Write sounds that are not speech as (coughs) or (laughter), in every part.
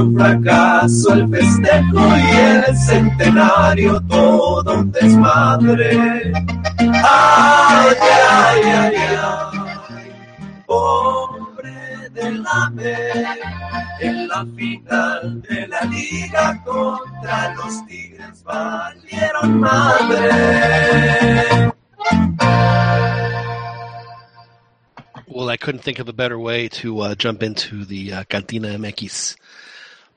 un fracaso el festejo y el centenario, todo un desmadre. Ay, ay, ay, ay, en la final de la liga contra los Tigres valieron madre. Well, I couldn't think of a better way to uh, jump into the uh, Cantina MX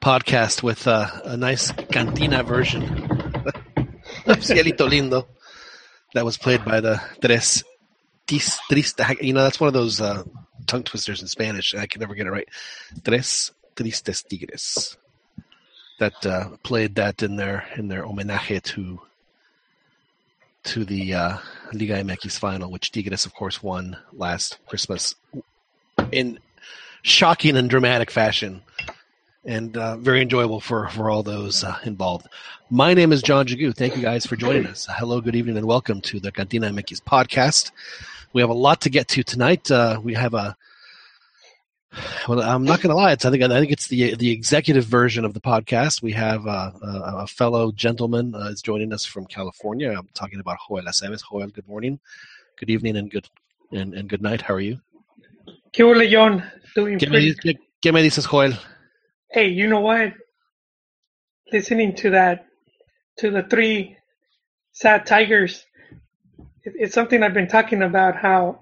podcast with uh, a nice Cantina version (laughs) of Cielito Lindo that was played by the Tres Tis, Triste. You know, that's one of those uh, tongue twisters in Spanish. I can never get it right. Tres Tristes Tigres that uh, played that in their in their homenaje to to the uh, Liga MX final, which Tigres, of course, won last Christmas in shocking and dramatic fashion, and uh, very enjoyable for for all those uh, involved. My name is John Jagu. Thank you guys for joining us. Hello, good evening, and welcome to the Cantina Mickey's podcast. We have a lot to get to tonight. Uh, we have a well, I'm not going to lie. It's I think I think it's the the executive version of the podcast. We have uh, a, a fellow gentleman uh, is joining us from California. I'm talking about Joel Aceves. Joel, good morning, good evening, and good and, and good night. How are you? ¿Qué John? Doing ¿Qué me, pretty. ¿qué, qué me dices, Joel? Hey, you know what? Listening to that, to the three sad tigers, it, it's something I've been talking about how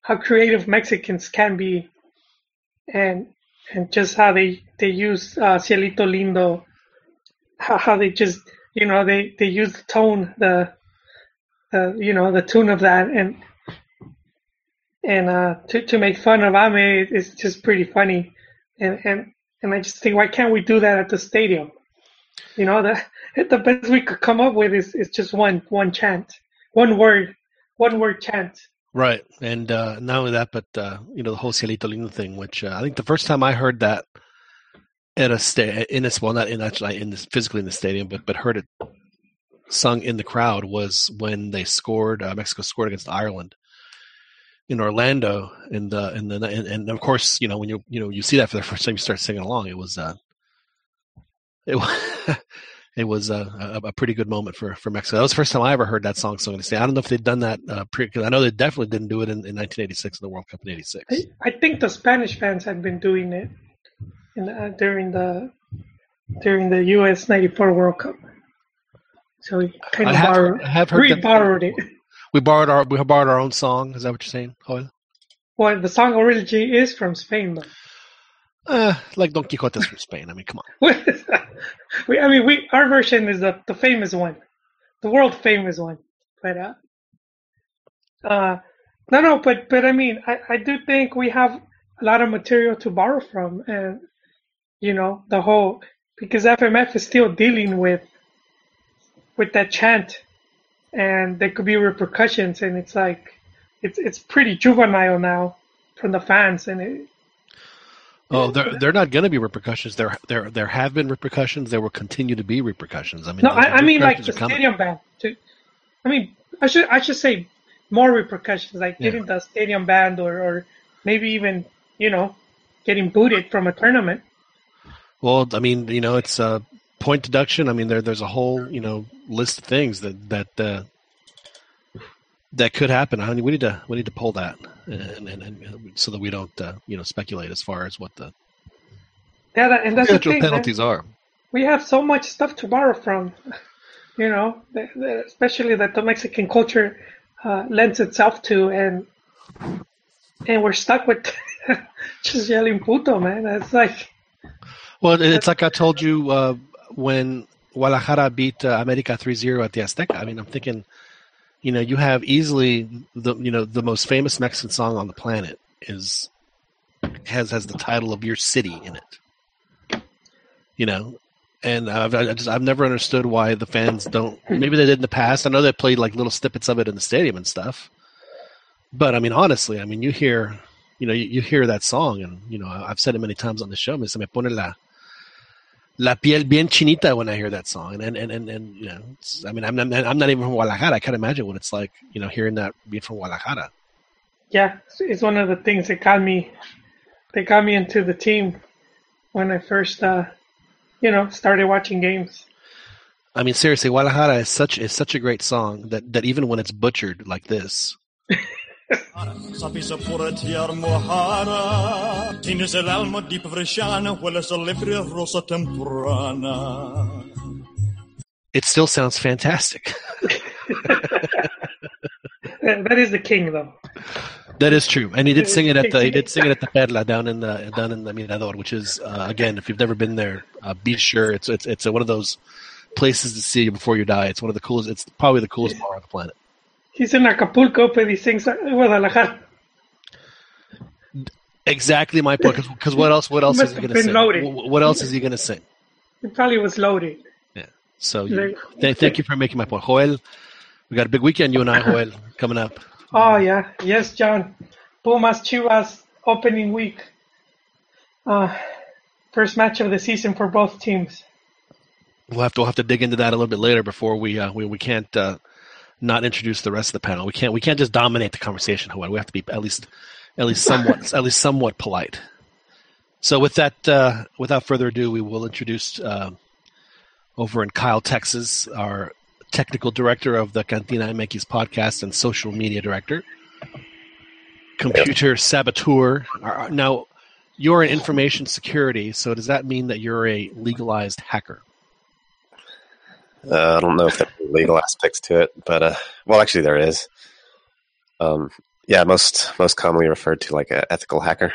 how creative Mexicans can be, and and just how they they use uh, Cielito Lindo, how, how they just you know they they use the tone the the you know the tune of that and and uh, to to make fun of Ame is just pretty funny, and and and I just think why can't we do that at the stadium? You know the (laughs) the best we could come up with is, is just one one chant, one word, one word chant. Right, and uh, not only that, but uh, you know the whole Cielito Lindo thing, which uh, I think the first time I heard that at a sta- in this well, not in actually in this physically in the stadium, but but heard it sung in the crowd was when they scored. Uh, Mexico scored against Ireland in Orlando, and uh, and then and, and of course you know when you you know you see that for the first time, you start singing along. It was uh, it was. (laughs) It was a, a, a pretty good moment for, for Mexico. That was the first time I ever heard that song sung in the stadium. I don't know if they'd done that uh, pre. Cause I know they definitely didn't do it in, in 1986 in the World Cup in '86. I, I think the Spanish fans had been doing it in uh, during the during the U.S. '94 World Cup, so we kind I of have, borrowed, I have heard re-borrowed it. We borrowed our we borrowed our own song. Is that what you're saying, Joel? Well, the song originally is from Spain, but Uh, like Don Quixote's from Spain. I mean, come on. (laughs) we, I mean, we our version is the the famous one, the world famous one. But uh, uh, no, no, but but I mean, I I do think we have a lot of material to borrow from, and you know, the whole because FMF is still dealing with with that chant, and there could be repercussions, and it's like it's it's pretty juvenile now from the fans, and it, Oh, they're not going to be repercussions. There there there have been repercussions. There will continue to be repercussions. I mean, No, I, I mean like the repercussions are coming. stadium ban. To, I mean, I should I should say more repercussions, like Yeah. getting the stadium banned, or or maybe even you know getting booted from a tournament. Well, I mean, you know, it's uh, point deduction. I mean, there there's a whole you know list of things that that uh, that could happen. I mean, we need to we need to pull that and, and, and so that we don't uh, you know speculate as far as what the Yeah, that, and that's the potential thing. penalties are. We have so much stuff to borrow from. (laughs) You know, the, the, especially that the Mexican culture uh, lends itself to, and and we're stuck with (laughs) just yelling "puto," man. It's like Well, it's like I told you uh, when Guadalajara beat uh, America 3-0 at the Azteca. I mean, I'm thinking, you know, you have easily the you know the most famous Mexican song on the planet is has has the title of your city in it. You know, and I've I just I've never understood why the fans don't. Maybe they did in the past. I know they played like little snippets of it in the stadium and stuff. But I mean, honestly, I mean, you hear, you know, you, you hear that song, and you know, I've said it many times on the show. Me se me pone la la piel bien chinita when I hear that song, and and and and, and you know, it's, I mean, I'm not I'm not even from Guadalajara. I can't imagine what it's like, you know, hearing that being from Guadalajara. yeah, it's- one of the things that got me that got me into the team when I first uh, you know, started watching games. I mean, seriously, Guadalajara is such is such a great song that, that even when it's butchered like this, (laughs) Sapi sa puratiar mohara Tienes el alma di bresciana Hueles a libre rosa temprana it still sounds fantastic. That (laughs) that is the king, though. That is true, and he did sing it at the he did sing it at the Perla down in the down in the Mirador, which is uh, again, if you've never been there, uh, be sure it's it's it's one of those places to see before you die. It's one of the coolest. It's probably the coolest bar on the planet. He's in Acapulco, but he sings Guadalajara. Exactly my point. Because what else? What else is he going to sing? loaded. Wh- What else is he going to sing? He probably was loaded. Yeah. So you, th- thank you for making my point, Joel. We got a big weekend, you and I, (coughs) Joel, coming up. Oh yeah, yes, John. Pumas Chivas opening week. Uh, first match of the season for both teams. We'll have to we'll have to dig into that a little bit later before we uh, we we can't uh, not introduce the rest of the panel. We can't we can't just dominate the conversation. Joel. We have to be at least at least somewhat (laughs) at least somewhat polite. So with that, uh, without further ado, we will introduce uh, over in Kyle, Texas, our technical director of the Cantina MX podcast and social media director, computer saboteur. Now, you're in information security, so does that mean that you're a legalized hacker? Uh, I don't know if there are legal aspects to it, but uh, well, actually, there is. Um, yeah, most most commonly referred to like an ethical hacker.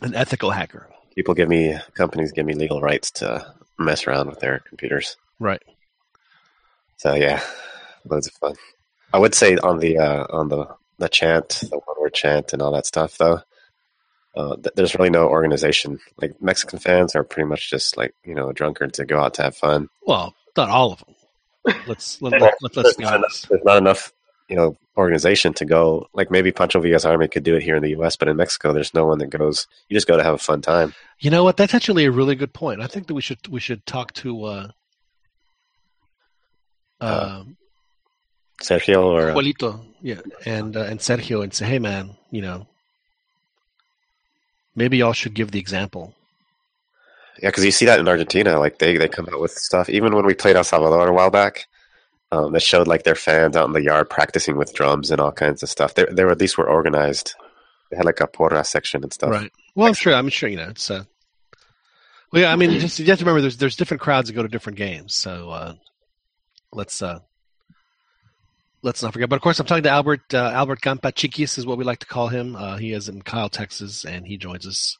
An ethical hacker, People give me companies give me legal rights to mess around with their computers. right? So yeah, loads of fun. I would say on the uh, on the the chant, the one word chant, and all that stuff, though. Uh, th- there's really no organization. Like Mexican fans are pretty much just like you know drunkards that go out to have fun. Well, not all of them. Let's let, (laughs) let, let, let's be not, honest. enough, there's not enough, you know, organization to go. Like maybe Pancho Villa's army could do it here in the U.S., but in Mexico, there's no one that goes. You just go to have a fun time. You know what? That's actually a really good point. I think that we should we should talk to uh, Uh, um, Sergio or uh, Juanito, yeah, and uh, and Sergio, and say, hey, man, you know, maybe y'all should give the example. Yeah, because you see that in Argentina. Like they they come out with stuff. Even when we played El Salvador a while back, um, showed like their fans out in the yard practicing with drums and all kinds of stuff. They they were at least were organized. They had like a porra section and stuff. Right. Well, I'm sure. I'm sure you know. It's uh, well, yeah. I mean, just you have to remember, there's there's different crowds that go to different games. So uh, let's uh, let's not forget. But of course, I'm talking to Albert uh, Albert Campa Chiquis is what we like to call him. Uh, he is in Kyle, Texas, and he joins us.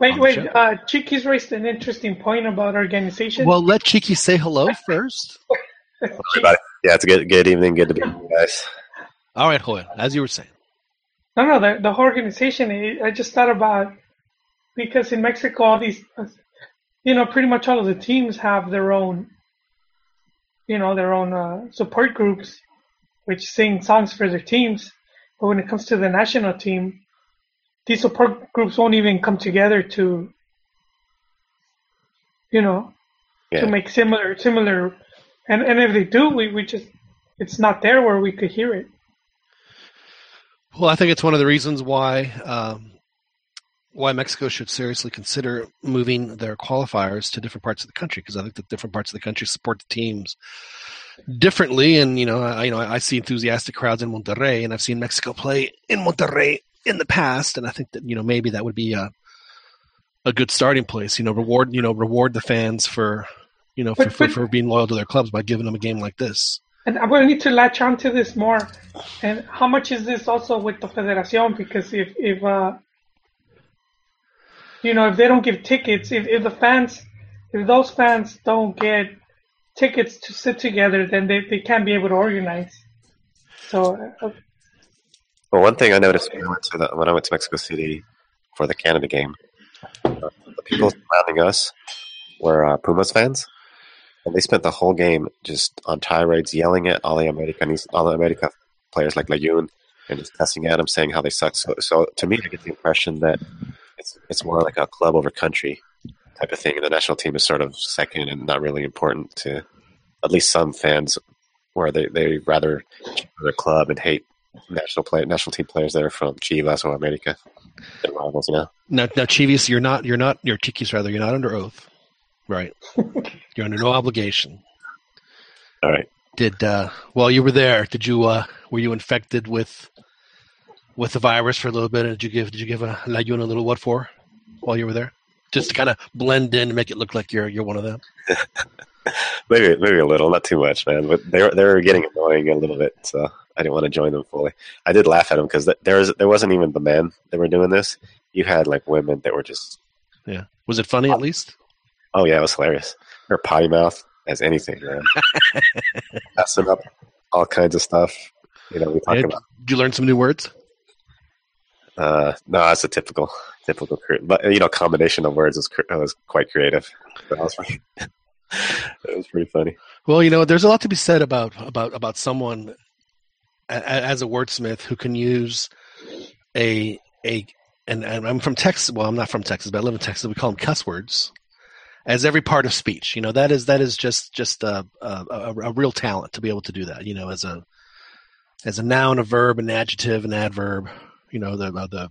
Wait, wait. show. Uh, Chiquis raised an interesting point about organization. Well, let Chiquis say hello (laughs) first. Everybody. Yeah, it's a good good evening. Good to be with you guys. All right, Joel, as you were saying. No, no, the, the whole organization, I I just thought about, because in Mexico, all these, uh, you know, pretty much all of the teams have their own, you know, their own uh, support groups, which sing songs for their teams. But when it comes to the national team, these support groups won't even come together to, you know, Yeah. to make similar, similar, and, and if they do, we, we just, it's not there where we could hear it. Well, I think it's one of the reasons why um, why Mexico should seriously consider moving their qualifiers to different parts of the country because I think that different parts of the country support the teams differently. And you know, I you know I see enthusiastic crowds in Monterrey, and I've seen Mexico play in Monterrey in the past, and I think that you know maybe that would be a a good starting place. You know, reward you know reward the fans for you know for, But- for, but- for being loyal to their clubs by giving them a game like this. And I'm going to need to latch on to this more. And how much is this also with the Federación? Because if, if uh, you know, if they don't give tickets, if, if the fans, if those fans don't get tickets to sit together, then they, they can't be able to organize. So, uh, Well, one thing I noticed when I went to the, when I went to Mexico City for the Canada game, uh, the people surrounding us were uh, Pumas fans, and they spent the whole game just on tirades, yelling at all the Americanis, all the America players like Layun, and just cussing at them, saying how they suck. So, so to me, I get the impression that it's it's more like a club over country type of thing. And the national team is sort of second and not really important to at least some fans, where they they rather their club and hate national play national team players there from Chivas or America. They're rivals, you know. Now, now, Chivis, you're not you're not you're Chiquis rather. You're not under oath. Right. (laughs) You're under no obligation. All right. Did uh, while you were there, did you uh, were you infected with with the virus for a little bit? And did you give did you give a Layun a little what for while you were there? Just to kind of blend in and make it look like you're you're one of them. (laughs) Maybe maybe a little, not too much, man. But they were they were getting annoying a little bit, so I didn't want to join them fully. I did laugh at them because there was there wasn't even the men that were doing this. You had like women that were just Yeah. Was it funny at least? oh yeah, it was hilarious. They're potty mouth as anything, man. (laughs) Messing up all kinds of stuff. You know, we talk about Did you learn some new words? uh no, that's a typical typical but you know, combination of words was was quite creative. That was pretty, (laughs) it was pretty funny. Well, you know, there's a lot to be said about about about someone as a wordsmith who can use a a and, and I'm from Texas. Well, I'm not from Texas, but I live in Texas. We call them cuss words as every part of speech. You know, that is that is just just a a, a, real talent to be able to do that. You know, as a as a noun, a verb, an adjective, an adverb. You know, the the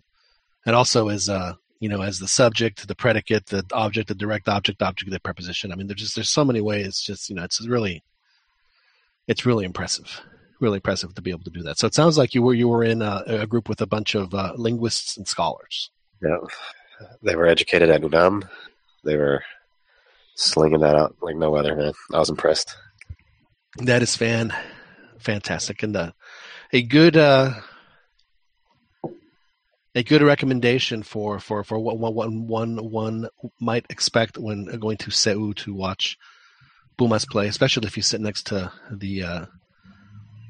and also as uh you know as the subject, the predicate, the object, the direct object, object, the preposition. I mean, there's just there's so many ways. Just you know, it's really it's really impressive, really impressive to be able to do that. So it sounds like you were you were in a, a group with a bunch of uh, linguists and scholars. Yeah, they were educated at UNAM. They were slinging that out like no other, man. I was impressed. That is fan fantastic and uh, a good uh, a good recommendation for for for what one one one might expect when going to CU to watch Pumas play, especially if you sit next to the uh,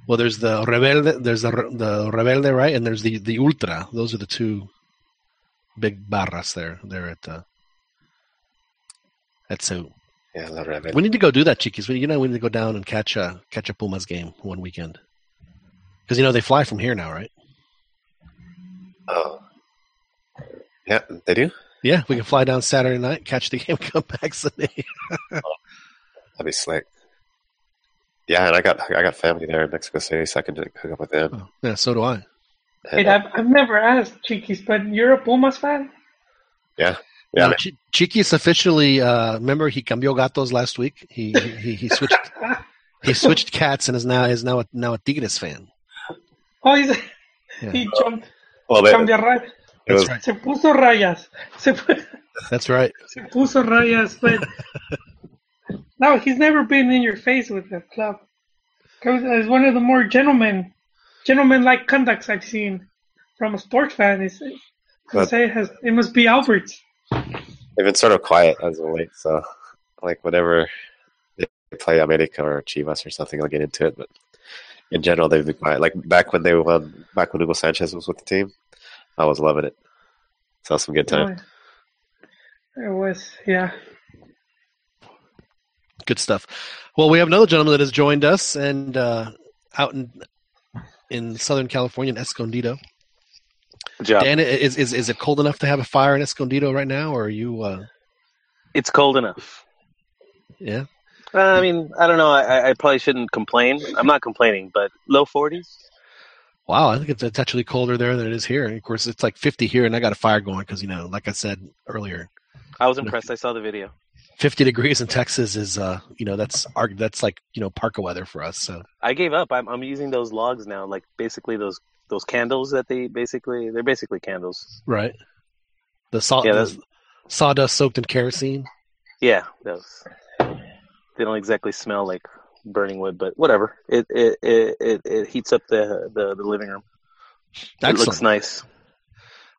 well, there's the Rebelde, there's the the Rebelde, right, and there's the the Ultra. Those are the two big barras there. There at uh, at CU. Yeah, La Rebel. We need to go do that, Chiquis. We, you know, we need to go down and catch a catch a Pumas game one weekend. Because you know they fly from here now, right? Oh, yeah, they do. Yeah, we can fly down Saturday night, catch the (laughs) game, come back Sunday. That'd be slick. Yeah, and I got I got family there in Mexico City, so I can hook up with them. Oh, yeah, so do I. Wait, I've, I've never asked Chiquis, but you're a Pumas fan? Yeah, Yeah, man. Chi- Chiquis officially. Uh, remember, he cambió gatos last week. He he, he switched he (laughs) switched cats and is now is now a, now a Tigres fan. Oh, he's, Yeah. he jumped. Well, they, Cambia rayas. it was That's right. Se puso rayas. Se, That's right. se puso rayas. But no, he's never been in your face with the club. It's one of the more gentleman, gentleman-like conducts I've seen from a sports fan. Is But- say it has it must be Albert's. they've been sort of quiet as of late. So, like whenever they play America or Chivas or something, I'll get into it. But in general, they've been quiet. Like back when they won, back when Hugo Sanchez was with the team, I was loving it. So some good time. It was yeah. Good stuff. Well, we have another gentleman that has joined us and uh, out in in Southern California in Escondido. Good job. Dan, is, is is it cold enough to have a fire in Escondido right now, or are you? Uh, It's cold enough. yeah, Uh, I mean, I don't know. I, I probably shouldn't complain. I'm not complaining, but low 40s. wow. I think it's, it's actually colder there than it is here. And of course, it's like 50 here, and I got a fire going because you know, like I said earlier, I was impressed. I saw the video. 50 degrees in Texas is uh, you know, that's our that's like you know, parka weather for us. So I gave up. I'm, I'm using those logs now, like basically those those candles that they basically they're basically candles. right, the salt, Yeah, the sawdust soaked in kerosene. Yeah, those. They don't exactly smell like burning wood, but whatever. It it it, it, it heats up the, the the living room. It looks nice.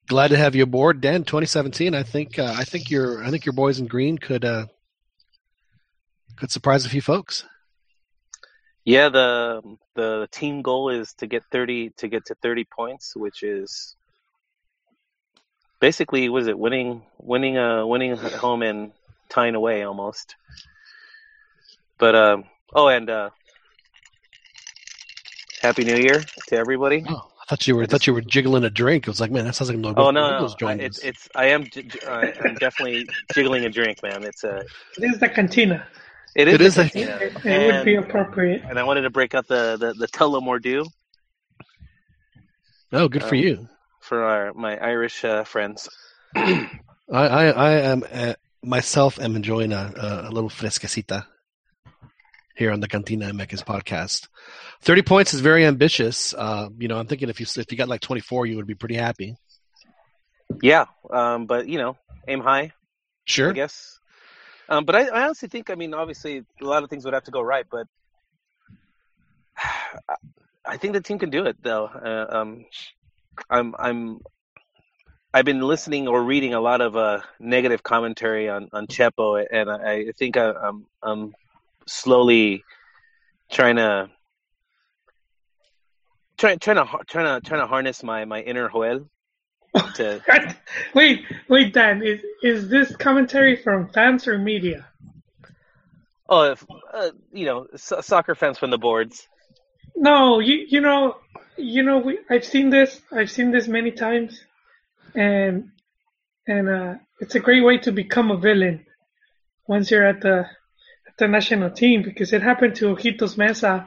Glad to have you aboard, Dan. 2017. I think uh, I think your I think your boys in green could uh, could surprise a few folks. Yeah, the the team goal is to get thirty to get to thirty points, which is basically was it winning winning uh winning at home and tying away almost. But um oh and uh Happy New Year to everybody. Oh, I thought you were I thought you were jiggling a drink. I was like, man, that sounds like Logo. Oh no, Logo's no, I, it's it's I am j- j- uh, I'm definitely jiggling a drink, man. It's a It is the cantina. it is It is a a- cantina. It, it would be appropriate. and I wanted to break out the the, the Tullamore oh, good for um, you. for our my Irish uh, friends. I, I, I am uh, myself am enjoying a, a, a little fresquecita here on the Cantina MX podcast. Thirty points is very ambitious. Uh, you know, I'm thinking if you if you got like 24, you would be pretty happy. Yeah, um, but you know, aim high, Sure. I guess. Um, but I, I honestly think, I mean, obviously, a lot of things would have to go right, but I- (sighs) I think the team can do it, though. Uh, um, I'm, I'm, I've been listening or reading a lot of uh, negative commentary on on Chepo, and I, I think I, I'm, I'm slowly trying to. Trying, trying to trying to trying to harness my my inner Joel to (laughs) wait, wait, Dan. Is is this commentary from fans or media? oh if, uh, you know so- soccer fans from the boards No, you you know, you know, we, I've seen this. I've seen this many times, and and uh, it's a great way to become a villain once you're at the the national team because it happened to Ojitos Meza,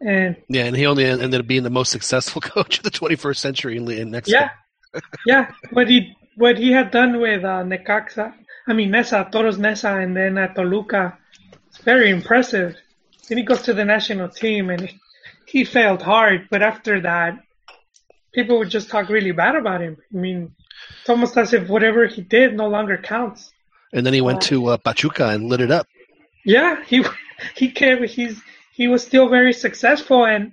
and Yeah, and he only ended up being the most successful (laughs) coach of the 21st century in, in Mexico. yeah, yeah, what he what he had done with uh, Necaxa, I mean Neza, Toros Neza, and then at Toluca, it's very impressive. Then he goes to the national team and he failed hard, but after that, people would just talk really bad about him. I mean, it's almost as if whatever he did no longer counts. And then he went Wow. to uh, Pachuca and lit it up. Yeah, he he came. He's he was still very successful, and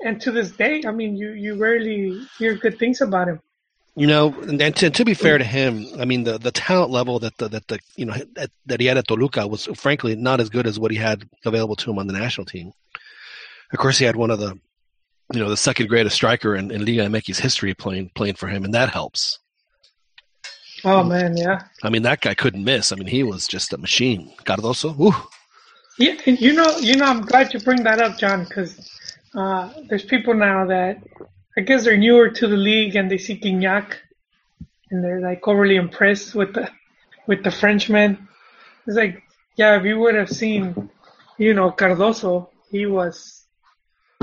and to this day, I mean, you you rarely hear good things about him. You know, and, to, to be fair to him, I mean the, the talent level that the that the you know that, that he had at Toluca was frankly not as good as what he had available to him on the national team. Of course, he had one of the you know the second greatest striker in, in Liga MX history playing playing for him, and that helps. Oh man, yeah. I mean, that guy couldn't miss. I mean, he was just a machine. Cardoso, whew. Yeah, you know, you know, I'm glad you bring that up, John, because uh, there's people now that I guess they're newer to the league and they see Gignac, and they're like overly impressed with the with the Frenchman. It's like, yeah, if you would have seen, you know, Cardoso, he was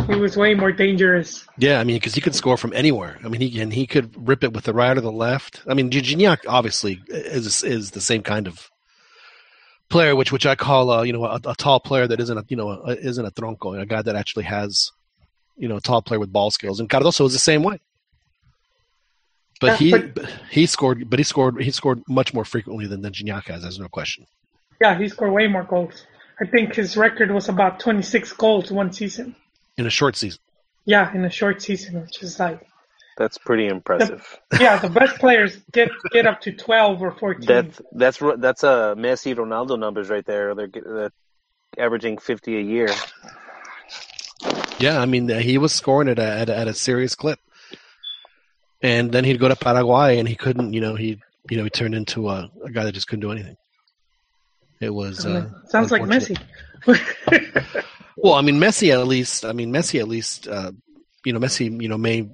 he was way more dangerous. Yeah, I mean, because he could score from anywhere. I mean, he and he could rip it with the right or the left. I mean, Gignac obviously is is the same kind of player, which which I call a you know a, a tall player that isn't a you know a, isn't a tronco, a guy that actually has you know a tall player with ball skills. And Cardoso was the same way. But Yeah, he but- he scored, but he scored he scored much more frequently than than Gignac has. There's no question. Yeah, he scored way more goals. I think his record was about 26 goals one season. In a short season, Yeah, in a short season, which is like that's pretty impressive yeah, the best players get get up to 12 or 14. that's that's that's a Messi Ronaldo numbers right there they're, they're averaging 50 a year Yeah, I mean he was scoring at a, at a, at a serious clip, and then he'd go to Paraguay and he couldn't. You know, he you know he turned into a, a guy that just couldn't do anything. It was uh, Sounds like unfortunate. Messi. (laughs) Well, I mean Messi at least. I mean Messi at least. Uh, you know, Messi. You know may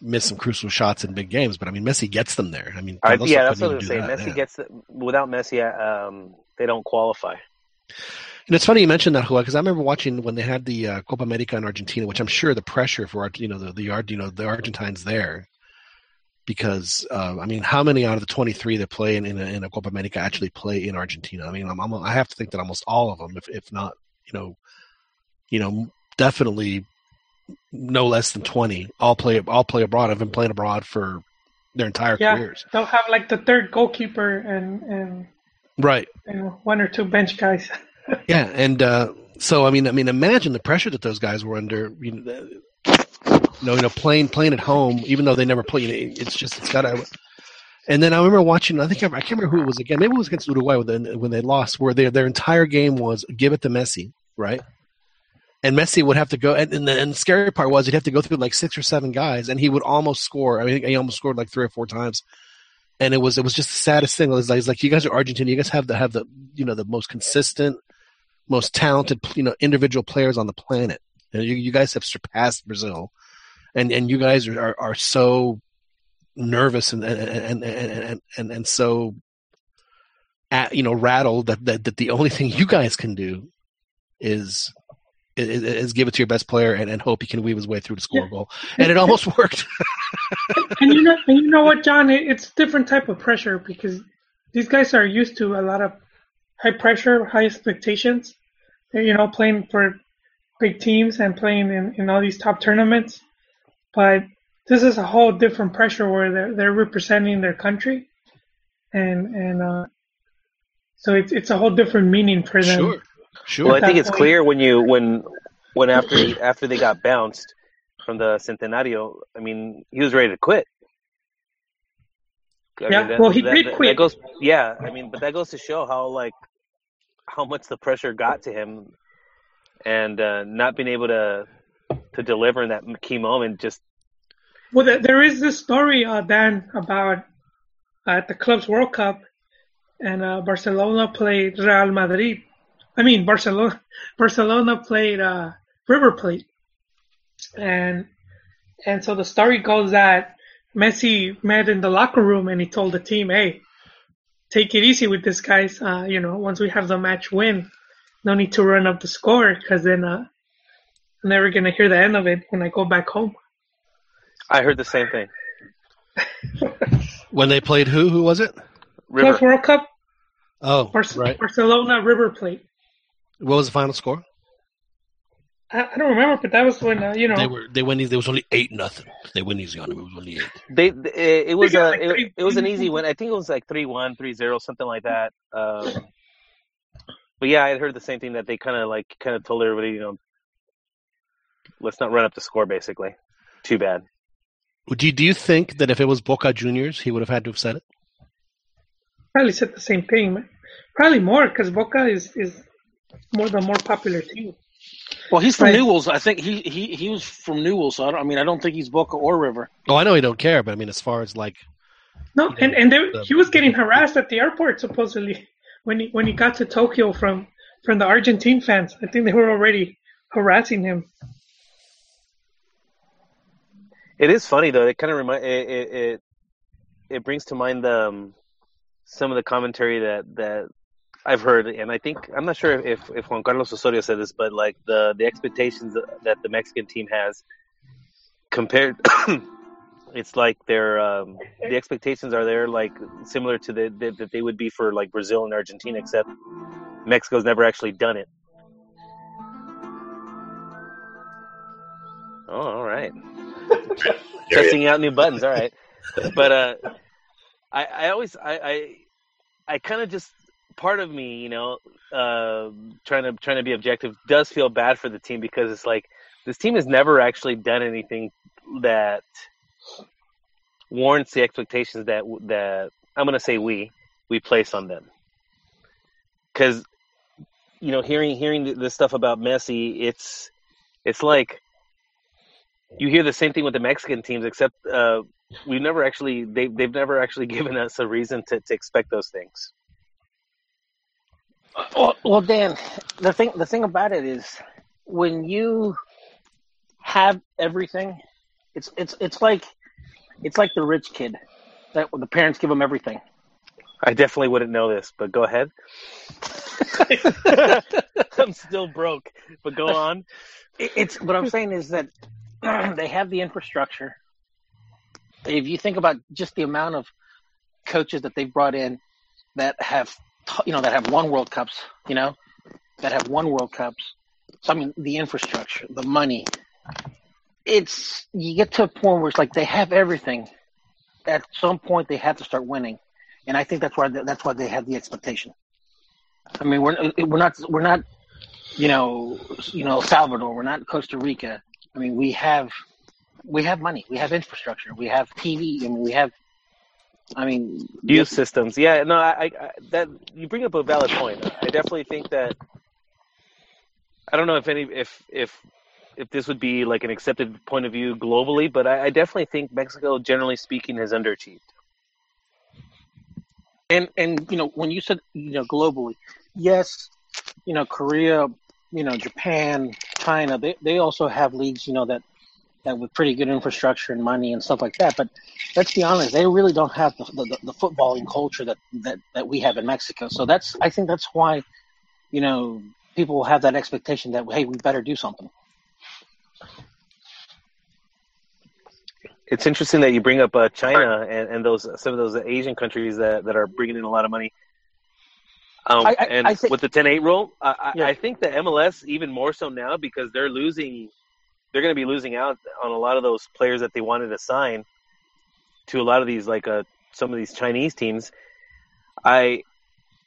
miss some crucial shots in big games, but I mean Messi gets them there. I mean, I, yeah that's what I was saying that, Messi yeah. gets the, without Messi um, they don't qualify And it's funny you mentioned that, Hua, because I remember watching when they had the uh, Copa America in Argentina, which I'm sure the pressure for you know the the you know the Argentines there, because uh, I mean, how many out of the 23 that play in in a, in a Copa America actually play in Argentina? I mean, I'm, I'm, I have to think that almost all of them, if if not, you know, you know, definitely no less than 20 all play all play abroad. i've been playing abroad for their entire Yeah. careers. They'll have like the third goalkeeper and and Right. know one or two bench guys. (laughs) Yeah, and uh, so I mean, I mean, imagine the pressure that those guys were under. You know, you know, you know, playing playing at home, even though they never play. You know, it's just it's got to. And then I remember watching. I think I can't remember who it was again. Maybe it was against Uruguay when they, when they lost, where their their entire game was give it to Messi, right? And Messi would have to go, and, and, the, and the scary part was he'd have to go through like six or seven guys, and he would almost score. I mean, he almost scored like three or four times, and it was it was just the saddest thing. It was like, like you guys are Argentina, you guys have the have the you know the most consistent, most talented you know individual players on the planet. You, know, you, you guys have surpassed Brazil, and and you guys are are, are so nervous and and and and and, and, and so at, you know rattled that, that that the only thing you guys can do is is, is give it to your best player and, and hope he can weave his way through to score a goal. And it almost worked. (laughs) and you know and you know what, John? It, it's a different type of pressure because these guys are used to a lot of high pressure, high expectations. You know, playing for big teams and playing in, in all these top tournaments. But this is a whole different pressure where they're they're representing their country, and and uh, so it's it's a whole different meaning for them. Sure, sure. Well, I think it's clear when you when when after after they got bounced from the Centenario. I mean, he was ready to quit. I Yeah, well, he did that, quit. That goes, yeah, I mean, but that goes to show how like how much the pressure got to him, and uh, not being able to to deliver in that key moment. Just Well, there- there is this story, uh, Dan, about uh, at the club's World Cup, and uh, Barcelona played Real Madrid. I mean, Barcelona. (laughs) Barcelona played uh, River Plate, and and so the story goes that Messi met in the locker room and he told the team, "Hey, take it easy with this, guys. Uh, you know, once we have the match win, no need to run up the score because then uh, I'm never gonna hear the end of it when I go back home." I heard the same thing. (laughs) When they played who? Who was it? River. Club's World Cup. Oh, Bar- right. Barcelona River Plate. What was the final score? I, I don't remember, but that was when uh, you know They were they went. easy. There was only eight nothing. They went easy on them. It was only eight. They, they it was got a like it, three- it was an easy win. I think it was like 3-1, 3-0, something like that. Um, but yeah, I had heard the same thing that they kind of like kind of told everybody, you know, let's not run up the score. Basically, too bad. Do you, do you think that if it was Boca Juniors, he would have had to have said it? probably said the same thing. man. Probably more because Boca is is more the more popular team. Well, he's from Right. Newell's. I think he he he was from Newell's. So I, don't, I mean, I don't think he's Boca or River. Oh, I know he don't care, but I mean, as far as like, No, and and they, The- he was getting harassed at the airport supposedly when he when he got to Tokyo from from the Argentine fans. I think they were already harassing him. It is funny though. It kind of remind it, it it it brings to mind the um, some of the commentary that that I've heard, and I think I'm not sure if if Juan Carlos Osorio said this, but like the the expectations that the Mexican team has compared. (coughs) It's like they're um, the expectations are there like similar to the, the that they would be for like Brazil and Argentina, except Mexico's never actually done it. Oh, all right (laughs) testing out new buttons. All right, but uh, I I always I I, I kind of just part of me, you know, uh, trying to trying to be objective, does feel bad for the team because it's like this team has never actually done anything that warrants the expectations that that I'm gonna say we we place on them because you know hearing hearing this stuff about Messi, it's it's like you hear the same thing with the Mexican teams, except uh, we've never actually they they've never actually (laughs) given us a reason to, to expect those things. Well, well, Dan, the thing the thing about it is when you have everything, it's it's it's like it's like the rich kid that the parents give him everything. I definitely wouldn't know this, but go ahead. (laughs) I'm still broke, but go on. It's what I'm saying is that (clears throat) they have the infrastructure. If you think about just the amount of coaches that they've brought in that have, you know, that have won World Cups, you know, that have won World Cups. So I mean, the infrastructure, the money. It's you get to a point where it's like they have everything. At some point, they have to start winning, and I think that's why that's why they have the expectation. I mean, we're we're not we're not you know, you know, Salvador. We're not Costa Rica. I mean, we have, we have money. We have infrastructure. We have TV. I mean, we have. I mean, Youth systems, yeah. No, I, I that you bring up a valid point. I definitely think that. I don't know if any if if if this would be like an accepted point of view globally, but I, I definitely think Mexico, generally speaking, has underachieved. and and you know, when you said you know globally, yes, you know, Korea, you know, Japan, China, they they also have leagues, you know, that that with pretty good infrastructure and money and stuff like that. But let's be honest, they really don't have the the, the footballing culture that, that that we have in Mexico. So that's I think that's why, you know, people have that expectation that hey, we better do something. it's interesting that you bring up uh, China and, and those some of those Asian countries that, that are bringing in a lot of money. Um, I- I- and I think- with the 10-8 rule, Yeah. I think the MLS even more so now because they're losing, they're going to be losing out on a lot of those players that they wanted to sign to a lot of these like uh, some of these Chinese teams. I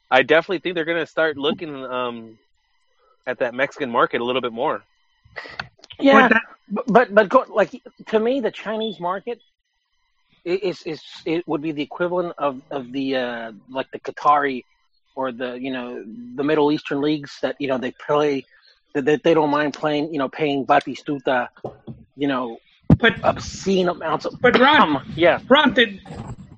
I definitely think they're going to start looking um, at that Mexican market a little bit more. Yeah, But that, but but, but go, like to me, the Chinese market is is it would be the equivalent of of the uh, like the Qatari or the you know the Middle Eastern leagues that you know they play that that they don't mind playing you know paying Batistuta you know but obscene amounts of but Ron, um, yeah Ron, the,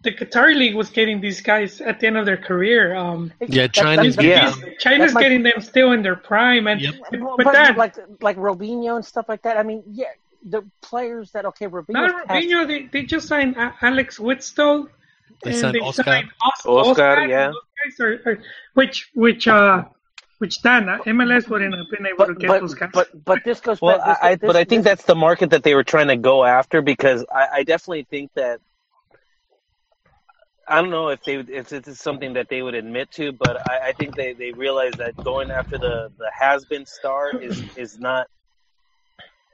the Qatari league was getting these guys at the end of their career. Um, Yeah, China's that- Yeah. China's my- getting them still in their prime, and Yep. Well, but but that like like Robinho and stuff like that. I mean, yeah, the players that okay, Robinho. not Robinho. They, they just signed Alex Witsel. They and signed they Oscar. signed Os- Oscar, yeah. Those guys are, are, which which uh which Dan uh, MLS wouldn't have been able to But get but, those guys. but but this goes Well, back. This, I, I, this, but I think this- that's the market that they were trying to go after because I, I definitely think that I don't know if they if this is something that they would admit to, but I, I think they, they realize that going after the, the has been star is is not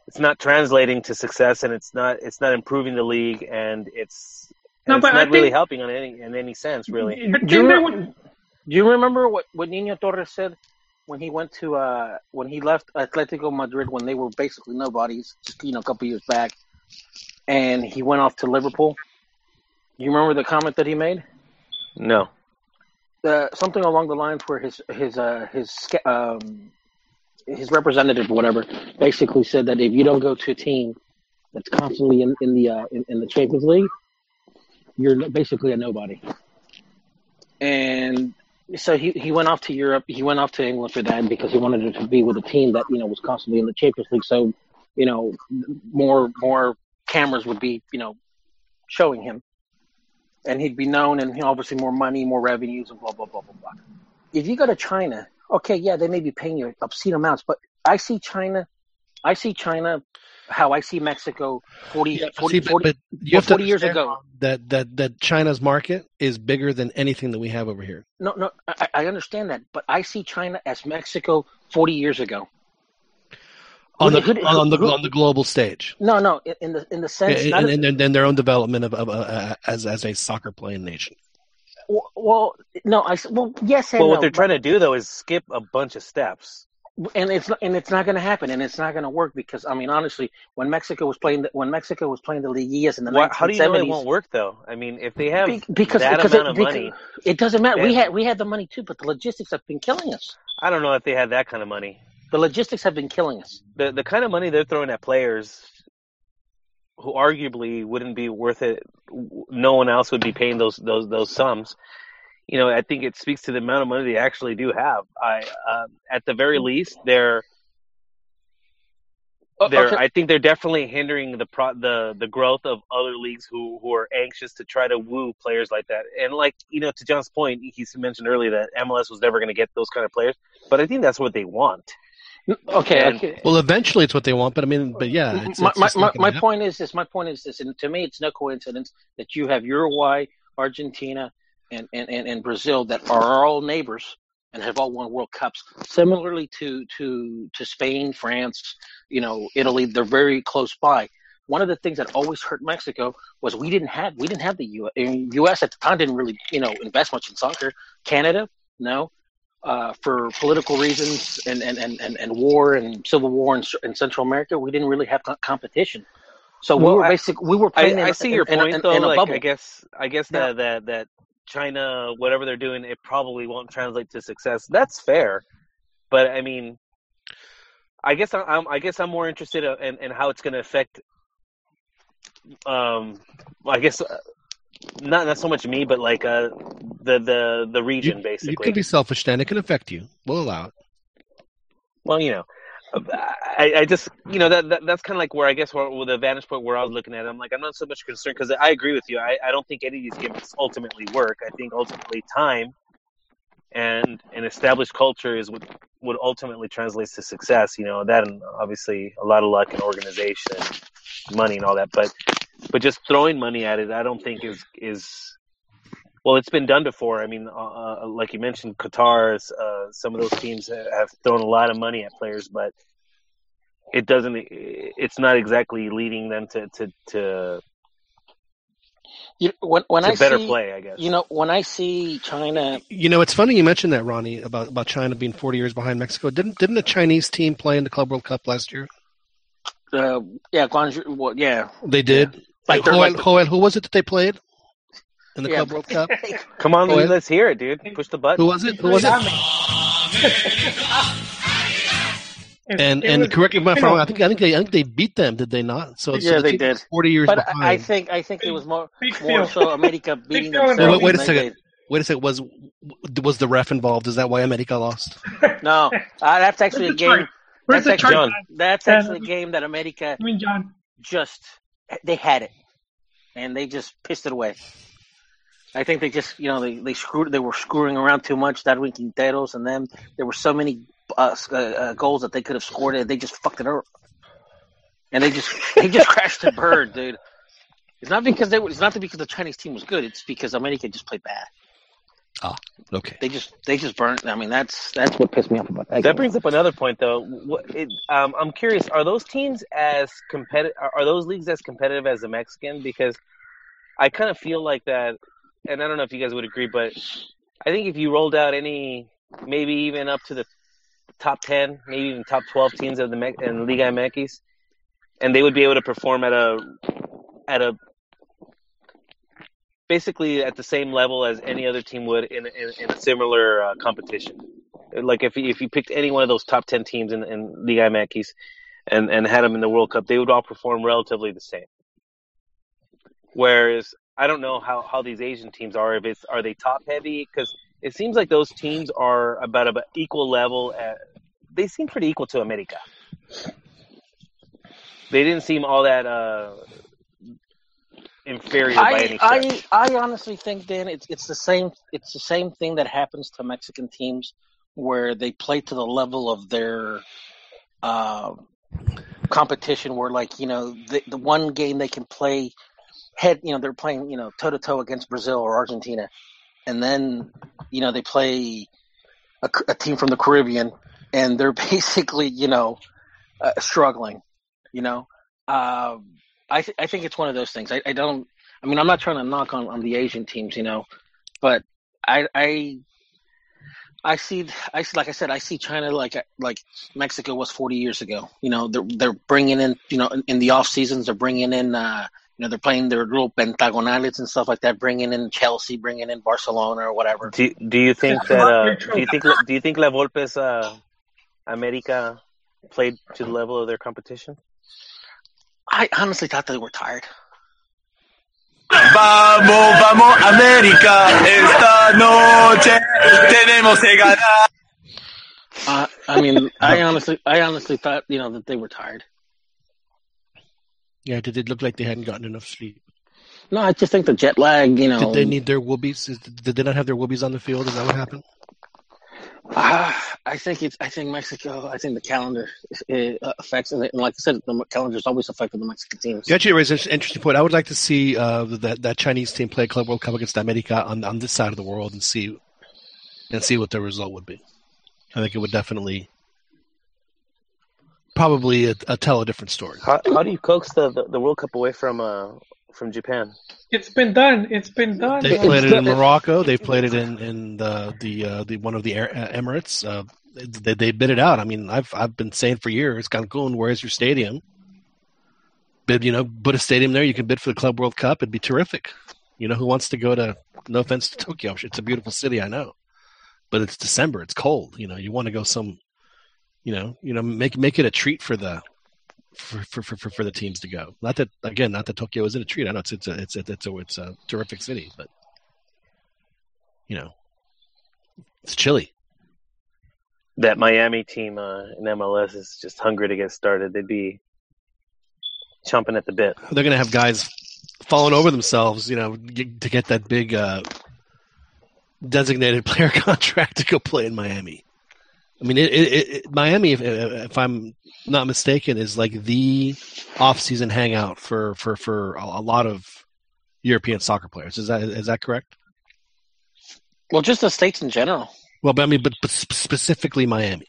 it's not translating to success and it's not it's not improving the league and it's and No, it's but I not really think- helping in any in any sense really. Do you, re- do you remember what what Nino Torres said when he went to uh when he left Atletico Madrid when they were basically nobodies just you know a couple years back, and he went off to Liverpool. You remember the comment that he made? No. uh, something along the lines where his his uh, his um, his representative, whatever, basically said that if you don't go to a team that's constantly in in the uh, in, in the Champions League, you're basically a nobody. And so he, he went off to Europe. He went off to England for that because he wanted to be with a team that you know was constantly in the Champions League. So you know more more cameras would be you know showing him and he'd be known and obviously more money, more revenues, and blah blah blah blah blah. If you go to China, okay, yeah, they may be paying you obscene amounts, but I see China, I see China, how I see Mexico 40, Yeah, 40, see, 40 but you well, 40 years ago. that, that that China's market is bigger than anything that we have over here. No, no, I, I understand that, but I see China as Mexico forty years ago. On the Who- who- on the who- on the global stage, No, no, in- in the in the sense, not and, and, and, and their own development of, of uh, as as a soccer playing nation. well, well, no, I s- well, yes and Well, no, what they're but- trying to do though is skip a bunch of steps. And it's not, and it's not going to happen, and it's not going to work because I mean, honestly, when Mexico was playing, the, when Mexico was playing the Liguillas in the Why, nineteen how do you know it won't work though? I mean, if they have Be- because that because, amount it, of because money, it doesn't matter. We had we had the money too, but the logistics have been killing us. I don't know if they had that kind of money. The logistics have been killing us. The the kind of money they're throwing at players who arguably wouldn't be worth it. No one else would be paying those those those sums. You know, I think it speaks to the amount of money they actually do have. I, um, at the very least, they're they're. Okay. I think they're definitely hindering the pro, the the growth of other leagues who who are anxious to try to woo players like that. And like you know, to John's point, he mentioned earlier that MLS was never going to get those kind of players. But I think that's what they want. Okay, And- okay. Well, eventually it's what they want, but I mean, but yeah, it's, my it's my, my, my point is this. My point is this, and to me, it's no coincidence that you have Uruguay, Argentina, and, and, and, and Brazil that are all neighbors and have all won World Cups. Similarly to to to Spain, France, you know, Italy, they're very close by. One of the things that always hurt Mexico was we didn't have we didn't have the U. U.S. at the time didn't really you know invest much in soccer. Canada, no. Uh, for political reasons and, and, and, and, and war and civil war in, in Central America, we didn't really have competition. So we Well, were I- basic. We were I, playing. in, I see in- your in, point in, though. like. I guess I guess that that that China, whatever they're doing, it probably won't translate to success. That's fair, but I mean, I guess I'm I guess I'm more interested in, in how it's going to affect. Um, I guess uh, not not so much me, but like uh the the the region You, basically. you can be selfish, Dan. It can affect you. We'll allow it. Well, you know, I, I just, you know, that, that that's kind of like where I guess where, where the vantage point where I was looking at. it, I'm like, I'm not so much concerned because I agree with you. I, I don't think any of these gimmicks ultimately work. I think ultimately time and an established culture is what would ultimately translates to success. You know, that and obviously a lot of luck and organization money and all that. But but just throwing money at it, I don't think is is well. It's been done before. I mean, uh, uh, like you mentioned, Qatar's uh, some of those teams have thrown a lot of money at players, but it doesn't. It's not exactly leading them to to to, You, when when to I better see, play. I guess. you know, when I see China, You know, it's funny you mentioned that, Ronnie, about, about China being 40 years behind Mexico. Didn't didn't the Chinese team play in the Club World Cup last year? uh, yeah, Guangzhou, well, yeah, They did. Like they're Joel, like- Joel, who was it that they played in the Yeah. Club World Cup? (laughs) (laughs) Come on, Go ahead. let's hear it, dude. Push the button. Who was it? Who was it? It- (laughs) And it and was- correct me if I'm wrong. I think I think they I think they beat them. Did they not? So, so Yeah, the they did. 40 years but behind. I I think I think it was more more so America beating Phil and. Wait, wait a second. they Wait a second. Was was the ref involved? Is that why America lost? No, uh, that's actually a Where's the chart? game. Where's That's chart? John. That's actually a game that America I mean, John. just they had it, and they just pissed it away. I think they just you know they, they screwed they were screwing around too much. That Darwin Quinteros and them. There were so many uh, uh, uh, goals that they could have scored, and they just fucked it up. And they just they just (laughs) crashed the bird, dude. It's not because they were, it's not because the Chinese team was good. It's because America just played bad. Ah, okay. They just they just burnt. I mean that's that's what pissed me off about that. That brings up another point, though. What, it, um, I'm curious: are those teams as competitive? Are, are those leagues as competitive as the Mexican? Because I kind of feel like that, and I don't know if you guys would agree, but I think if you rolled out any, maybe even up to the top ten, maybe even top twelve teams of the Me- in Liga MX, and they would be able to perform at a at a basically at the same level as any other team would in in, in a similar uh, competition. Like if if you picked any one of those top ten teams in, in Liga MX and and had them in the World Cup, they would all perform relatively the same. Whereas I don't know how, how these Asian teams are. If it's are they top heavy? Because it seems like those teams are about about equal level. At, they seem pretty equal to America. They didn't seem all that uh, inferior by I. I I honestly think Dan it's it's the same it's the same thing that happens to Mexican teams where they play to the level of their uh, competition where like you know the, the one game they can play head you know they're playing you know toe to toe against Brazil or Argentina and then you know they play a, a team from the Caribbean and they're (laughs) basically you know uh, struggling you know um, I th- I think it's one of those things. I, I don't. I mean, I'm not trying to knock on, on the Asian teams, you know, but I I I see I see like I said I see China like like Mexico was 40 years ago. You know, they're they're bringing in you know in, in the off seasons they're bringing in uh you know they're playing their little pentagonales and stuff like that, bringing in Chelsea, bringing in Barcelona or whatever. Do do you think that uh, do you think do you think La Volpe's uh, America played to the level of their competition? I honestly thought they were tired. Vamos, vamos, América. Esta noche tenemos que ganar. Uh, I mean, I honestly I honestly thought you know that they were tired. Yeah, did it look like they hadn't gotten enough sleep? No, I just think the jet lag, you know. Did they need their whoobies? Did they not have their whoobies on the field? Is that what happened? Ah, I think it's. I think Mexico. I think the calendar uh, affects, and like I said, the calendar is always affected the Mexican teams. You actually raised an interesting point. I would like to see uh, that that Chinese team play a Club World Cup against America on on this side of the world and see and see what the result would be. I think it would definitely probably uh uh tell a different story. How, how do you coax the, the, the World Cup away from uh, from Japan? It's been done. It's been done. They've played it in Morocco. They've played it in in the the uh, the one of the Air- uh, Emirates. Uh, they they bid it out. I mean, I've I've been saying for years, Cancun, where's your stadium? Bid, you know, put a stadium there. You can bid for the Club World Cup. It'd be terrific. You know, who wants to go to? No offense to Tokyo, it's a beautiful city, I know, but it's December. It's cold. You know, you want to go some. You know, you know, make make it a treat for the for for, for, for the teams to go. Not that again, not that Tokyo isn't a treat. I know it's it's a it's a, it's a, it's a terrific city, but you know, it's chilly. That Miami team uh, in MLS is just hungry to get started. They'd be chomping at the bit. They're gonna have guys falling over themselves, you know, to get that big uh, designated (laughs) player contract to go play in Miami. I mean, it, it, it, Miami, if, if I'm not mistaken, is like the off-season hangout for for for a, a lot of European soccer players. Is that is that correct? Well, just the states in general. Well, but I mean, but, but specifically Miami.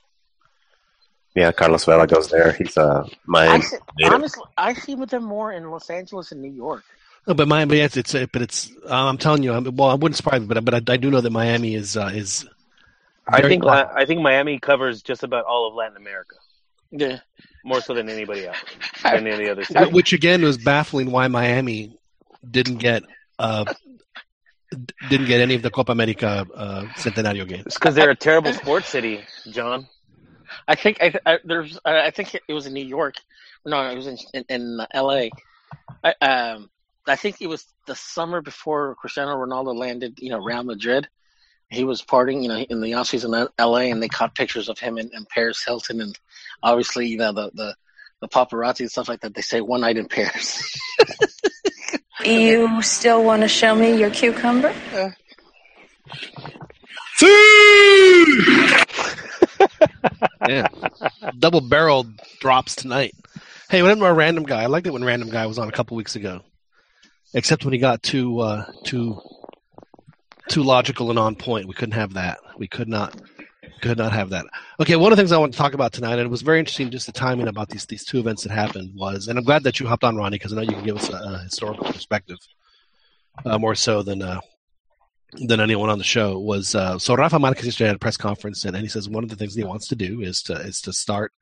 Yeah, Carlos Vela goes there. He's a I Miami see, native. honestly, I see with them more in Los Angeles and New York. No, but Miami, it's, it's but it's. Uh, I'm telling you, I'm, well, I wouldn't surprise me, but but I, I do know that Miami is uh, is. I think popular. I think Miami covers just about all of Latin America, Yeah. more so than anybody else, (laughs) than any other city. Which again was baffling why Miami didn't get uh didn't get any of the Copa America uh, Centenario games. It's because they're a terrible sports city, John. I think I, I there's I I think it was in New York. No, it was in in, in L.A. I, um, I think it was the summer before Cristiano Ronaldo landed. You know, Real Madrid. He was partying, you know, in the offseason in L.A. and they caught pictures of him and, and Paris Hilton, and obviously, you know, the the the paparazzi and stuff like that. They say one night in Paris. (laughs) You still want to show me your cucumber? (laughs) Yeah, double barrel drops tonight. Hey, whenever a random guy, I liked it when random guy was on a couple weeks ago, except when he got too uh, too too logical and on point. We couldn't have that. We could not could not have that. Okay, one of the things I want to talk about tonight, and it was very interesting, just the timing about these these two events that happened was, and I'm glad that you hopped on, Ronnie, because I know you can give us a, a historical perspective uh, more so than uh, than anyone on the show. Was uh, so Rafa Marquez yesterday at a press conference, and, and he says one of the things he wants to do is to is to start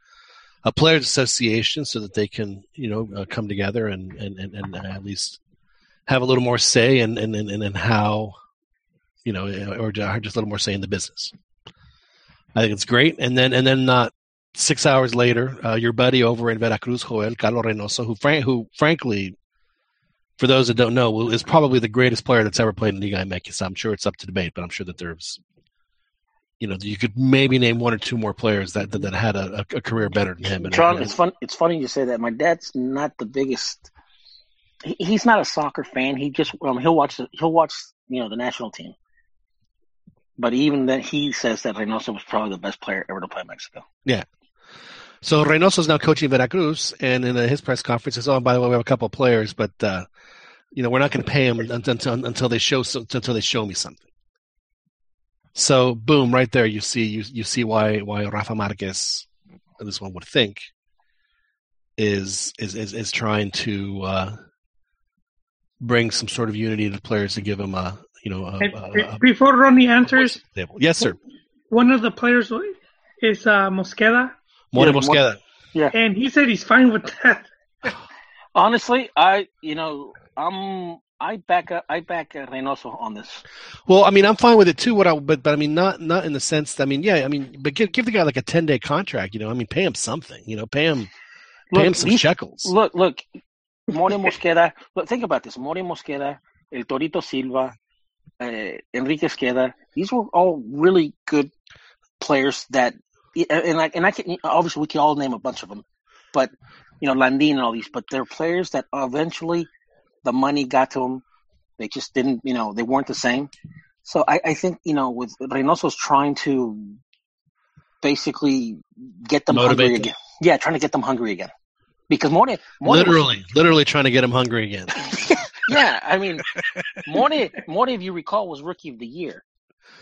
a players association so that they can you know uh, come together and and, and, and at least have a little more say in in, in, in how you know or just a little more say in the business. I think it's great. And then and then not six hours later, uh, your buddy over in Veracruz, Joel Carlos Reinoso, who frank, who frankly, for those that don't know, is probably the greatest player that's ever played in Liga MX. I'm sure it's up to debate, but I'm sure that there's, you know, you could maybe name one or two more players that that, that had a, a career better than him. And- it's fun. It's funny you say that. My dad's not the biggest. He, he's not a soccer fan. He just um, he'll watch the, he'll watch you know the national team. But even then, he says that Reinoso was probably the best player ever to play Mexico. Yeah. So Reinoso is now coaching Veracruz, and in uh, his press conference, says, "Oh, by the way, we have a couple of players, but uh, you know, we're not going to pay them until, until they show until they show me something." So, boom, right there, you see you you see why why Rafa Marquez, this one would think, is is is, is trying to uh, bring some sort of unity to the players to give them a you know a, And a, be- a, before Ronnie answers, yes, sir, one of the players is uh, Mosqueda, More Yeah, Mosqueda. and he said he's fine with that. (laughs) Honestly, I you know I'm I back up I back uh, Reinoso on this. Well, I mean, I'm fine with it too. What I, but but I mean, not not in the sense. That, I mean, yeah, I mean, but give give the guy like a ten day contract. You know, I mean, pay him something. You know, pay him pay Look, him some these- shekels. Look, look, More Mosqueda. (laughs) Look, think about this: More Mosqueda, El Torito Silva, uh, Enrique Esqueda. These were all really good players that, and I and I can obviously we can all name a bunch of them, but you know Landin and all these, but they're players that eventually the money got to them. They just didn't, you know, they weren't the same. So I, I think you know with Reinoso's trying to basically get them Motivate hungry them. again. Yeah, trying to get them hungry again. Because More, More literally, literally trying to get them hungry again. (laughs) yeah, I mean, Morty, Morty, if you recall, was rookie of the year.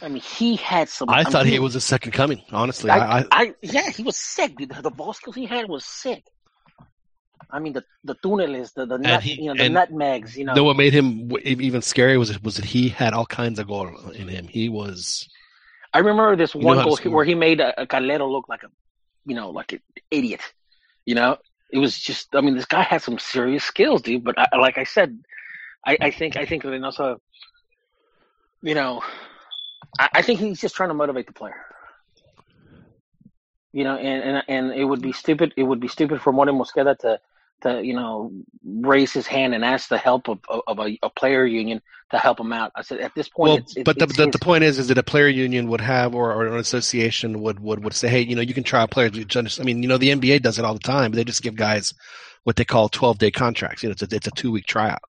I mean, he had some. I mean, thought he was a second coming. Honestly, I, I, I, I, yeah, he was sick. dude. The ball skills he had was sick. I mean, the the tuneles, the the nut, he- you know, the nutmegs, you know. know what made him even scary was was that he had all kinds of goal in him. He was I remember this one goal where he made a, a Calero look like a, you know, like an idiot. You know, it was just. I mean, this guy had some serious skills, dude. But I, like I said, I, I think I think Reinoso, you know, I, I think he's just trying to motivate the player. You know, and, and and it would be stupid. It would be stupid for Morten Mosqueda to to you know raise his hand and ask the help of of, of a, a player union to help him out. I said at this point, well, it's, it's, but the, it's the, the point is, is that a player union would have, or, or an association would, would, would say, hey, you know, you can try out players. I mean, you know, the NBA does it all the time. They just give guys what they call twelve day contracts. You know, it's a, it's a two week tryout,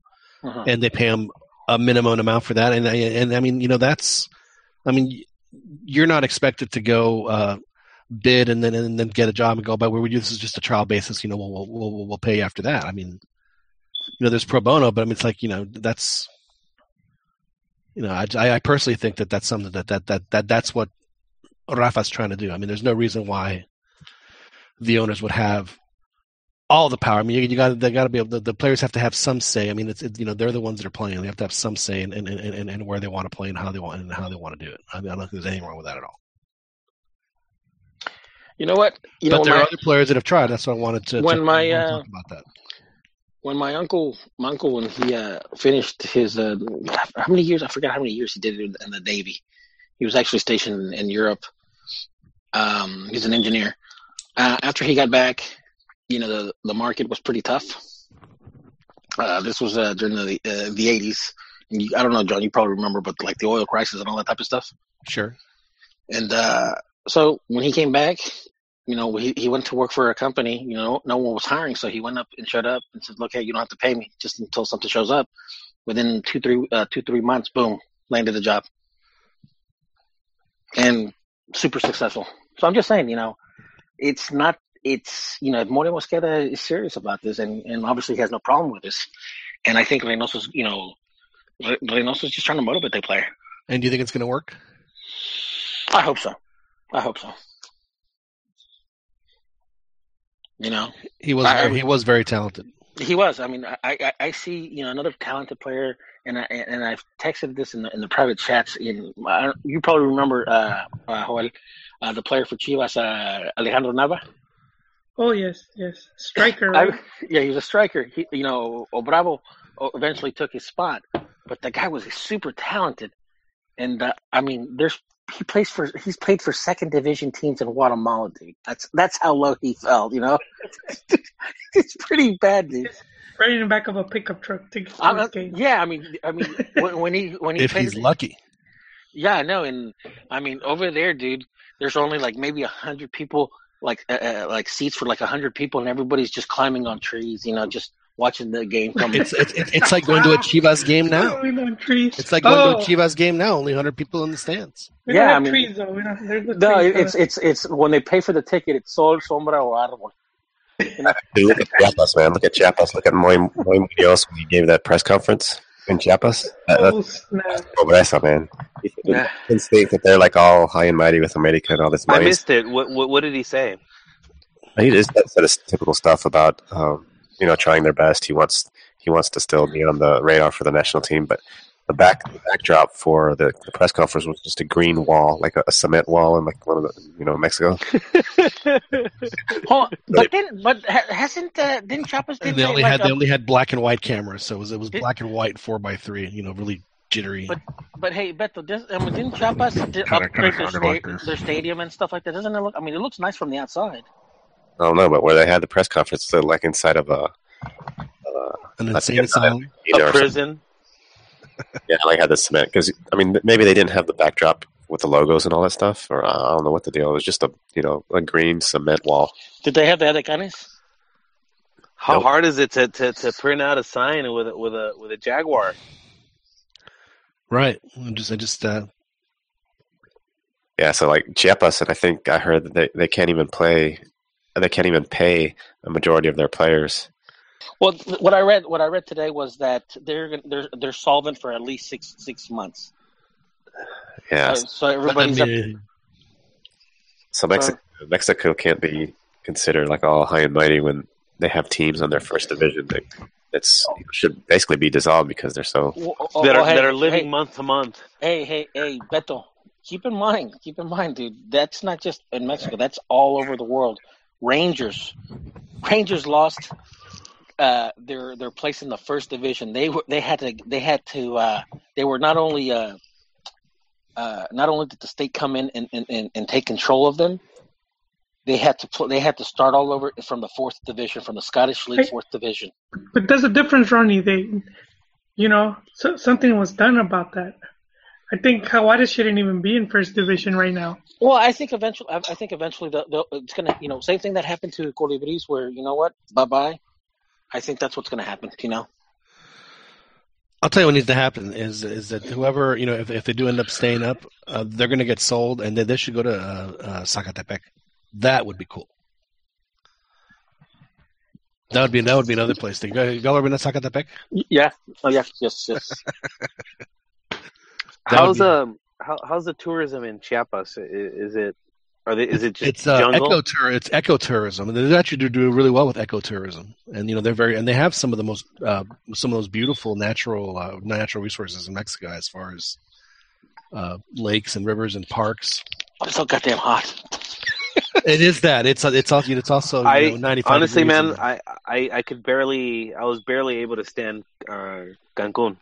Uh-huh. and they pay them a minimum amount for that. And and I mean, you know, that's, I mean, you're not expected to go. Uh, bid and then and then get a job and go, but we do this is just a trial basis. You know, we'll we'll we'll, we'll pay after that. I mean, you know, there's pro bono, but I mean, it's like you know, that's you know, I, I personally think that that's something that that that that that's what Rafa's trying to do. I mean, there's no reason why the owners would have all the power. I mean, you, you got they got to be able. The, the players have to have some say. I mean, it's it, you know they're the ones that are playing. They have to have some say in in, in, in where they want to play and how they want and how they want to do it. I, mean, I don't think there's anything wrong with that at all. You know what? You but know there my, are other players that have tried. That's what I wanted to. When to, my, to uh, talk about that. when my uncle, my uncle, when he uh, finished his, uh, how many years? I forgot how many years he did it in, the Navy. He was actually stationed in, in Europe. Um, he's an engineer. Uh, after he got back, you know, the the market was pretty tough. Uh, this was uh, during the uh, the eighties. I don't know, John. You probably remember, but like the oil crisis and all that type of stuff. Sure. And uh, so when he came back, you know, he, he went to work for a company. You know, no one was hiring, so he went up and showed up and said, "Look, hey, you don't have to pay me just until something shows up." Within two, three, uh, two, three months, boom, landed the job, and super successful. So I'm just saying, you know, it's not. It's you know, More Mosqueda is serious about this, and and obviously he has no problem with this. And I think Reinoso's, you know, Re- Reinoso's just trying to motivate the player. And do you think it's going to work? I hope so. I hope so. You know, He was I- he was very talented. he was. I mean, I, I, I see you know another talented player, and I and I've texted this in the in the private chats. In you probably remember uh, uh, Joel, uh, the player for Chivas, uh, Alejandro Nava. Oh yes, yes, striker. I, (laughs) yeah, he was a striker. He, you know, Bravo eventually took his spot, but the guy was super talented. And uh, I mean, there's he plays for he's played for second division teams in Guatemala, dude. That's that's how low he felt. You know, (laughs) it's pretty bad, dude. right in the back of a pickup truck to, to I'm, game. yeah, I mean, I mean, (laughs) when, when he when he If played, he's lucky. yeah, I know, and I mean, over there, dude, there's only like maybe a hundred people, like uh, uh, like seats for like a hundred people, and everybody's just climbing on trees, you know, just watching the game from. It's it's it's it's like going to a (laughs) Chivas game now. Going on trees. It's like going oh, to a Chivas game now. Only 100 people in the stands. We don't Yeah, have I mean- trees though. We don't, there's no, no, trees, it's uh, it's it's when they pay for the ticket, it's sol, sombra, o árbol. Dude, look at Chiapas, man. Look at Chiapas. Look at Moy, Moy Munoz when he gave that press conference in Chiapas. That, oh, that's snap. pobreza, man. He Yeah. didn't think that they're like all high and mighty with America and all this I missed it. What, what what did he say? He just said his typical stuff about um, you know trying their best. He wants he wants to still be on the radar for the national team, but the back the backdrop for the, the press conference was just a green wall, like a, a cement wall in like one of the you know Mexico. (laughs) Oh, but then, but hasn't uh, didn't Chiapas did And they only like, had they uh, only had black and white cameras, so it was it was Did- black and white four by three. You know, really jittery. But but hey, Beto, does, I mean, didn't Chiapas did Kinda- kinda upgrade their, sounded like sta- their stadium and stuff like that? Doesn't it look? I mean, it looks nice from the outside. I don't know, but where they had the press conference, they're like inside of a An insane asylum. A prison. (laughs) Yeah, like had the cement because I mean maybe they didn't have the backdrop with the logos and all that stuff, or I don't know what the deal. It was just a you know a green cement wall. Did they have the other guys? How Nope. hard is it to, to, to print out a sign with a, with a with a jaguar? Right. I just I just uh, Yeah, so like Chiapas, and I think I heard that they, they can't even play, they can't even pay a majority of their players. Well, th- what I read, what I read today was that they're gon- they're they're solvent for at least six six months. Yeah, So, so I everybody's up. mean, so Mexico Mexico can't be considered like all high and mighty when they have teams on their first division that that's should basically be dissolved because they're so. Oh, oh, that oh, are hey, that are living hey, month to month. Hey, hey, hey, Beto, keep in mind, keep in mind, dude, that's not just in Mexico, that's all over the world. Rangers, Rangers lost uh, their their place in the first division. They were they had to they had to uh, they were not only uh, uh, not only did the state come in and, and, and, and take control of them, they had to pl- they had to start all over from the fourth division, from the Scottish League fourth division. But there's a difference, Ronnie. They, you know, so, something was done about that. I think Kawada shouldn't even be in first division right now. Well, I think eventually, I I think eventually, the, the, it's gonna, you know, same thing that happened to Colibris, where you know what, bye bye. I think that's what's gonna happen. You know, I'll tell you what needs to happen is is that whoever you know if, if they do end up staying up, uh, they're going to get sold, and then they should go to uh, uh, Zacatepec. That would be cool. That would be that would be another place to go. Y'all ever been to Zacatepec? Yeah. Oh yeah. Yes. Yes. (laughs) How's would be- um how, how's the tourism in Chiapas? I- Is it are they is it just it's uh, jungle? eco tour. It's ecotourism, and they actually do, do really well with ecotourism. And you know they're very and they have some of the most uh, some of those beautiful natural uh, natural resources in Mexico as far as uh, lakes and rivers and parks. I'm so goddamn hot. (laughs) it is that. It's it's also it's also you know, ninety five. honestly, man, I, I I could barely I was barely able to stand uh, Cancun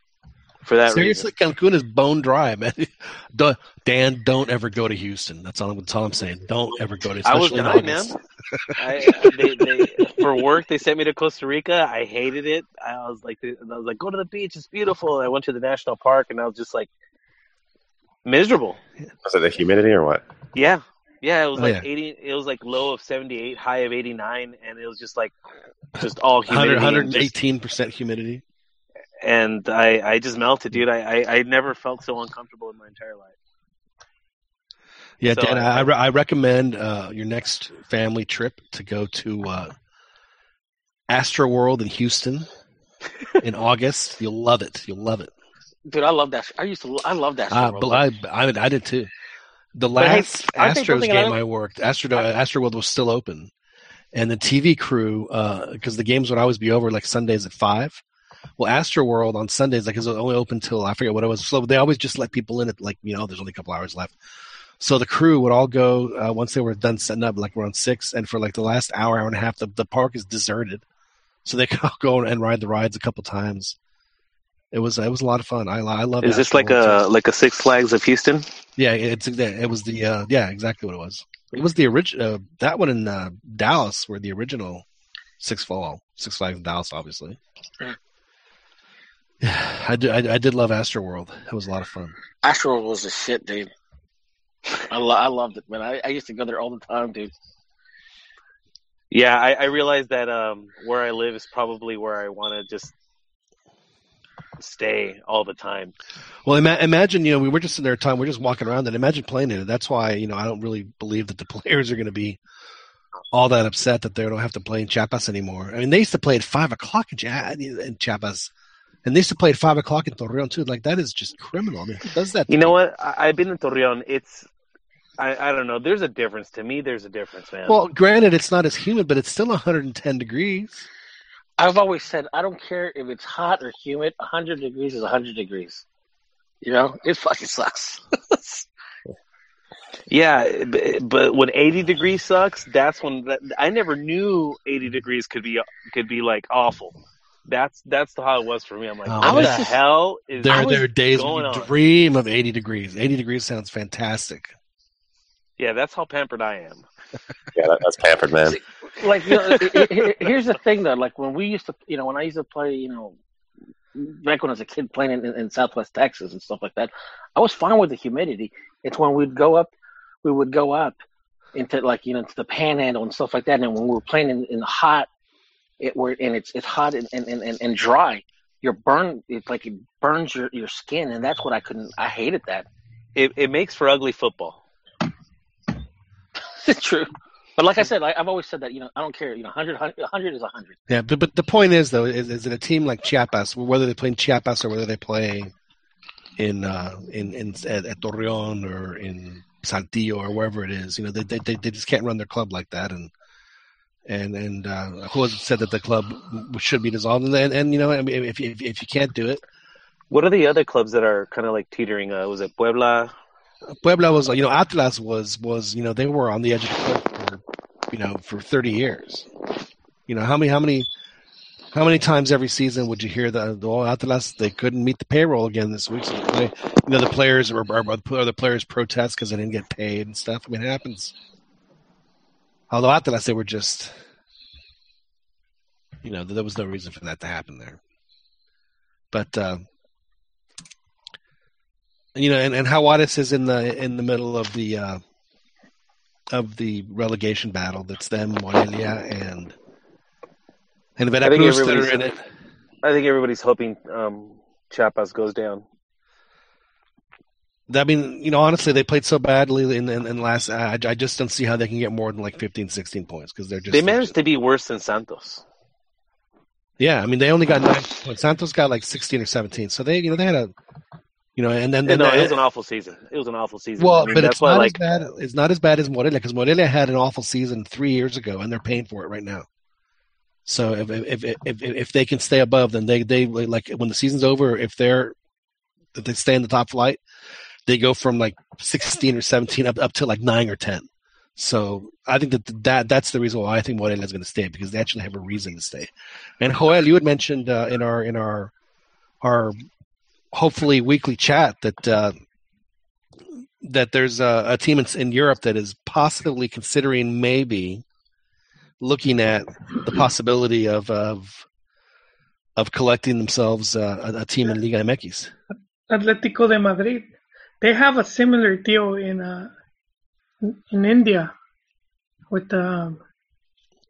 for that seriously, Cancun is bone dry, man. (laughs) Don't- Dan, don't ever go to Houston. That's all. That's all I'm saying. Don't ever go to. I was in dying, August. man. (laughs) I, they, they, for work, they sent me to Costa Rica. I hated it. I was like, I was like, go to the beach. It's beautiful. I went to the national park, and I was just like miserable. Was it the humidity or what? Yeah, yeah. It was Oh, like yeah. eighty. It was like low of seventy eight, high of eighty nine, and it was just like just all humidity. 100, and, just- 118% humidity. And I, I just melted, dude. I, I, I never felt so uncomfortable in my entire life. Yeah, So Dan, I- I, I, recommend uh, your next family trip to go to uh, Astro World in Houston (laughs) in August. You'll love it. You'll love it. Dude, I love that. I used to. I love that. Uh, but I, I, I did too. The But hey, last aren't Astros game another- I worked, Astro Astro World was still open, and the TV crew, because the games would always be over like Sundays at five. Well, Astro World on Sundays, like, is only open till I forget what it was. So they always just let people in at like you know, there's only a couple hours left. So the crew would all go uh, once they were done setting up, like around six, and for like the last hour, hour and a half, the, the park is deserted. So they (laughs) could all go and ride the rides a couple times. It was it was a lot of fun. I I love. Is this Astro like World, a like a Six Flags of Houston? yeah, it's it was the uh, yeah exactly what it was. It was the original uh, that one in uh, Dallas were the original Six Fall Six Flags in Dallas, obviously. Yeah, (sighs) I did. I, I did love Astroworld. It was a lot of fun. Astroworld was a shit, dude. I, lo- I loved it, man. I, I used to go there all the time, dude. Yeah, I, I realize that um, where I live is probably where I want to just stay all the time. Well, ima- imagine you know we were just in there time. We're just walking around, and imagine playing in it. That's why you know I don't really believe that the (laughs) players are going to be all that upset that they don't have to play in Chiapas anymore. I mean, they used to play at five o'clock in, Chia- in Chiapas, and they used to play at five o'clock in Torreon too. Like that is just criminal. I mean, does that? You know what? I, I've been in Torreon. It's I, I don't know. There's a difference to me. There's a difference, man. Well, granted, it's not as humid, but it's still 110 degrees. I've always said I don't care if it's hot or humid. 100 degrees is 100 degrees. You know, it fucking sucks. (laughs) yeah, but when 80 degrees sucks, that's when that, I never knew 80 degrees could be could be like awful. That's that's how it was for me. I'm like, Oh, what the just- hell is There, what there are days going when you on? dream of 80 degrees. 80 degrees sounds fantastic. Yeah, that's how pampered I am. (laughs) Yeah, that, that's pampered, man. Like, you know, it- it- it- here's the thing though. Like when we used to, you know, when I used to play, you know, back when I was a kid playing in, in Southwest Texas and stuff like that, I was fine with the humidity. It's when we'd go up, we would go up into like you know into the Panhandle and stuff like that. And when we were playing in, in the hot, it were and it's it's hot and and, and, and dry. You're burned. It's like it burns your, your skin, and that's what I couldn't. I hated that. It it makes for ugly football. (laughs) It's true. But like I said, I, I've always said that you know I don't care. You know, 100, 100 is hundred. Yeah, but, but the point is though, is, is that a team like Chiapas, whether they play in Chiapas or whether they play in uh, in, in at, at Torreon or in Saltillo or wherever it is, you know, they they, they they just can't run their club like that, and and and uh, who has said that the club should be dissolved, and and, and you know, I mean, if, if if you can't do it, What are the other clubs that are kind of like teetering? Uh, was it Puebla? Puebla was, you know, Atlas was was, you know, they were on the edge of the cliff for, you know, for thirty years. You know, how many how many how many times every season would you hear the oh, Atlas they couldn't meet the payroll again this week? So the play, you know, the players or, or, or the players protest because they didn't get paid and stuff. I mean, it happens. Although Atlas, they were just, you know, there was no reason for that to happen there. But uh, you know, and, and Juarez is in the in the middle of the uh, of the relegation battle. That's them, Morelia, and and Veracruz that are in it. I think everybody's hoping um, Chiapas goes down. I mean, you know, honestly, they played so badly in in, in last. I, I just don't see how they can get more than like 15, 16 points because they're just. They managed to be worse than Santos. Yeah, I mean, they only got nine points. Santos got like sixteen or seventeen. So they, you know, they had a, you know, and then, then no, uh, it was an awful season. It was an awful season. well, I mean, but it's not like, as bad. It's not as bad as Morelia because Morelia had an awful season three years ago, and they're paying for it right now. So if if if if, if they can stay above, then they they like when the season's over, if they're if they stay in the top flight, they go from like sixteen or seventeen up up to like nine or ten. So I think that that that's the reason why I think Morelia is going to stay because they actually have a reason to stay. And Joel, you had mentioned uh, in our in our our hopefully weekly chat that uh, that there's a, a team in, in Europe that is possibly considering maybe looking at the possibility of of of collecting themselves uh, a, a team in Liga MX. Atletico de Madrid. They have a similar deal in uh, in India with the um,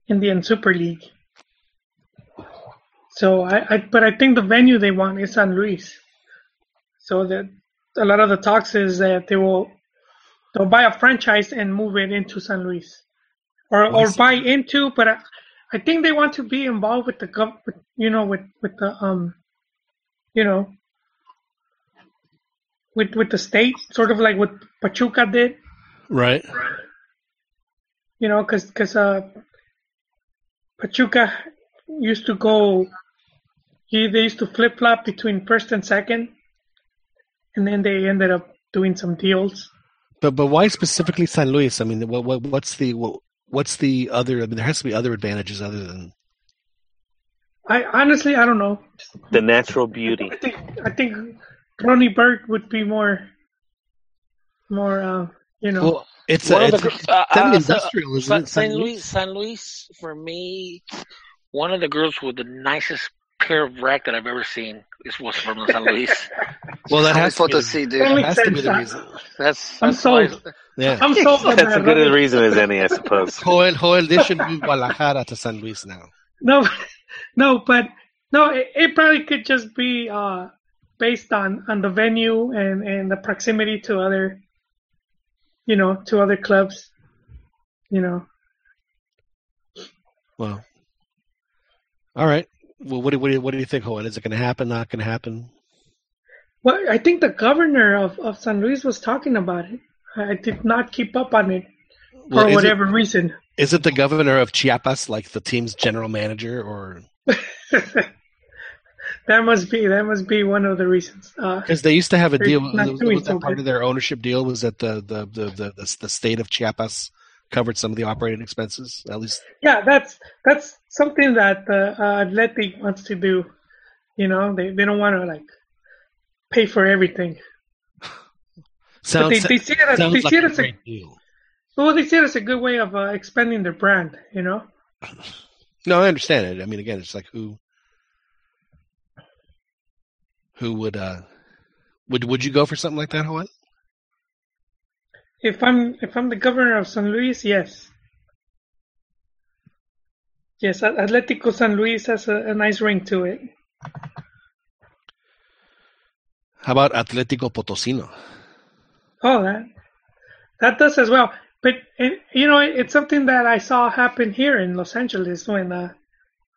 Indian Super League. So I, I, but I think the venue they want is San Luis. So that a lot of the talks is that they will they'll buy a franchise and move it into San Luis, or I or buy into. But I, I think they want to be involved with the gov, with, you know, with with the um, you know, with with the state, sort of like what Pachuca did. Right. You know, because because uh, Pachuca used to go. He, they used to flip flop between first and second, and then they ended up doing some deals. But but why specifically San Luis? I mean, what, what what's the what, what's the other? I mean, there has to be other advantages other than I honestly I don't know. the natural beauty. I think I think Ronnie Burke would be more more uh, you know well, it's a, it's, the it's gr- uh, uh, semi-industrial, isn't San, it? San Luis, San Luis, for me, one of the girls with the nicest pair of rack that I've ever seen is was from San Luis. (laughs) Well, that Only has to be the, see, dude. that has to be the reason. That's I'm that's why- sold. Yeah. I'm sold on (laughs) That's that. as good a reason as any, I suppose. (laughs) Joel, Joel, they should move Guadalajara to San Luis now. No, no, but no, it, it probably could just be uh, based on, on the venue and, and the proximity to other, you know, to other clubs. You know, Well, all right. Well, what do what do you, what do you think, Joel? Is it going to happen? Not going to happen? well, I think the governor of, of San Luis was talking about it. I did not keep up on it for Well, it- whatever reason. Is it the governor of Chiapas, like the team's general manager, or (laughs) that must be that must be one of the reasons. Uh, because they used to have a deal? Was, was that part of their ownership deal? Was that the the, the the the the state of Chiapas covered some of the operating expenses? At least yeah, that's that's something that the uh, Athletic wants to do. You know, they they don't want to like pay for everything. (laughs) sounds they- they see it as- sounds they like see it a as a- great deal. Well, they see it as a good way of uh, expanding their brand. You know, (laughs) No, I understand it. I mean, again, it's like who who would uh would would you go for something like that, Joel? if I'm if I'm the governor of San Luis, yes, yes, Atletico San Luis has a, a nice ring to it. How about Atletico Potosino? Oh, that that does as well. But it, you know, it's something that I saw happen here in Los Angeles when uh,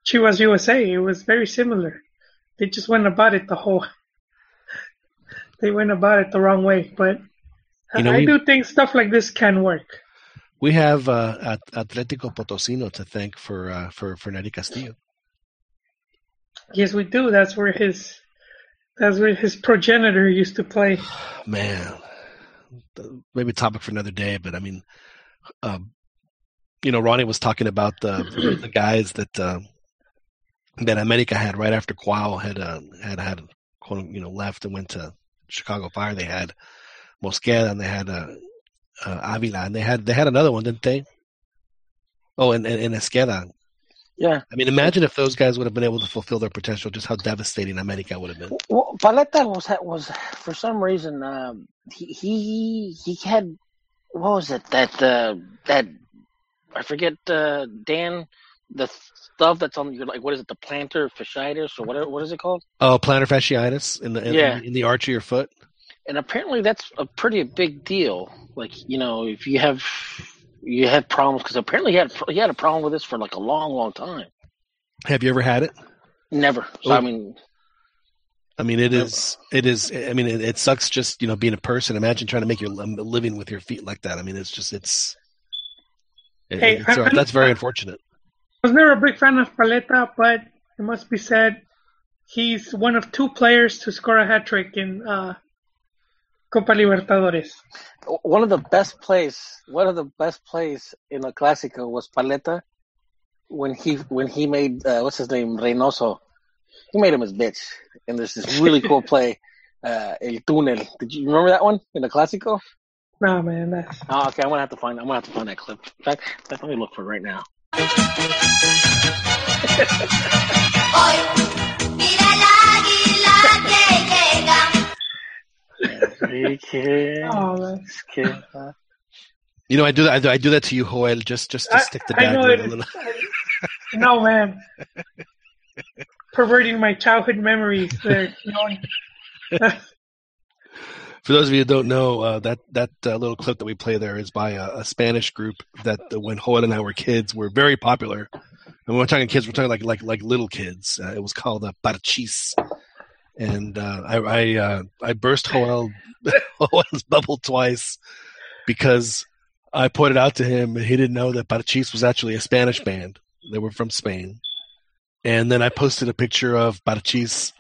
Chivas USA. It was very similar. They just went about it the whole. (laughs) They went about it the wrong way, but You know, I we- do think stuff like this can work. We have uh, Atletico Potosino to thank for uh, for for Nery Castillo. Yes, we do. That's where his that's where his progenitor used to play. (sighs) Man, maybe a topic for another day. But I mean, um, you know, Ronnie was talking about the the guys that uh, that America had right after Cuau had uh, had had quote, you know left and went to Chicago Fire. They had Mosqueda and they had uh, uh, Avila and they had they had another one, didn't they? Oh, and and, and Esqueda. Yeah. I mean, imagine if those guys would have been able to fulfill their potential. Just how devastating America would have been. Well, Paleta was was for some reason um, he he he had what was it that uh, that I forget uh, Dan the stuff that's on your like what is it the plantar fasciitis or whatever what is it called Oh, plantar fasciitis in the in, Yeah. in the arch of your foot. and apparently that's a pretty big deal. Like you know, if you have you had problems because apparently he had he had a problem with this for like a long, long time. Have you ever had it? Never. So Oh. I mean, I mean, it is. It is. I mean, it, it sucks just you know being a person. Imagine trying to make your living with your feet like that. I mean, it's just it's. it- Hey, it's- that's very unfortunate. Was never a big fan of Paleta, but it must be said he's one of two players to score a hat trick in uh, Copa Libertadores. one of the best plays, one of the best plays in a Clásico was Paleta when he when he made uh, what's his name Reynoso. He made him his bitch, and there's this really cool (laughs) play, uh, El Túnel. Did you remember that one in the Clásico? Nah, man, that's Oh, okay, I'm gonna have to find. I'm gonna have to find that clip. In fact, let me look for it right now. Mira el águila que llega. oh. (laughs) You know, I do that. I do, I do that to you, Joel, just just to I, stick the dagger in a little. (laughs) No, man. Perverting my childhood memories there. You know, For those of you who don't know, uh, that that uh, little clip that we play there is by a, a Spanish group that uh, when Joel and I were kids were very popular. And when we're talking kids, we're talking like like like little kids. Uh, it was called uh, Parchis, and uh, I I, uh, I burst Joel (laughs) Joel's bubble twice because I pointed out to him he didn't know that Parchis was actually a Spanish band. They were from Spain, and then I posted a picture of Parchis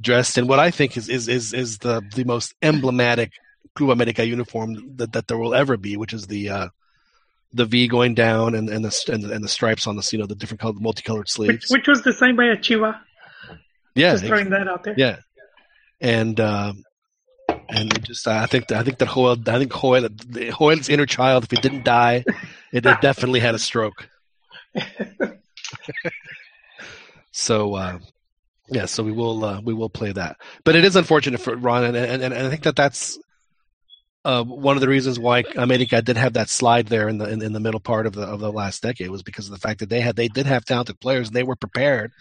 dressed in what I think is is is, is the the most emblematic Club America uniform that, that there will ever be, which is the uh, the V going down and and the and the, and the stripes on the you know the different colored multicolored sleeves. which was designed by a Chiva. yeah, Just throwing that out there. yeah, and um, and just I think that, I think that Joel I think Joel Joel's inner child, if he didn't die, it, it definitely had a stroke. (laughs) so uh, yeah, so we will uh, we will play that, but it is unfortunate for Ron, and and, and I think that that's. Uh, one of the reasons why America did have that slide there in the in, in the middle part of the of the last decade was because of the fact that they had they did have talented players and they were prepared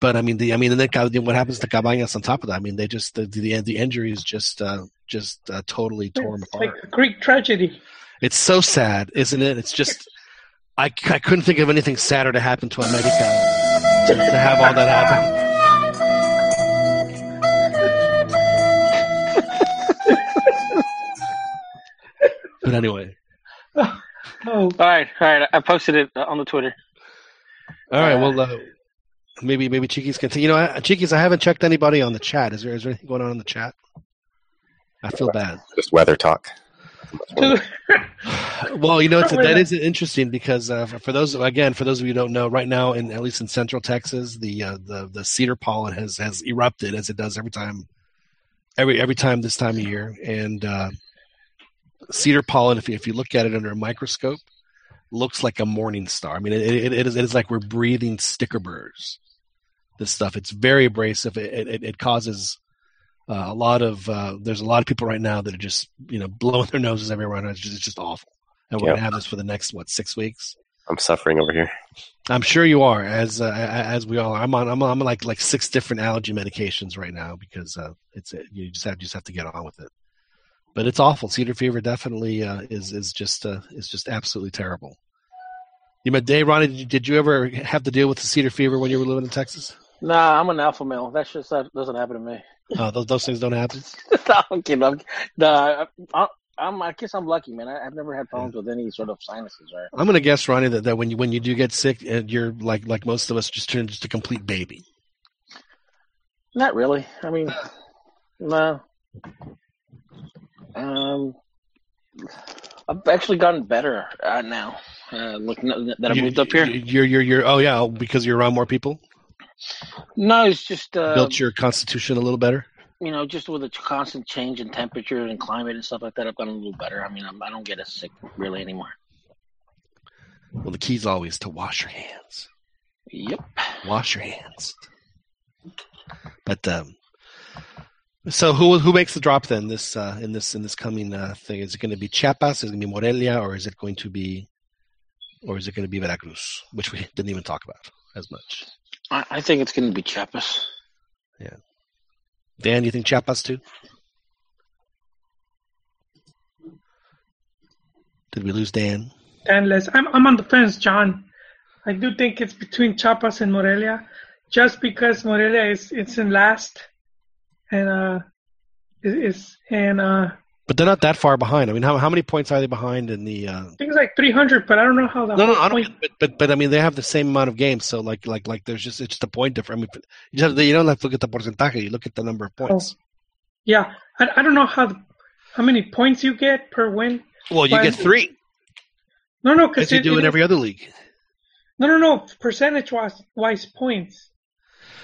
but I mean, the I mean, and then what happens to Cabañas on top of that? I mean, they just the the, the injuries just uh, just uh, totally tore him It's like a Greek tragedy. It's so sad, isn't it? It's just I, I couldn't think of anything sadder to happen to America to have all that happen. But anyway, (laughs) Oh, All right, all right. I posted it uh, on the Twitter. all right. Well, uh, maybe maybe Cheeky's can. You know, I- Cheeky's. I haven't checked anybody on the chat. Is there is there anything going on in the chat? I feel bad. Just weather talk. (laughs) Well, you know, it's, (laughs) that is interesting because uh, for, for those again, for those of you who don't know, right now, in at least in Central Texas, the uh, the the cedar pollen has has erupted as it does every time, every every time this time of year, and uh, cedar pollen, if you, if you look at it under a microscope, looks like a morning star. I mean, it, it, it, is, it is like we're breathing sticker burrs. This stuff, it's very abrasive. It it, it causes uh, a lot of uh, there's a lot of people right now that are just you know blowing (laughs) their noses everywhere. And it's just, it's just awful. And we're Yep. gonna have this for the next what six weeks. I'm suffering over here. I'm sure you are, as uh, as we all are. I'm on I'm on, like like six different allergy medications right now because uh, it's you just have just have to get on with it. But it's awful. Cedar fever definitely uh, is is just uh, is just absolutely terrible. You met Dave Ronnie. Did you, did you ever have to deal with the cedar fever when you were living in Texas? Nah, I'm an alpha male. That shit that doesn't happen to me. Uh, those those things don't happen. (laughs) no, I'm kidding. I'm, nah, I, I'm, I guess I'm lucky, man. I, I've never had problems with any sort of sinuses. Right? I'm gonna guess, Ronnie, that, that when you when you do get sick, and you're like like most of us, just turn just a complete baby. not really. I mean, (sighs) no. Um, I've actually gotten better uh, now. Uh, looking at, that I You- moved up here. You're you're you're oh yeah because you're around more people. No, it's just uh, Built your constitution a little better. you know, just with a constant change in temperature and climate and stuff like that, I've gotten a little better. I mean, I'm, I don't get as sick really anymore. Well, the key's always to wash your hands. Yep. Wash your hands. But um, so who who makes the drop then? This uh, in this in this coming uh, thing is it going to be Chiapas? Is it going to be Morelia, or is it going to be, or is it going to be Veracruz, which we (laughs) didn't even talk about as much? I, I think it's going to be Chiapas. Yeah, Dan, you think Chiapas too? Did we lose Dan? Dan, less. I'm I'm on the fence, John. I do think it's between Chiapas and Morelia, just because Morelia is it's in last and uh, is and uh, But they're not that far behind. I mean, how how many points are they behind in the? Uh, it's like 300, but I don't know how that. no, no, I don't. point- But, but but I mean, they have the same amount of games. So like like like there's just it's just a point difference. I mean, you just you don't have to look at the porcentaje. You look at the number of points. Yeah, I, I don't know how the, how many points you get per win. well, you get three No, no, because you do in every other league. No, no, no. Percentage wise, wise points.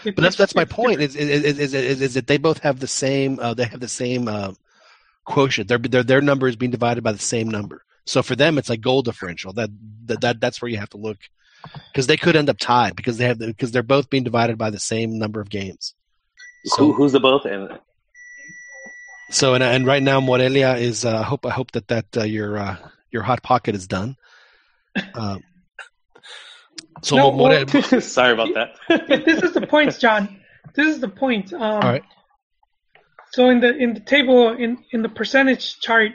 It- But that's that's my point. Is is, is, is, is, is that they both have the same uh, they have the same uh, quotient. Their their their number is being divided by the same number. So for them, it's like goal differential. That that, that that's where you have to look because they could end up tied because they have the, because they're both being divided by the same number of games. Who, So who's the both? And so and and right now Morelia is. Uh, I hope I hope that that uh, your uh, your hot pocket is done. So No, More- well, (laughs) sorry about that. (laughs) this is the points, John. This is the point. Um, all right. So in the in the table in in the percentage chart,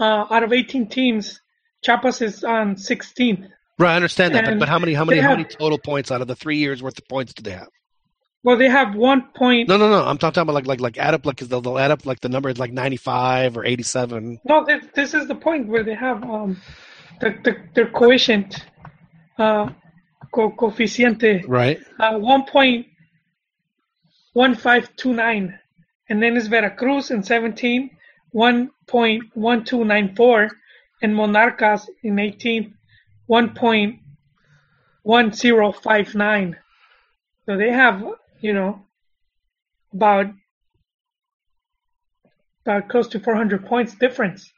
uh, out of 18 teams, Chiapas is on 16th. Right, I understand that, but, but how many how many they how have- many total points out of the three years worth of points do they have? Well, they have one point. No, no, no. I'm talking about like like like add up like 'cause they'll, they'll add up like the number is like 95 or 87. No, this, this is the point where they have um, the, the their coefficient, uh, co- coeficiente, Right. uh, 1.1529, and then it's Veracruz in 17, 1.1294, and Monarcas in 18, 1.1059. So they have, you know, about about close to 400 points difference.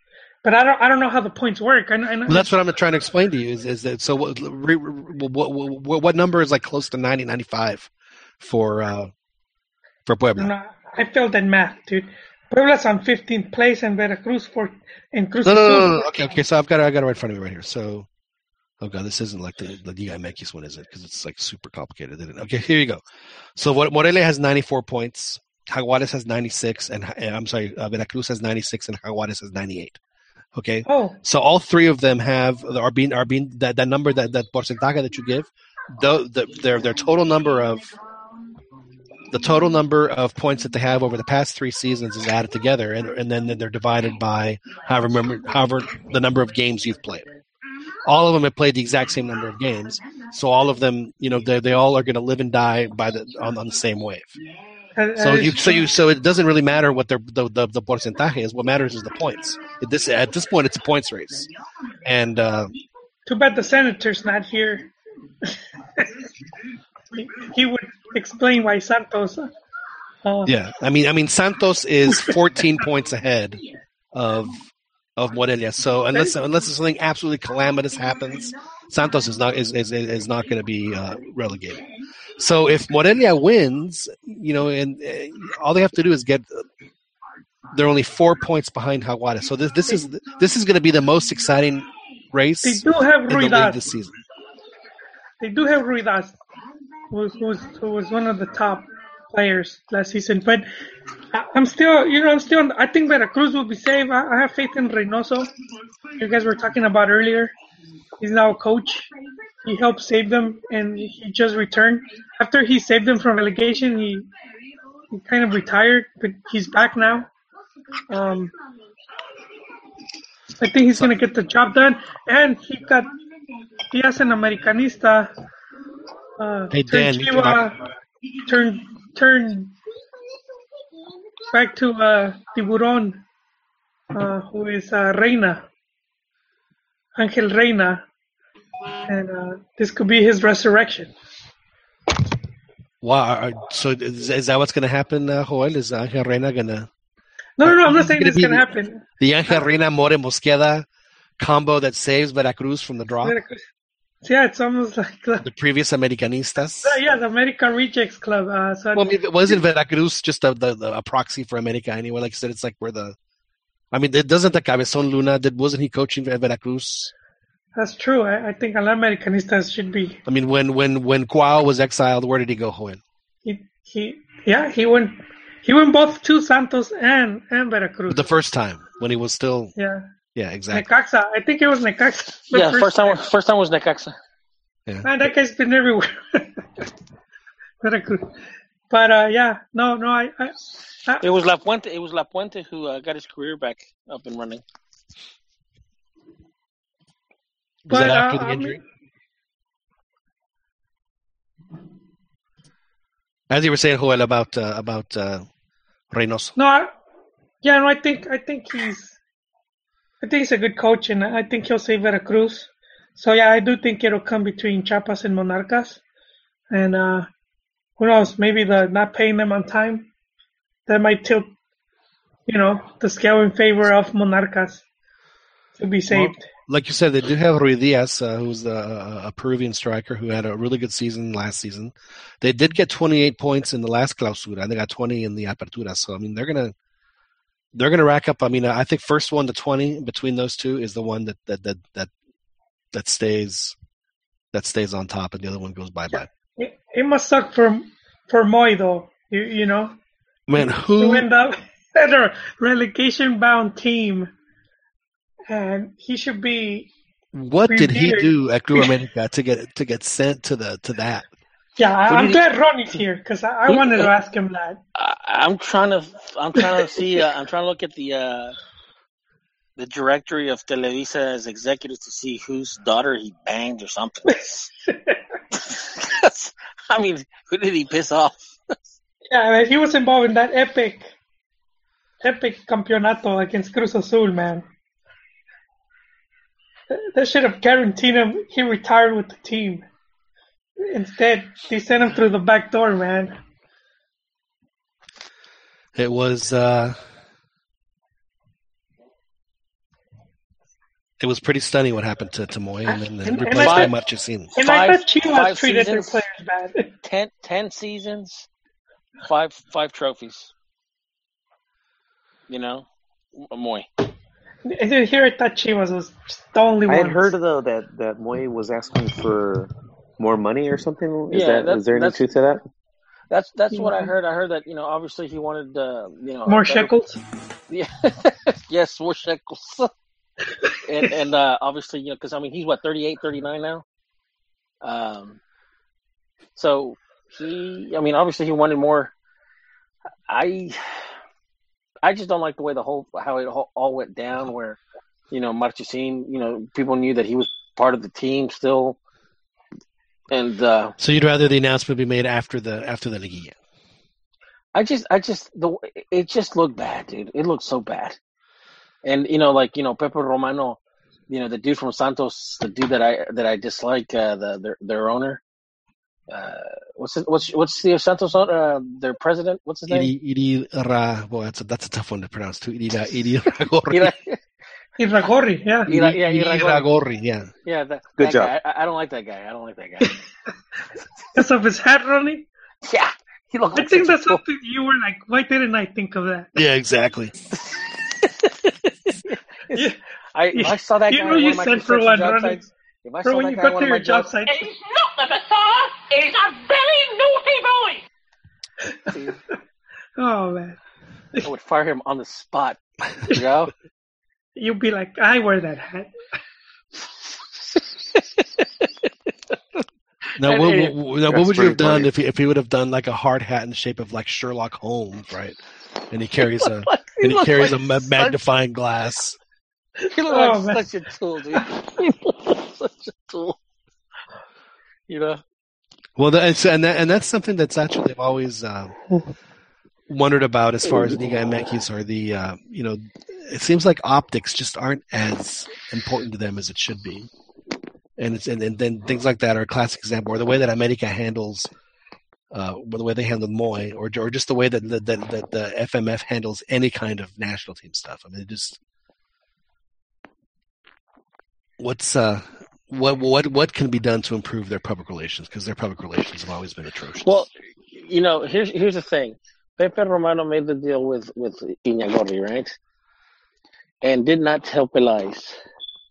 But I don't I don't know how the points work. I, I Well, that's what I'm trying to explain to you is is that so what re, what, what, what number is like close to 90 95 for uh for Puebla? No, I failed in math, dude. Puebla's on 15th place and Veracruz for and Cruz No, no, no, no. Okay, okay. So I've got it, I got it right in front of me right here. So, oh god, this isn't like the the Liga MX one, is it? Because it's like super complicated. Isn't it? Okay, here you go. So what Morelia has 94 points, Jaguares has 96, and I'm sorry, uh, Veracruz has 96, and Jaguares has 98. Okay, Oh, so all three of them have are being are being that, that number that that porcentaje that you give, the, the their their total number of the total number of points that they have over the past three seasons is added together, and and then they're divided by however remember however the number of games you've played. All of them have played the exact same number of games, so all of them, you know, they they all are going to live and die by the on, on the same wave. That- So you so you so it doesn't really matter what their the the, the porcentaje is. What matters is the points. At this at this point, it's a points race, and uh, Too bad the senator's not here. he, (laughs) he would explain why Santos. Uh, yeah, I mean I mean Santos is 14 (laughs) points ahead of of Morelia. So unless unless something absolutely calamitous happens, Santos is not is is, is not going to be uh, relegated. So if Morelia wins, you know, and uh, all they have to do is get. They're only four points behind Jaguares. So this this is this is going to be the most exciting race They do have in the Rui league this season. They do have Ruidíaz, who's, who's, who was one of the top players last season. But I'm still, you know, I'm still. I think Veracruz will be safe. I, I have faith in Reinoso. You guys were talking about earlier. He's now a coach. He helped save them, and he just returned after he saved them from relegation. He he kind of retired, but he's back now. Um, I think he's going to get the job done, and he got Diaz an Americanista. Uh, Hey, Dan, turned you Chiva, turn turn back to uh, Tiburon, uh, who is uh, Reyna, Angel Reyna, and uh, this could be his resurrection. Wow. So is, is that what's going to happen, uh, Joel? Is Angel Reyna going to No, no, no, I'm not is saying be can the- happen. the Angel Reyna More Mosqueda combo that saves Veracruz from the drop? Yeah, it's almost like the, The previous Americanistas. yeah, the America Rejects Club. Uh, so Well, I mean, wasn't Veracruz just a, the, the, a proxy for America anyway? Like I said, it's like where the. I mean, it doesn't the Cabezon Luna did wasn't he coaching at Veracruz? that's true. I, I think a lot of Americanistas should be. I mean, when when when Cuau was exiled, where did he go, Joel? He, he yeah, he went he went both to Santos and and Veracruz. The first time when he was still yeah, Yeah, exactly. Necaxa. I think it was Necaxa. the Yeah, first time first time was Necaxa. Man, that guy's been everywhere. (laughs) Veracruz. But uh, yeah, no, no, I, I, I It was La Puente. It was Lapuente who uh, got his career back up and running. Was but, that after uh, the I injury? mean- As you were saying, Joel, about uh, about uh, Reinoso. no, I, yeah, no, I think, I think he's, I think he's a good coach, and I think he'll save Veracruz. So yeah, I do think it'll come between Chiapas and Monarcas, and uh, who knows? Maybe the not paying them on time that might tilt, you know, the scale in favor of Monarcas to be saved. Like you said, they do have Ruidíaz, uh, who's a, a Peruvian striker who had a really good season last season. They did get 28 points in the last clausura. They got 20 in the apertura. So I mean, they're gonna they're gonna rack up. I mean, I think first one to 20 between those two is the one that that that that that stays that stays on top, and the other one goes bye bye. It, it must suck for for Moy though. You you know, Man, to who end up (laughs) at a relegation bound team, and he should be. what did he do at Club (laughs) America to get to get sent to the to that? Yeah, I, I'm did he- glad Ronnie's here because I, I Who- wanted to ask him that. I, I'm trying to I'm trying to see uh, I'm trying to look at the uh, the directory of Televisa's executives to see whose daughter he banged or something. (laughs) (laughs) I mean, who did he piss off? Yeah, man, he was involved in that epic, epic campeonato against Cruz Azul, man. That- That should have guaranteed him he retired with the team. Instead, they sent him through the back door, man. It was uh it was pretty stunning what happened to, to Moy and then And- and replaced I- by Marchesín. And Five- I thought Chivas five treated their players bad. (laughs) Ten, ten seasons, five five trophies. You know, Moy. And then here I thought Chivas was the only I one. had heard though that that Moy was asking for more money or something. Is Yeah, that that- is there any truth to that? That's that's what I heard. I heard that you know obviously he wanted uh, you know More better- shekels. (laughs) Yeah, yes, more shekels. (laughs) and and uh, obviously, you know, because I mean, he's what 38, 39 now. Um, so he, I mean, obviously, he wanted more. I, I just don't like the way the whole how it all, went down. Where, you know, Marchesín, you know, people knew that he was part of the team still, and uh, So you'd rather the announcement be made after the after the Liguilla. I just, I just, the it just looked bad, dude. It looked so bad. And you know, like you know, Pepe Romano, you know, the dude from Santos, the dude that I that I dislike, uh, the their their owner. Uh, what's it, what's what's the Santos uh, their president? What's his name? Iri, Iri Ra, boy, that's a, that's a tough one to pronounce too. Iri, Ra- (laughs) Iri Ragorri. (laughs) Iragorri, yeah. Ira- yeah, Iri Iragorri. Yeah. yeah, that, Good that job. Guy. I, I don't like that guy. I don't like that guy. (laughs) Because of his hat, Ronnie. yeah, he looked I like think that's fool. something you were like, why didn't I think of that? Yeah, exactly. Yeah. (laughs) I if I saw that You guy. know on one you of my sent for one, job Ronnie. sites, if I For saw when that you guy go on one to your job job site. He's not the Messiah. He's a very naughty boy. Oh, man. I would fire him on the spot. You know. (laughs) You'd be like, I wear that hat. (laughs) Now, And what, it- what, now, what would you have done funny. if he, if he would have done like a hard hat in the shape of like Sherlock Holmes, right? And he carries a Like- and he carries like a ma- such- magnifying glass. (laughs) He looked Oh, like man. such a tool, dude. He looked like such a tool. You know? Well, that, and, that, and that's something that's actually I've always uh, wondered about as far as Liga MX are the uh, you know it seems like optics just aren't as important to them as it should be, and it's and, and then things like that are a classic example, or the way that America handles. Uh, the way they handled Moy, or or just the way that the, that, that the FMF handles any kind of national team stuff. I mean, it just what's uh what what what can be done to improve their public relations because their public relations have always been atrocious. Well, you know, here's here's the thing. Pepe Romano made the deal with with Iñagorri, right? And did not tell Peláez.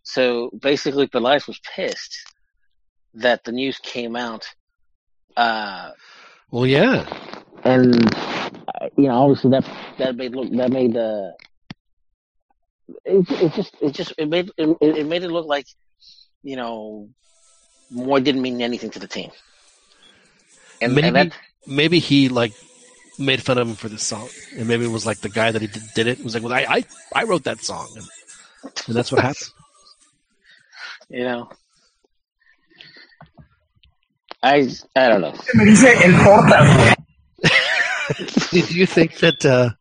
So basically, Peláez was pissed that the news came out. Uh, well, yeah, and uh, you know, obviously that that made look that made uh, it, it just it just it made it, it made it look like you know Moy didn't mean anything to the team. And, maybe and that maybe he like made fun of him for this song, and maybe it was like the guy that he did, did it was like, "Well, I I, I wrote that song," and, and that's what happened. (laughs) you know. I I don't know. (laughs) (laughs) do you think that? Uh,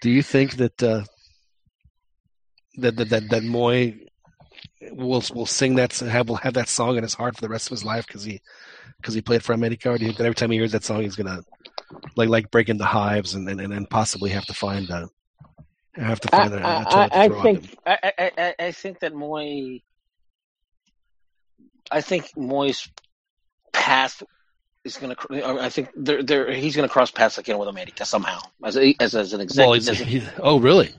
do you think that uh, that that that, that Moy will will sing that have will have that song in his heart for the rest of his life because he because he played for America? Or do you think every time he hears that song, he's gonna like like break into hives and and, and possibly have to find a have to I, find a, a I, I, I throw on him? think I, I, I- I think that Moy I think Moy's path is going to. I think they're, they're, he's going to cross paths again with America somehow as a, as as an Well, executive, he's, oh really?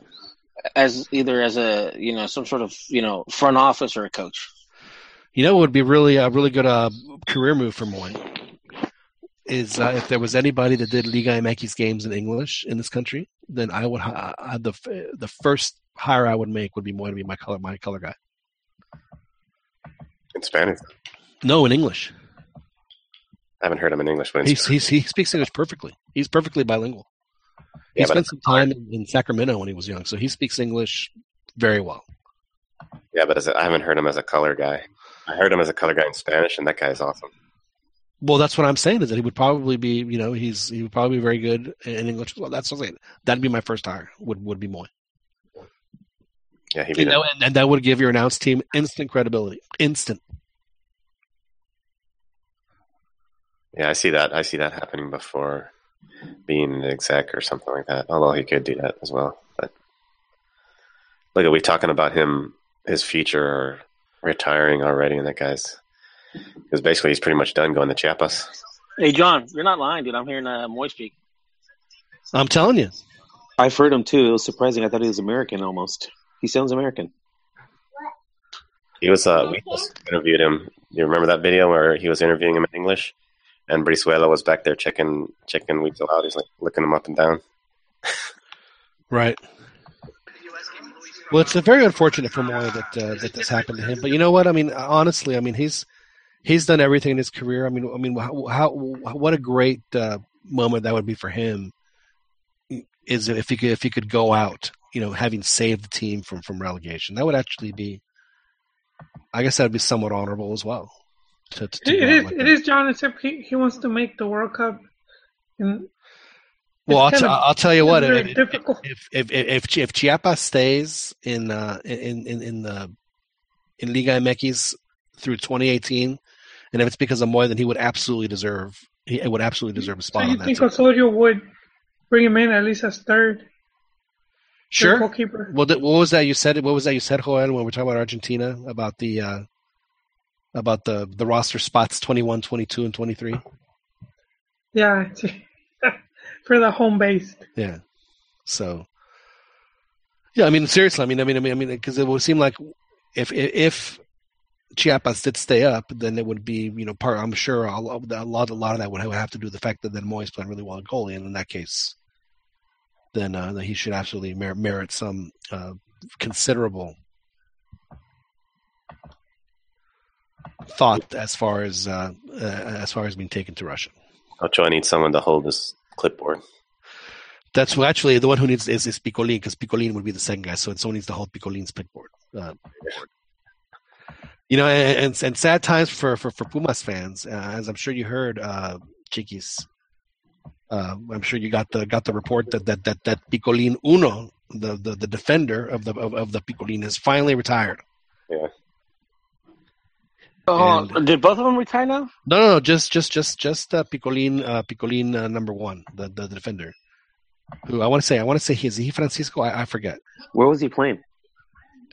As either as a you know some sort of you know front office or a coach. You know, what would be really a really good uh, career move for Moy is uh, if there was anybody that did Liga MX games in English in this country, then I would hi- uh, the the first hire I would make would be Moy to be my color my color guy. In Spanish. No, in English. I haven't heard him in English, but in He's, he's, he speaks English perfectly. He's perfectly bilingual. He Yeah, spent some time in, in Sacramento when he was young, so he speaks English very well. yeah, but as a, I haven't heard him as a color guy. I heard him as a color guy in Spanish, and that guy is awesome. Well, that's what I'm saying is that he would probably be, you know, he's he would probably be very good in English as well. That's what I'm saying. That'd be my first hire. Would would be Moy. Yeah, he'd You know, and, and that would give your announced team instant credibility. Instant. yeah. I see that. I see that happening before being an exec or something like that. Although he could do that as well. But look, are we talking about him, his future, or retiring already? And that guy's because basically he's pretty much done going to Chiapas. Hey John, you're not lying, dude. I'm hearing uh, Moy speak. I'm telling you. I've heard him too. It was surprising. I thought he was American almost. He sounds American. He was. Uh, we just interviewed him. You remember that video where he was interviewing him in English, and Brizuela was back there checking checking Weasel out. He's like looking him up and down. Right. Well, it's very unfortunate for Moy that uh, that this happened to him. But you know what? I mean, honestly, I mean he's he's done everything in his career. I mean, I mean, how, how what a great uh, moment that would be for him. Is if he could if he could go out, you know, having saved the team from from relegation. That would actually be, I guess, that would be somewhat honorable as well. To, to, It go like It is John. Except he, he wants to make the World Cup. And Well, I'll, it's t- kind of- I'll tell you what. If, if if if if, if Chiapas stays in uh, in in in the in Liga MX through 2018, and if it's because of Moy, then he would absolutely deserve he would absolutely deserve a spot. So you on think. Osorio would bring him in at least as third Sure. goalkeeper? Well, th- what was that you said? What was that you said, Joel, when we we're talking about Argentina about the uh, about the the roster spots 21, 22, and 23? Yeah, (laughs) for the home base. Yeah. So, yeah, I mean, seriously, I mean, I mean, I mean, I mean, because it would seem like if if Chiapas did stay up, then it would be, you know, part. I'm sure a lot, a lot, a lot of that would have to do with the fact that then Moyes playing really well at goalie, and in that case, then uh, then he should absolutely mer- merit some uh, considerable thought as far as uh, uh, as far as being taken to Russia. Ochoa need someone to hold this clipboard. That's well, actually the one who needs is, is Picolin because Picolin would be the second guy, so someone needs to hold Picolin's clipboard. Uh, you know, and, and and sad times for for, for Pumas fans, uh, as I'm sure you heard, uh, Chiquis. Uh, I'm sure you got the got the report that that that, that Picolin Uno, the, the the defender of the of, of the Picolin, is finally retired. Yeah. Oh, did both of them retire now? No, no, no, just just just just uh, Picolin, uh, Picolin uh, number one, the, the the defender. Who I want to say, I want to say he is he Francisco? I, I forget. Where was he playing?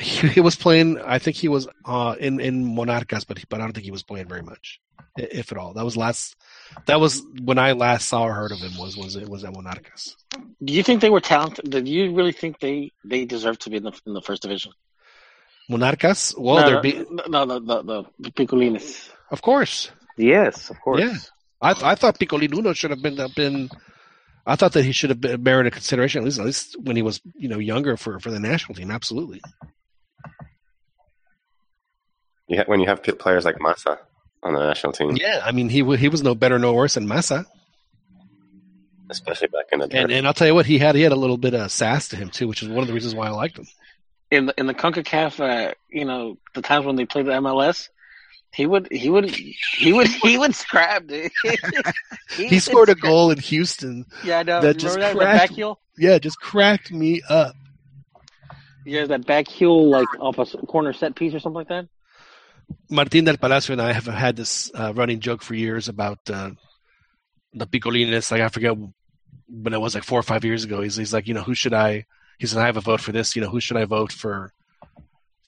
he, he was playing. I think he was uh, in in Monarcas, but he, but I don't think he was playing very much, if at all. That was last. That was when I last saw or heard of him. Was was it was at Monarcas? Do you think they were talented? Do you really think they they deserve to be in the in the first division? Monarcas? Well, no, they're no, be, no, no, the the, the Picolines. of course. Yes, of course. Yeah, I I thought Picolin Uno should have been been I thought that he should have been merited consideration at least at least when he was you know younger for for the national team. Absolutely. You when you have players like Maza on the national team, Yeah, I mean he he was no better, no worse than Maza. especially back in the day. And and I'll tell you what, he had he had a little bit of sass to him too, which is one of the reasons why I liked him. In the in the Concacaf, uh, you know, the times when they played the MLS, he would he would he would (laughs) he would scrap, dude. (laughs) He scored a goal in Houston Yeah, I know. that just that, cracked. Yeah, just cracked me up. Yeah, that back heel like off a corner set piece or something like that. Martin del Palacio and I have had this uh, running joke for years about uh, the Picolines. Like I forget when it was like four or five years ago. He's he's like, you know, who should I? He said, I have a vote for this. You know, who should I vote for?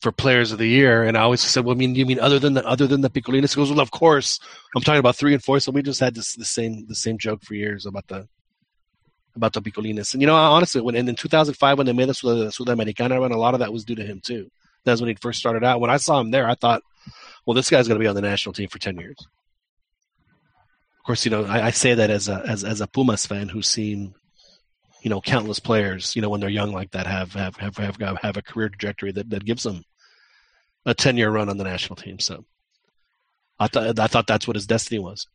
For players of the year, and I always said, "Well, I mean, you mean other than the other than the Picolines?" He goes, "Well, of course, I'm talking about three and four." So we just had this the same the same joke for years about the about the Picolines. And you know, honestly, when and in 2005 when they made us with the Sud- Sudamericana run, a lot of that was due to him too. That's when he first started out. When I saw him there, I thought, well, this guy's going to be on the national team for 10 years. Of course, you know, I, I say that as a, as, as a Pumas fan who's seen, you know, countless players, you know, when they're young like that have, have, have, have, have, have a career trajectory that, that gives them a 10 year run on the national team. So I thought, I thought that's what his destiny was.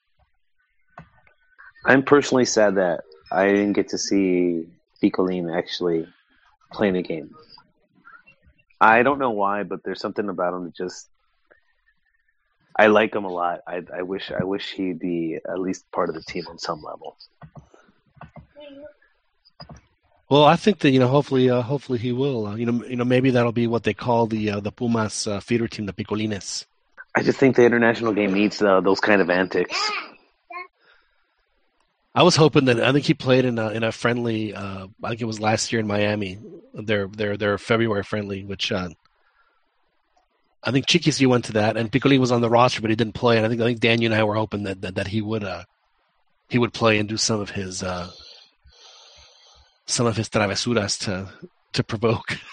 I'm personally sad that I didn't get to see Picolin actually playing a game. I don't know why, but there's something about him that just I like him a lot. I, I wish I wish he'd be at least part of the team on some level. Well, I think that you know, hopefully, uh, hopefully he will. Uh, you know, you know, maybe that'll be what they call the uh, the Pumas uh, feeder team, the Picolines. I just think the international game needs uh, those kind of antics. I was hoping that I think he played in a in a friendly. Uh, I think it was last year in Miami. Their their their February friendly, which uh, I think Chiquis went to that, and Picolin was on the roster, but he didn't play. And I think I think Dan, you and I were hoping that that, that he would uh, he would play and do some of his uh, some of his travesuras to to provoke. (laughs)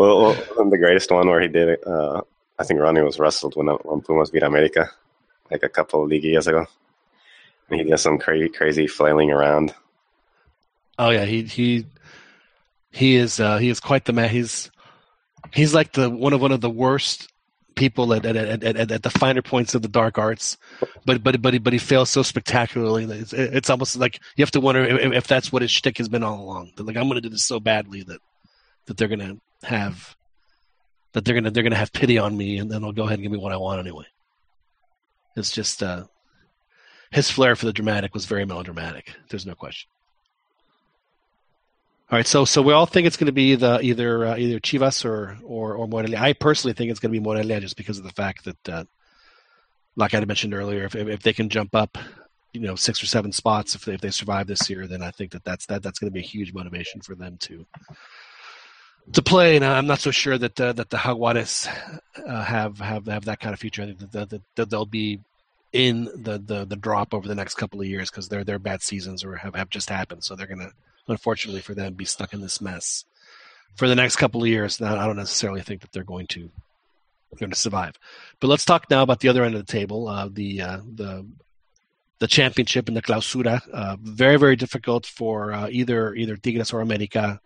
Well, well, the greatest one where he did it, uh, I think Ronnie was wrestled when, when Pumas beat America, like a couple of league years ago. And he did some crazy, crazy flailing around. Oh yeah, he he he is uh, he is quite the man. He's he's like the one of one of the worst people at at, at, at, the finer points of the dark arts, but but but he, but he fails so spectacularly it's, it's almost like you have to wonder if, if that's what his shtick has been all along. That like I'm going to do this so badly that that they're going to have that they're going to they're going to have pity on me and then they'll go ahead and give me what I want anyway. It's just uh, his flair for the dramatic was very melodramatic. There's no question. All right, so so we all think it's going to be the either uh, either Chivas or or or Morelia. I personally think it's going to be Morelia just because of the fact that, uh, like I had mentioned earlier, if if they can jump up, you know, six or seven spots if they, if they survive this year, then I think that that's that that's going to be a huge motivation for them to to play. And I'm not so sure that uh, that the Jaguares uh, have have have that kind of future. I think that, that, that they'll be in the, the the drop over the next couple of years because their their bad seasons or have, have just happened. So they're to unfortunately for them, be stuck in this mess for the next couple of years. Now, I don't necessarily think that they're going to going to survive. But let's talk now about the other end of the table, uh, the uh, the the championship and the clausura. Uh, very very difficult for uh, either either Tigres or America.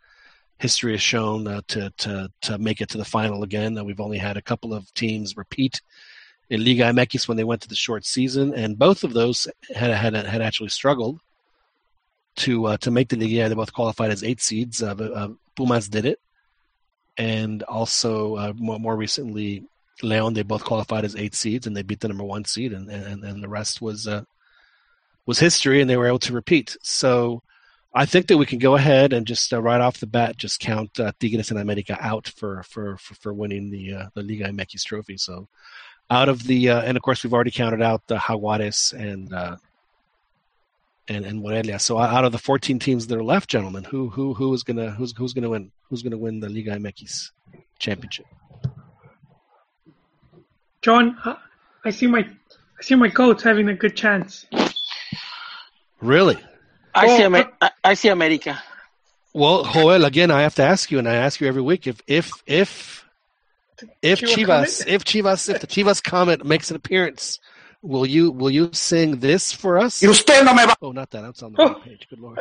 History has shown uh, to to to make it to the final again. Uh, we've only had a couple of teams repeat in Liga MX when they went to the short season, and both of those had had had actually struggled to uh, to make the Liga. They both qualified as eight seeds. Uh, uh, Pumas did it, and also uh, more, more recently, Leon. They both qualified as eight seeds, and they beat the number one seed, and and, and the rest was uh, was history, and they were able to repeat. So. I think that we can go ahead and just right off the bat just count uh, Tigres and America out for for for, for winning the the Liga MX trophy. So out of the uh, and of course we've already counted out the Jaguares and uh, and and Morelia. So out of the 14 teams that are left, gentlemen, who who who is gonna who's who's gonna win? Who's gonna win the Liga MX championship? John, uh, I see my I see my goats having a good chance. Really? I Well, see Amer- I, I see America. Well, Joel, again, I have to ask you, and I ask you every week if if if if Chivas Chivas, if Chivas, if the Chivas Comet makes an appearance will you will you sing this for us? Y usted no me va. Oh, not that. That's on the wrong page. Good lord.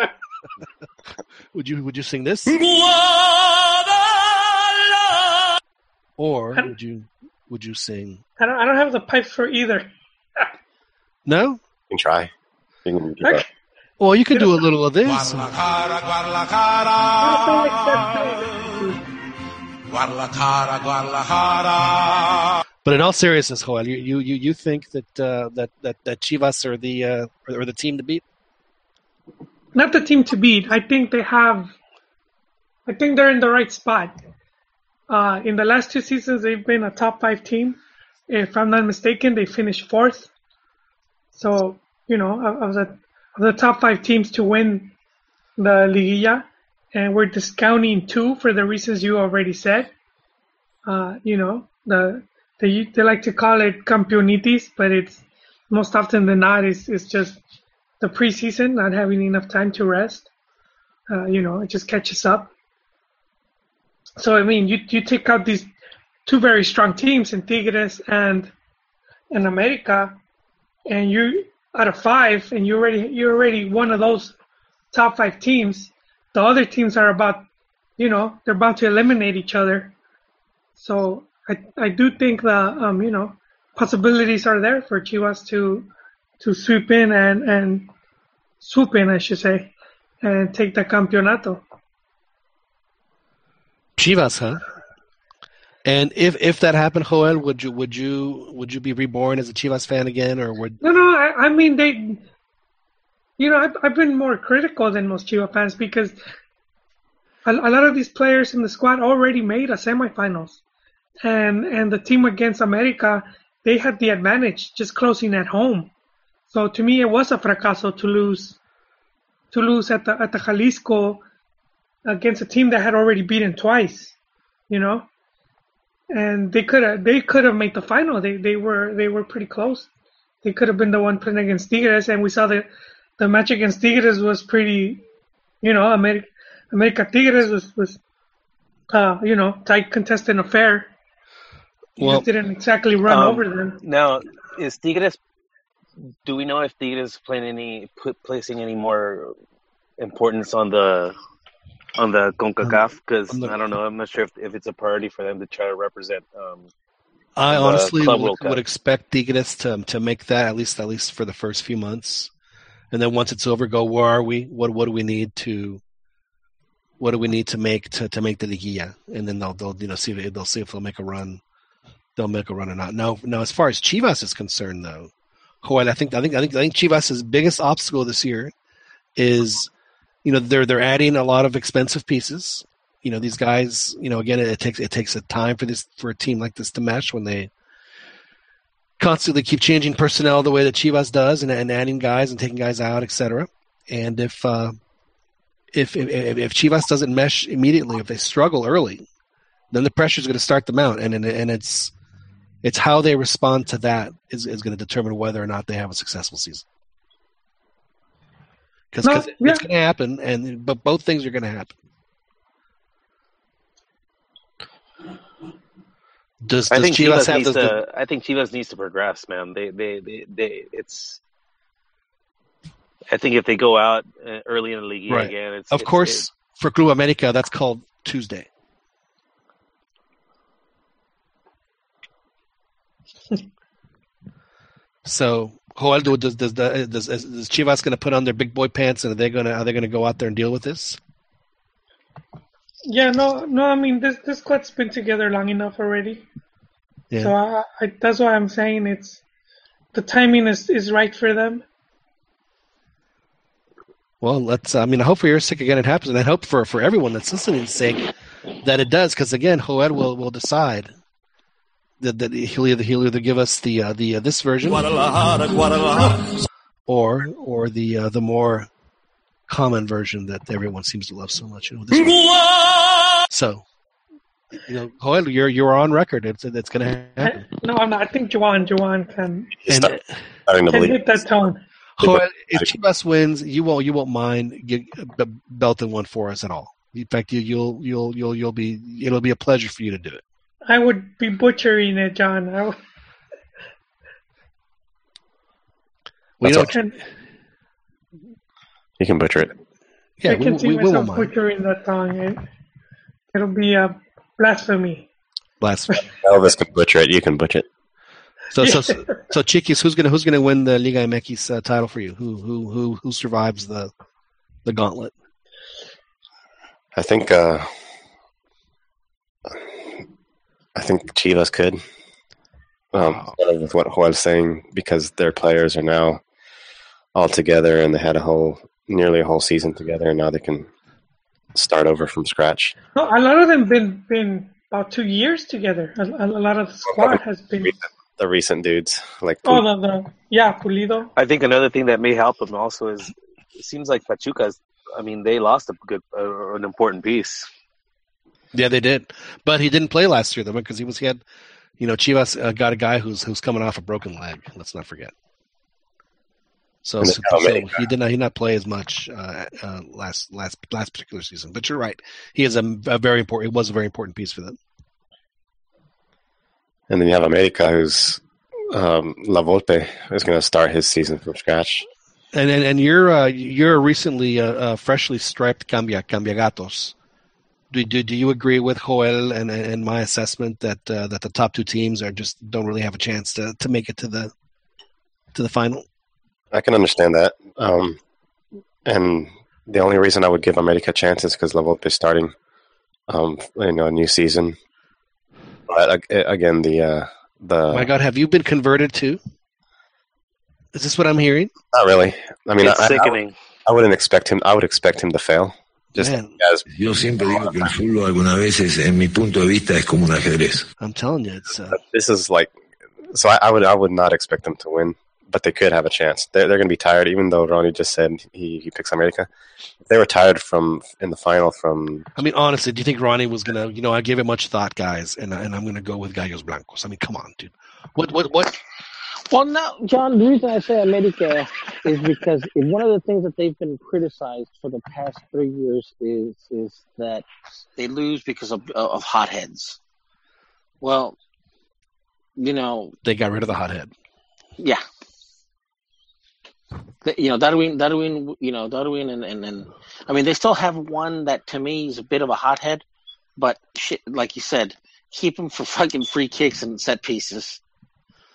(laughs) would you would you sing this? Or would you would you sing? I don't I don't have the pipes for either. (laughs) No. You can try. You can do that. Well, you can do a little of this. Guadalajara, Guadalajara. But in all seriousness, Joel, you you you, think that uh, that that that Chivas are the uh, or the team to beat? Not the team to beat. I think they have. I think they're in the right spot. Uh, in the last two seasons, they've been a top five team. If I'm not mistaken, they finished fourth. So you know, of, of the of the top five teams to win the Liguilla, and we're discounting two for the reasons you already said. Uh, you know, the they they like to call it campeonitis, but it's most often than not it's it's just the preseason not having enough time to rest. Uh, you know, it just catches up. So I mean, you you take out these two very strong teams in Tigres and and America, and you out of five, and you already you're already one of those top five teams. The other teams are about, you know, they're about to eliminate each other. So I I do think that um you know possibilities are there for Chivas to to sweep in and and swoop in I should say and take the campeonato. Chivas, huh? And if if that happened, Joel, would you would you would you be reborn as a Chivas fan again, or would No, no, I, I mean they. You know, I've, I've been more critical than most Chivas fans because a, a lot of these players in the squad already made a semifinals, and and the team against America, they had the advantage just closing at home. So to me, it was a fracaso to lose, to lose at the at the Jalisco against a team that had already beaten twice. You know, and they could have they could have made the final. They they were they were pretty close. They could have been the one playing against Tigres, and we saw that the match against Tigres was pretty, you know, America America Tigres was was, uh, you know, tight contestant affair. You Well, just didn't exactly run Um, over them. Now, is Tigres? Do we know if Tigres playing any put placing any more importance on the on the Concacaf? Because I don't know. I'm not sure if, if it's a priority for them to try to represent. Um, I the honestly Club would, World Cup. would expect Tigres to to make that at least at least for the first few months, and then once it's over, go where are we? What what do we need to? What do we need to make to, to make the liguilla? And then they'll they'll you know see if they'll see if they'll make a run. They'll make a run or not. Now now as far as Chivas is concerned, though, Joel, I think I think I think I think Chivas' biggest obstacle this year is, you know, they're they're adding a lot of expensive pieces. You know, these guys. You know, again, it, takes it takes a time for this for a team like this to mesh when they constantly keep changing personnel the way that Chivas does and, and adding guys and taking guys out, etc. And if uh, if, if if Chivas doesn't mesh immediately, if they struggle early, then the pressure is going to start them out, and and, and it's it's how they respond to that is, is going to determine whether or not they have a successful season. Because No, it's going to happen, and but both things are going to happen. Does, I think Chivas Chivas have needs the, to. I think Chivas needs to progress, man. They, they, they, they it's. I think if they go out uh, early in the league Right. again, it's of it's- course for Club America that's called Tuesday. So Joel, do- does does the- does, is Chivas going to put on their big boy pants and are they going to are they going to go out there and deal with this? Yeah, no, no. I mean, this this squad's been together long enough already. Yeah. So I, I, that's why I'm saying it's the timing is is right for them. Well, let's. I mean, I hope for your sake again it happens, and I hope for for everyone that's listening's sake that it does, because again, Joel will will decide that, that he'll either he'll either give us the uh, the uh, this version Guadalajara, Guadalajara. or or the uh, the more common version that everyone seems to love so much. You know, this. So, you know, Joel, you're you're on record. It's it's going to happen. No, I'm not. I think Juan Juan can And starting to can believe. hit that tone. Joel, if Chivas wins, you won't you won't mind get, b- belting one for us at all. In fact, you, you'll you'll you'll you'll be it'll be a pleasure for you to do it. I would be butchering it, John. I would, We That's don't. all. You can butcher it. Yeah, I we, can see we, we won't myself mind. butchering that tongue. It, it'll be a blasphemy. Blasphemy. Elvis can butcher it. You can butcher it. So, so, (laughs) so, so, Chiquis, who's gonna who's gonna win the Liga MX uh, title for you? Who who who who survives the the gauntlet? I think. Uh, I think Chivas could. Um, sort of with what Joel's saying, because their players are now all together and they had a whole, nearly a whole season together, and now they can start over from scratch. No, a lot of them been been about two years together. A, a lot of the squad has been. The recent dudes, like Oh, the, the yeah, Pulido. I think another thing that may help them also is it seems like Pachuca's. I mean, they lost a good, uh, an important piece. Yeah, they did, but he didn't play last year though because he was he had, you know, Chivas uh, got a guy who's who's coming off a broken leg. Let's not forget. So, so, so he did not he did not play as much uh, uh, last last last particular season. But you're right, he is a, a very important. It was a very important piece for them. And then you have America, who's um, La Volpe is going to start his season from scratch. And and, and you're uh, you're a recently uh, uh, freshly striped cambia cambiagatos. Do, do do you agree with Joel and and my assessment that uh, that the top two teams are just don't really have a chance to, to make it to the to the final? I can understand that. Um, and the only reason I would give America a chance is because La Volpe is starting, um, you know, a new season. But again, the uh, the My God, have you been converted to? Is this what I'm hearing? not really. I mean, it's I, I, sickening. I wouldn't expect him. I would expect him to fail. Just Man. as Yo siempre digo que el fútbol algunas veces, en mi punto de vista, es como un ajedrez. I'm telling you, it's uh, this is like, so I, I would I would not expect them to win, but they could have a chance. They're they're going to be tired, even though Ronnie just said he, he picks America. They were tired from in the final from I mean, honestly, do you think Ronnie was gonna? You know, I gave it much thought, guys, and and I'm gonna go with Gallos Blancos. I mean, come on, dude. What what what? Well, no, John. The reason I say America is because one of the things that they've been criticized for the past three years is is that they lose because of of hotheads. Well, you know, They got rid of the hothead. yeah. You know, Darwin, Darwin, you know, Darwin, and, and, and I mean, they still have one that to me is a bit of a hothead, but shit, like you said, keep him for fucking free kicks and set pieces.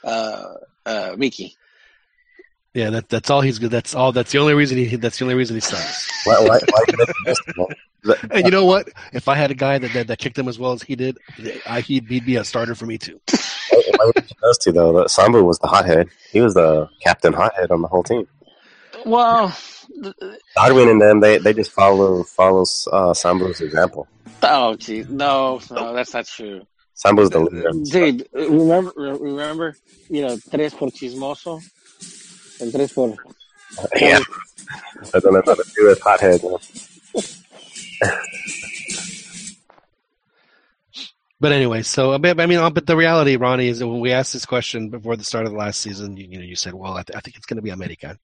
Uh, uh, Miki. Yeah, that that's all he's good. That's all. That's the only reason he. That's the only reason he sucks. (laughs) why, why, why you the best? And you know what? If I had a guy that that, that kicked him as well as he did, I, he'd, he'd be a starter for me too. (laughs) Why, why would you those two though? The, Sambu was the hothead. He was the captain hothead on the whole team. Well, Godwin and them, they, they just follow follows uh, Sambu's example. oh, gee, no, no, that's not true. Sambu's the uh, leader. Uh, Dude, uh, remember, remember, you know, tres por chismoso, and tres por. (laughs) Yeah, I don't know how to do it. Hothead. you know. But anyway, so I mean, I mean, but the reality, Ronnie, is that when we asked this question before the start of the last season, you, you know, you said, "Well, I, th- I think it's going to be America."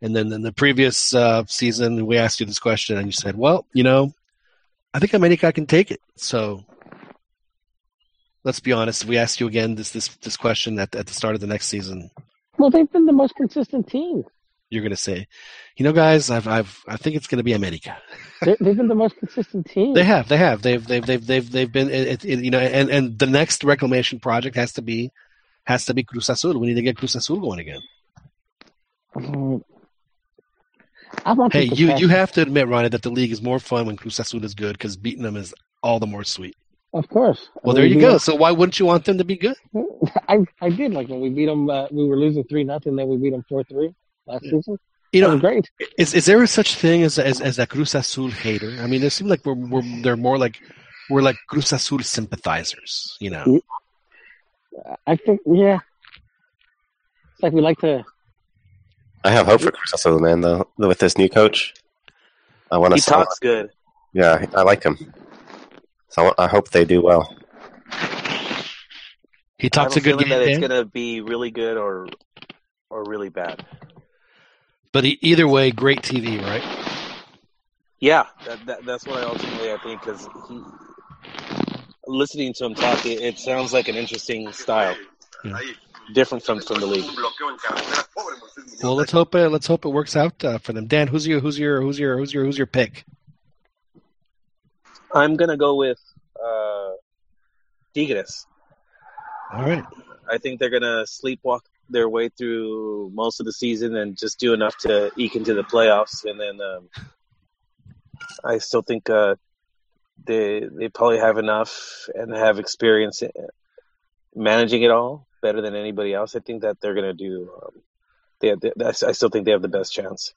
And then in the previous uh, season, we asked you this question, and you said, "Well, you know, I think America can take it." So let's be honest. If we ask you again this this this question at at the start of the next season, Well, they've been the most consistent team. you're going to say, "You know, guys, I've I've I think it's going to be America." (laughs) They've been the most consistent team. They have, they have, they've, they've, they've, they've, they've been, it, it, you know, and and the next reclamation project has to be, has to be Cruz Azul. We need to get Cruz Azul going again. I want Hey, you you have to admit, Ronnie, that the league is more fun when Cruz Azul is good because beating them is all the more sweet. Of course. Well, I there mean, you go. were- So why wouldn't you want them to be good? (laughs) I I did like when we beat them. Uh, we were losing three nothing, then we beat them four three last season. You That know, great. is is there such thing as as, as a Cruz Azul hater? I mean, it seems like we're, we're they're more like we're like Cruz Azul sympathizers. You know, I think yeah. It's like we like to. I have hope for Cruz Azul, man. Though with this new coach, I want to. He to. talks good. Yeah, I like him. So I, hope they do well. he I talks have a a good feeling that it's going to be really good or or really bad. but e- either way, great TV, right? Yeah, that, that, that's what I ultimately I think because he listening to him talk, it, it sounds like an interesting style, different from from the league. Well, let's hope it. Let's hope it works out uh, for them. Dan, who's your who's your who's your who's your who's your pick? I'm gonna go with uh, Tigres. All right. I think they're gonna sleepwalk their way through most of the season and just do enough to eke into the playoffs. And then um, I still think uh, they they probably have enough and have experience managing it all better than anybody else. I think that they're gonna do. Um, they, they, I still think they have the best chance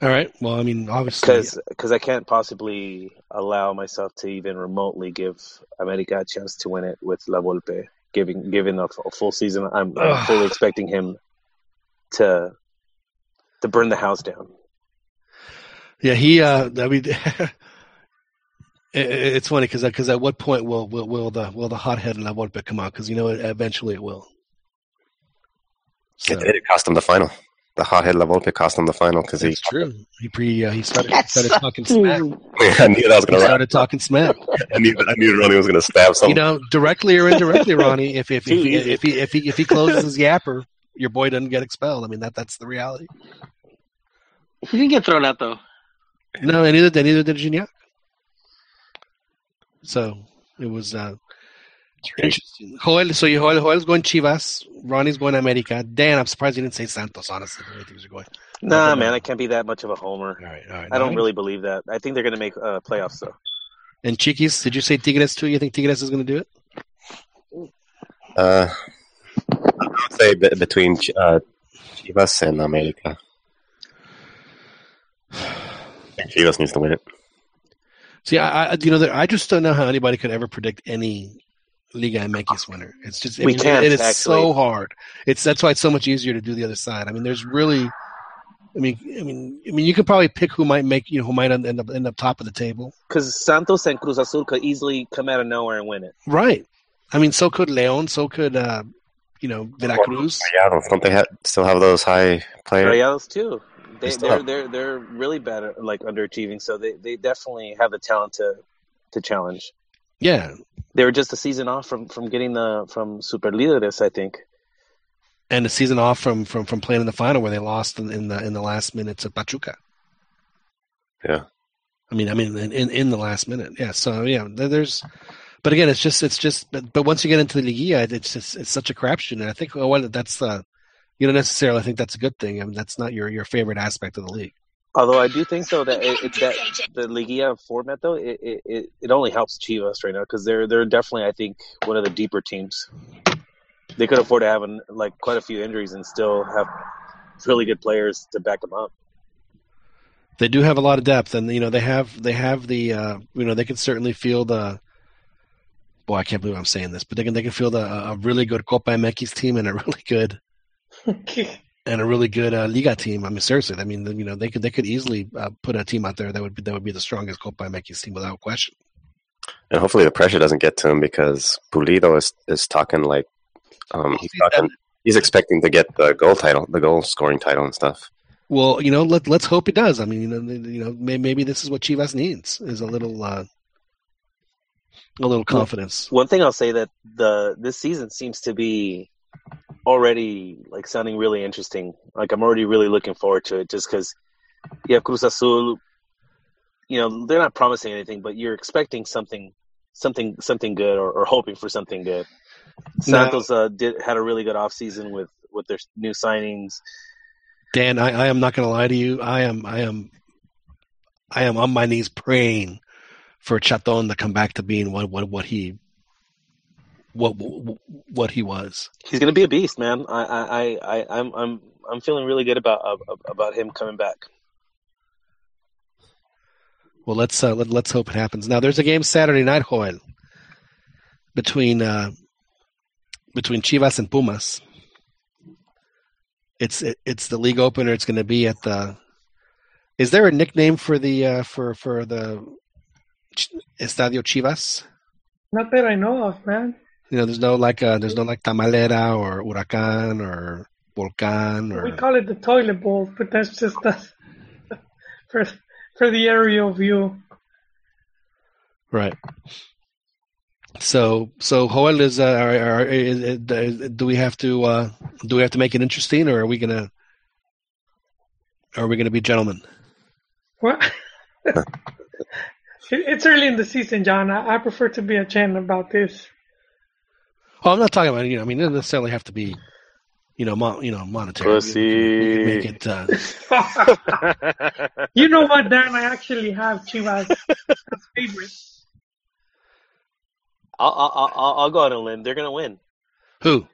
All right. Well, I mean, obviously, because because I can't possibly allow myself to even remotely give America a chance to win it with La Volpe. Giving given a full season, I'm, I'm fully expecting him to to burn the house down. yeah, he. Uh, I mean, (laughs) it, it's funny because because at what point will will will the will the hothead La Volpe come out? Because you know, eventually it will. So It, it cost him the final. The hothead La Volpe cost him the final because he. it's true. He pre uh, he started started talking smack. (laughs) I knew that was going to. started talking smack. (laughs) I knew. I knew Ronnie was going to stab You know, directly or indirectly, Ronnie. If if if, Too he, if he if he if he closes his yapper, your boy doesn't get expelled. I mean that that's the reality. He didn't get thrown out though. No, and neither did neither did Gignac. So it was uh, interesting. Joel, so you, Joel, Joel's going Chivas. Ronnie's going America. Dan, I'm surprised you didn't say Santos. Honestly, the way things are going. Nah, man, I can't be that much of a homer. All right, all right. I don't really believe that. I think they're going to make uh, playoffs though. And Chiquis, did you say Tigres too? You think Tigres is going to do it? Uh, I would say be- between Ch- uh, Chivas and America. (sighs) I Chivas needs to win it. See, I, I you know, there- I just don't know how anybody could ever predict any Liga MX winner. It's just, I We mean, can't, it is actually. so hard. It's that's why it's so much easier to do the other side. I mean, there's really, I mean, I mean, I mean, you could probably pick who might make you know who might end up end up top of the table. Because Santos and Cruz Azul could easily come out of nowhere and win it. Right. I mean, so could Leon. So could uh, you know Veracruz. Yeah, don't they have, still have those high players? Rayados too. They, they they're, they're they're really bad at like underachieving, so they, they definitely have the talent to to challenge. Yeah, They were just a season off from from getting the from Super Líderes, I think. and a season off from from from playing in the final where they lost in, in the in the last minutes of Pachuca. Yeah. I mean, I mean, in, in in the last minute, yeah. So yeah, there's, but again, it's just it's just, but, but once you get into the Liguilla, it's just it's such a crapshoot, and I think oh, well, that's uh, you don't necessarily think that's a good thing. I mean, that's not your your favorite aspect of the league. Although I do think though that it, it, that the Liguilla format though it, it, it, it only helps Chivas right now because they're they're definitely I think one of the deeper teams. They could afford to have an, like quite a few injuries and still have really good players to back them up. They do have a lot of depth, and you know they have they have the uh, you know they can certainly feel the. Boy, I can't believe I'm saying this, but they can they can feel the a really good Copa MX team and a really good (laughs) and a really good uh, Liga team. I mean, seriously, I mean, you know, they could they could easily uh, put a team out there that would be that would be the strongest Copa MX team without question. And hopefully the pressure doesn't get to him because Pulido is, is talking like um, he's talking. He's expecting to get the goal title, the goal scoring title and stuff. Well, you know, let let's hope it does. I mean, you know, you know, may, maybe this is what Chivas needs is a little uh, a little confidence. One thing I'll say that the this season seems to be already like sounding really interesting. Like I'm already really looking forward to it, just because you have Cruz Azul. You know they're not promising anything, but you're expecting something, something, something good, or, or hoping for something good. Santos uh, did had a really good off season with with their new signings. Dan, I, I am not going to lie to you. I am I am I am on my knees praying for Chaton to come back to being what what what he what what he was. He's gonna be a beast, man. I I I I- I'm I'm I'm feeling really good about uh, about him coming back. Well, let's uh, let, let's hope it happens. Now, there's a game Saturday night, Joel, between uh, between Chivas and Pumas. It's it, it's the league opener. It's going to be at the. Is there a nickname for the uh, for for the Estadio Chivas? Not that I know of, man. You know, there's no like uh, there's no like Tamalera or Huracan or Volcan We call it the toilet bowl, but that's just uh, for for the aerial view. right. So, so Joel is, uh, are, are, is, do we have to, uh, do we have to make it interesting, or are we gonna, are we gonna be gentlemen? What? (laughs) It's early in the season, John. I, I prefer to be a Chen about this. Oh, I'm not talking about you know. I mean, it doesn't necessarily have to be, you know, mon- you know, monetary. Pussy. We can make it. Uh, (laughs) You know what, Dan? I actually have two as favorite. I'll, I'll, I'll, I'll go out on a limb. They're going to win. who?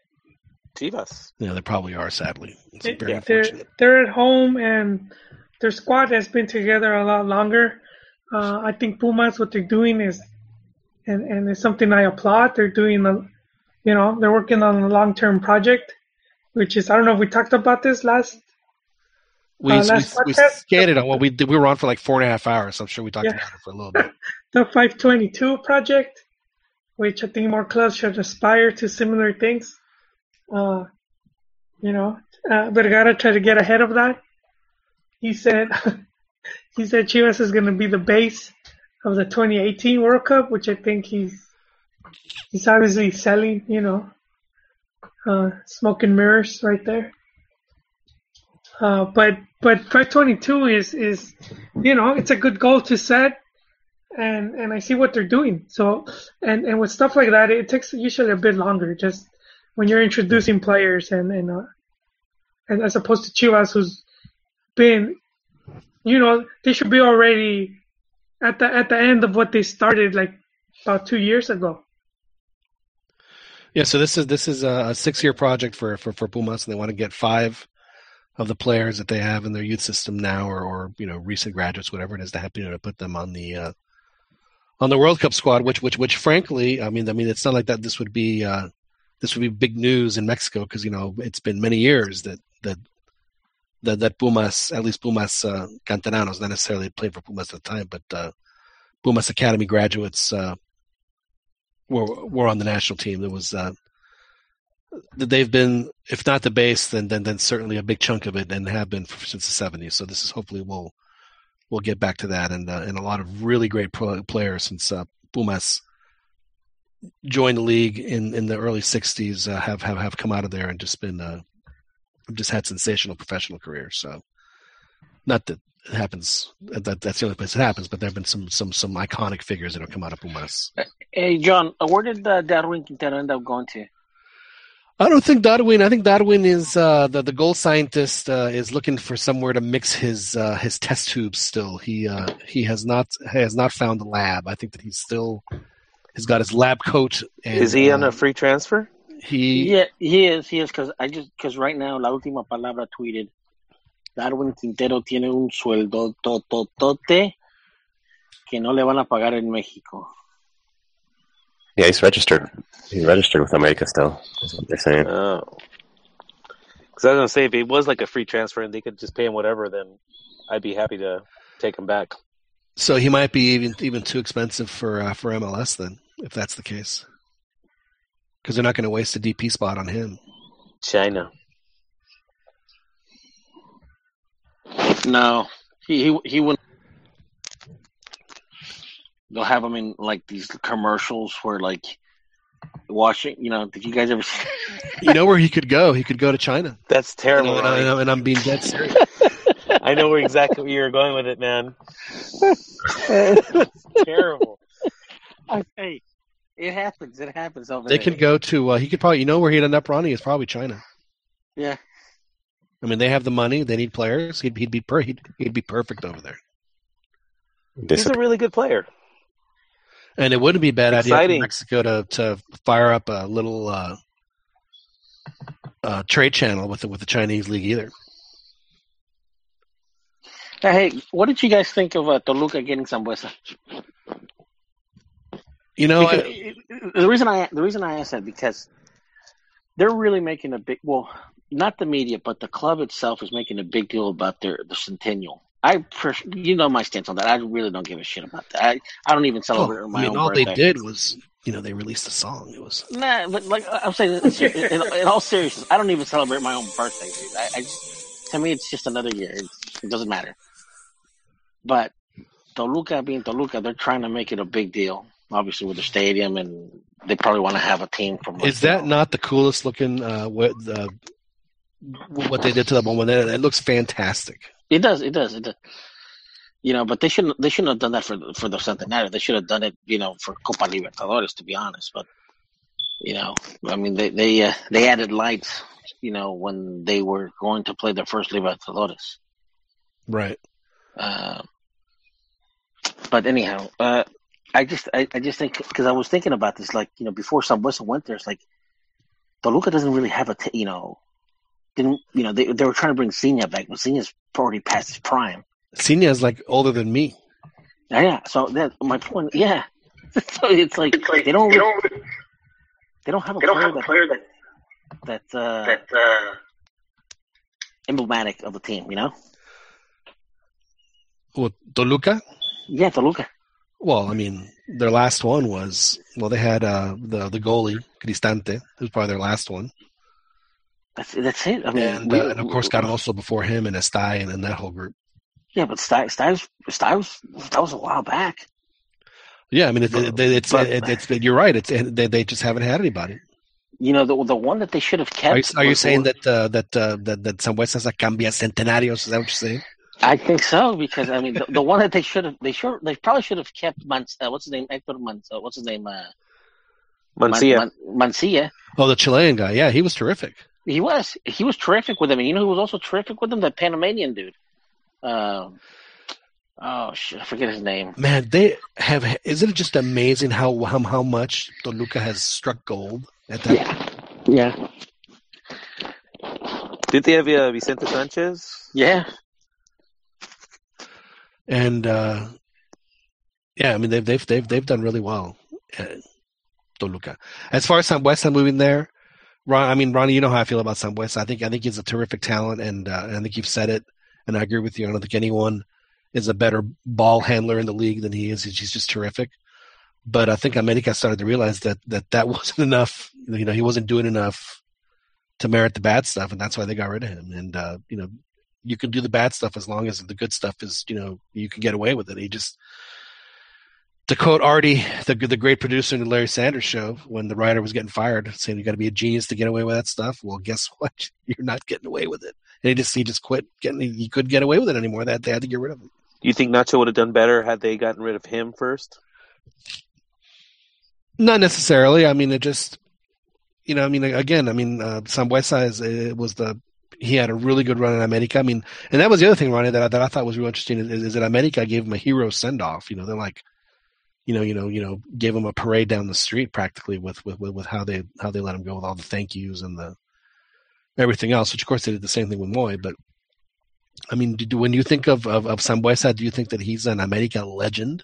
Chivas. Yeah, they probably are. Sadly, it's They- very they're unfortunate. they're at home and their squad has been together a lot longer. Uh, I think Pumas what they're doing is, and and it's something I applaud. They're doing a, you know, they're working on a long term project, which is I don't know if we talked about this last. We, uh, we, last we podcast. skated on. what we did, we were on for like four and a half hours. So I'm sure we talked Yeah. about it for a little bit. (laughs) the 522 project, which I think more clubs should aspire to similar things. Uh, you know, uh, Vergara tried to get ahead of that. He said, (laughs) he said Chivas is going to be the base of the 2018 World Cup, which I think he's he's obviously selling. You know, uh, smoke and mirrors right there. Uh, but but 522 is is you know it's a good goal to set and and I see what they're doing. So and and with stuff like that, it takes usually a bit longer. Just when you're introducing players and and uh, and as opposed to Chivas, who's been, you know, they should be already at the at the end of what they started like about two years ago. Yeah, so this is this is a, six year project for, for for Pumas, and they want to get five of the players that they have in their youth system now, or, or you know recent graduates, whatever it is, to have you know to put them on the uh, on the World Cup squad. Which which which frankly, I mean, I mean, it's not like that. This would be uh, this would be big news in Mexico because you know it's been many years that that that, that Pumas, at least Pumas uh, not necessarily played for Pumas at the time, but uh, Pumas Academy graduates uh, were were on the national team. There was uh, they've been, if not the base, then then then certainly a big chunk of it, and have been since the '70s. So this is hopefully we'll we'll get back to that, and uh, and a lot of really great pro players since uh, Pumas joined the league in in the early '60s uh, have have have come out of there and just been uh, just had sensational professional careers. So not that it happens that that's the only place it happens, but there have been some some some iconic figures that have come out of Pumas. Hey, John, uh, where did uh, Darwin Quintero end up going to? I don't think Darwin. I think Darwin is uh, the the goal scientist uh, is looking for somewhere to mix his uh, his test tubes. Still, he uh, he has not has not found a lab. I think that he's still he's got his lab coat. And, Is he on uh, a free transfer? He Yeah, he is, he is, because I just, because right now, La Última Palabra tweeted, Darwin Quintero tiene un sueldo tototote que no le van a pagar en México. Yeah, he's registered. He's registered with America still. That's what they're saying. Oh. Because I was going to say, if it was like a free transfer and they could just pay him whatever, then I'd be happy to take him back. so he might be even even too expensive for uh, for MLS then, if that's the case, because they're not going to waste a DP spot on him. China. No, he he he wouldn't. They'll have him in like these commercials where like watching. You know, did you guys ever? See? (laughs) You know where he could go? He could go to China. That's terrible. And, I- and, Ronnie. I- and I'm being dead serious. (laughs) I know where exactly where you're going with it, man. That's (laughs) terrible. hey, it happens. It happens over They there. can go to. Uh, he could probably. You know where he'd end up, Ronnie? Is probably China. Yeah. I mean, they have the money. They need players. He'd, he'd be per, he'd, he'd be perfect over there. He's a really good player. And it wouldn't be a bad idea for Mexico to, to fire up a little uh, uh, trade channel with the, with the Chinese league either. Hey, what did you guys think of uh, Toluca getting Sambueza? You know, I, the reason I the reason I asked that because they're really making a big well, not the media, but the club itself is making a big deal about their the centennial. I pers- you know my stance on that. I really don't give a shit about that. I, I don't even celebrate oh, my I mean, own all birthday. they did was, you know, they released a song. It was Nah, but like I'm saying, in, in, all seriousness, I don't even celebrate my own birthday. Dude. I, I just, to me, it's just another year. It's, it doesn't matter. But Toluca being Toluca, they're trying to make it a big deal. obviously with the stadium, and they probably want to have a team from. like, Is that not the coolest looking? Uh, what the what they did to that one? It looks fantastic. It does. It does. It does. You know, but they shouldn't. They shouldn't have done that for the, for the Centenario. They should have done it. You know, for Copa Libertadores. To be honest, but you know, I mean, they they uh, they added lights. You know, when they were going to play their first Libertadores. Right. Uh, but anyhow, uh, I just I, I just think because I was thinking about this, like you know, before San Sambueza went there, it's like Toluca doesn't really have a t- you know didn't you know they they were trying to bring Sinha back, but Sinha's already past his prime. Senior is like older than me. Yeah, yeah. So that my point, yeah. (laughs) so it's like they don't really, they don't have a player that that's uh, That, uh, emblematic of the team, you know? What Toluca? Yeah, Toluca. Well, I mean, their last one was well, they had uh, the the goalie Cristante. It was probably their last one, That's that's it. I mean, and, we- uh, and of course, got also before him and Estay and, and that whole group. yeah, but Sty, Styles, Styles, that was a while back. Yeah, I mean, it, it, it's But- it, it's you're right. It's they, they just haven't had anybody. You know, the the one that they should have kept. Are you, are you was- saying that uh, that uh, that that Sambueza cambia centenarios? Is that what you're saying? I think so because I mean the, the one that they should have they sure they probably should have kept Man, uh, what's his name Hector Man, uh, what's his name uh, Mancilla. Man, Man, Mancia. Oh, the Chilean guy. Yeah, he was terrific. He was he was terrific with him, and you know who was also terrific with him? That Panamanian dude. Um, oh shit, I forget his name. Man, they have. Isn't it just amazing how how, how much Toluca has struck gold at that? Yeah, Yeah. Did they have uh, Vicente Sanchez? yeah. And uh, yeah, I mean they've they've they've they've done really well. At Toluca. As far as Sambueza moving there, Ron, I mean Ronnie, you know how I feel about Sambueza. I think I think he's a terrific talent, and uh, I think you've said it, and I agree with you. I don't think anyone is a better ball handler in the league than he is. He's he's just terrific. But I think America started to realize that that that (laughs) wasn't enough. You know, he wasn't doing enough to merit the bad stuff, and that's why they got rid of him. And uh, you know, you can do the bad stuff as long as the good stuff is, you know, you can get away with it. He just, to quote Artie, the the great producer in the Larry Sanders show, when the writer was getting fired, saying you got to be a genius to get away with that stuff. Well, guess (laughs) what? You're not getting away with it. And he just he just quit getting. He couldn't get away with it anymore. That they had to get rid of him. Do you think Nacho would have done better had they gotten rid of him first? Not necessarily. I mean, it just, you know, I mean, again, I mean, uh, Sambueza is it was the he had a really good run in America. I mean, and that was the other thing, Ronnie, that I, that I thought was real interesting is, is that America gave him a hero send off. You know, they're like, you know, you know, you know, gave him a parade down the street practically with with with, with how they how they let him go with all the thank yous and the everything else. Which of course they did the same thing with Moy, but. I mean, do, when you think of, of, of Sambueza, do you think that he's an America legend?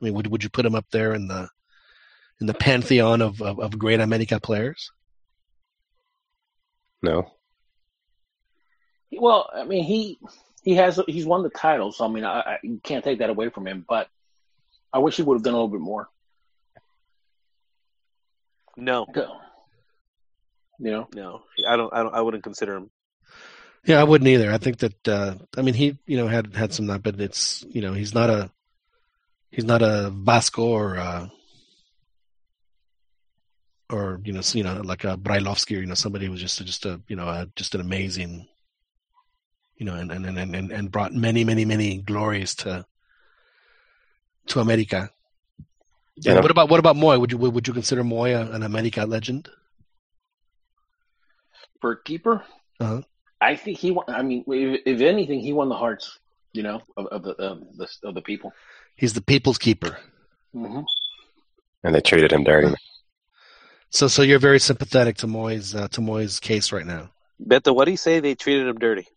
I mean, would would you put him up there in the in the pantheon of, of, of great America players? No. Well, I mean he he has he's won the title, so I mean I, I you can't take that away from him. But I wish he would have done a little bit more. No, You know, no, I don't. I don't. I wouldn't consider him. Yeah, I wouldn't either. I think that uh, I mean he you know had had some not, but it's you know he's not a he's not a Vasco or uh or you know s- you know like a Brailovsky or you know somebody who was just just a you know a, just an amazing you know and and, and and and brought many many many glories to to America. Yeah. What about what about Moy? Would you would you consider Moy a, an America legend? for a keeper, Uh-huh. I think he won. I mean, if, if anything, he won the hearts. You know, of, of the of the of the people. He's the people's keeper. hmm And they treated him dirty. So, so you're very sympathetic to Moy's uh, to Moy's case right now. Beto, what do you say? They treated him dirty.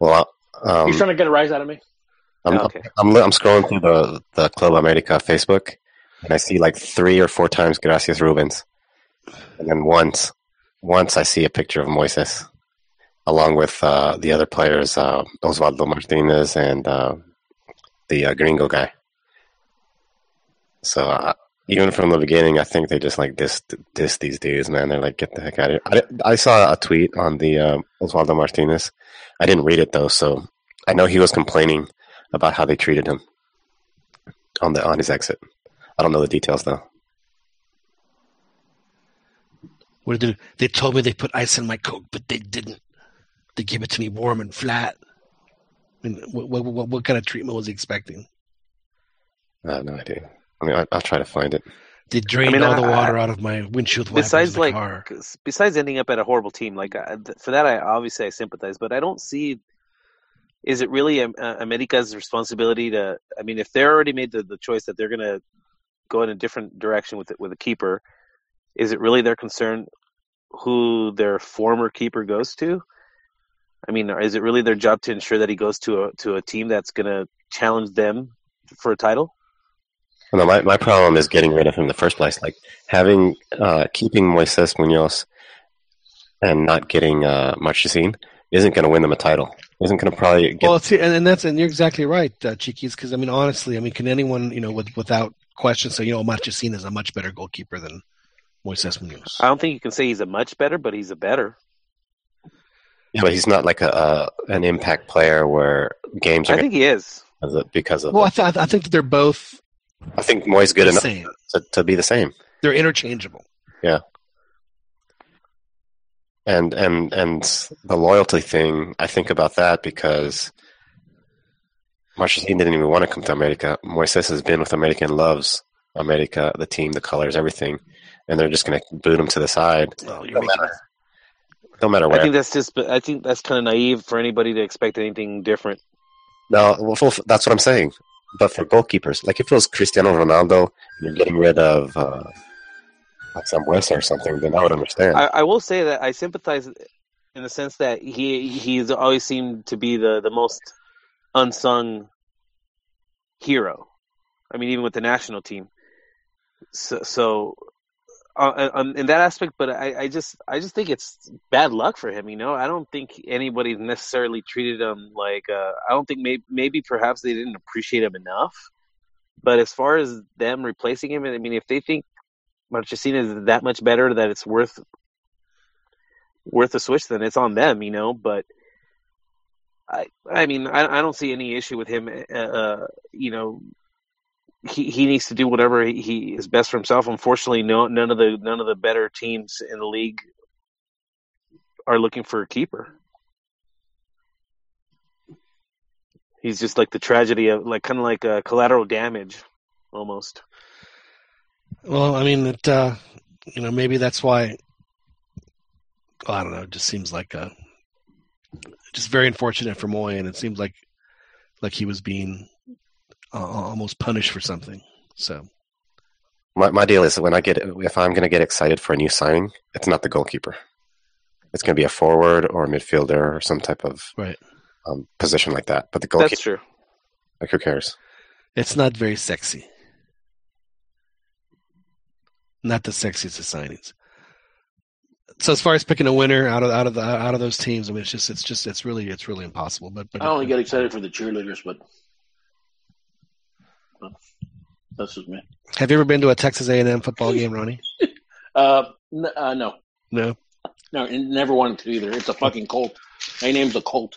Well, um, He's trying to get a rise out of me. I'm, Okay. I'm I'm scrolling through the the Club America Facebook, and I see like three or four times Gracias Rubens, and then once once I see a picture of Moises, along with uh, the other players, uh, Osvaldo Martinez and uh, the uh, Gringo guy. So uh, even from the beginning, I think they just like diss diss these dudes, man. They're like, get the heck out of here. I, I saw a tweet on the uh, Osvaldo Martinez. I didn't read it though, so I know he was complaining about how they treated him. on the on his exit. I don't know the details though. What did they, they told me they put ice in my coke, but they didn't. They gave it to me warm and flat. I mean, what, what, what, what kind of treatment was he expecting? I have no idea. I mean, I, I'll try to find it. They drained mean, all the I- water out of my windshield wipers besides in the like car. 'cause besides ending up at a horrible team like uh, th- for that i obviously i sympathize but i don't see is it really Am- uh, america's responsibility to i mean if they're already made the, the choice that they're going to go in a different direction with it with a keeper is it really their concern who their former keeper goes to i mean is it really their job to ensure that he goes to a to a team that's going to challenge them for a title No, my, my problem is getting rid of him in the first place. Like having uh, keeping Moises Munoz and not getting uh, Marchesín isn't going to win them a title. Isn't going to probably get. Well, see, and, and that's and you're exactly right, uh, Chiquis. Because I mean, honestly, I mean, can anyone you know with, without question say you know Marchesín is a much better goalkeeper than Moises Munoz? i don't think you can say he's a much better but he's a better yeah, but he's not like a, a an impact player where games are. i think he is because of, because of Well, I, th- I think that they're both I think Moy's good the enough same. to, to be the same. They're interchangeable. Yeah. And and and the loyalty thing, I think about that because Marchesín didn't even want to come to America. Moises has been with America and loves America, the team, the colors, everything, and they're just going to boot him to the side. Oh, you're no making matter, no matter I think that's just. I think that's kind of naive for anybody to expect anything different. No, well, that's what I'm saying. But for goalkeepers, like if it was Cristiano Ronaldo and you're getting rid of uh, like Sambueza or something, then I would understand. I, I will say that I sympathize in the sense that he he's always seemed to be the the most unsung hero. I mean, even with the national team. So, so uh, um, in that aspect, but I, I just I just think it's bad luck for him. You know, I don't think anybody necessarily treated him like. Uh, I don't think maybe maybe perhaps they didn't appreciate him enough. But as far as them replacing him, I mean, if they think Marchesín is that much better that it's worth worth a switch, then it's on them, you know. But I, I mean, I, I don't see any issue with him. Uh, uh, you know, he he needs to do whatever he, he is best for himself. Unfortunately, no none of the none of the better teams in the league are looking for a keeper. He's just like the tragedy of like kind of like a collateral damage, almost. Well, I mean, that uh, you know, maybe that's why. I don't know. It just seems like uh just very unfortunate for Moy, and it seems like like he was being uh, almost punished for something. So My my deal is that when I get if I'm going to get excited for a new signing, it's not the goalkeeper. It's going to be a forward or a midfielder or some type of right. um, position like that. But the goalkeeper, That's true. like who cares? it's not very sexy. Not the sexiest of signings. So as far as picking a winner out of out of the out of those teams, I mean, it's just it's just it's really it's really impossible. But but I only get excited for the cheerleaders, but but that's just me. have you ever been to a Texas A and M football game, Ronnie? (laughs) Uh, n- uh, no, No, no, and never wanted to either. It's a fucking cult. My name's a cult.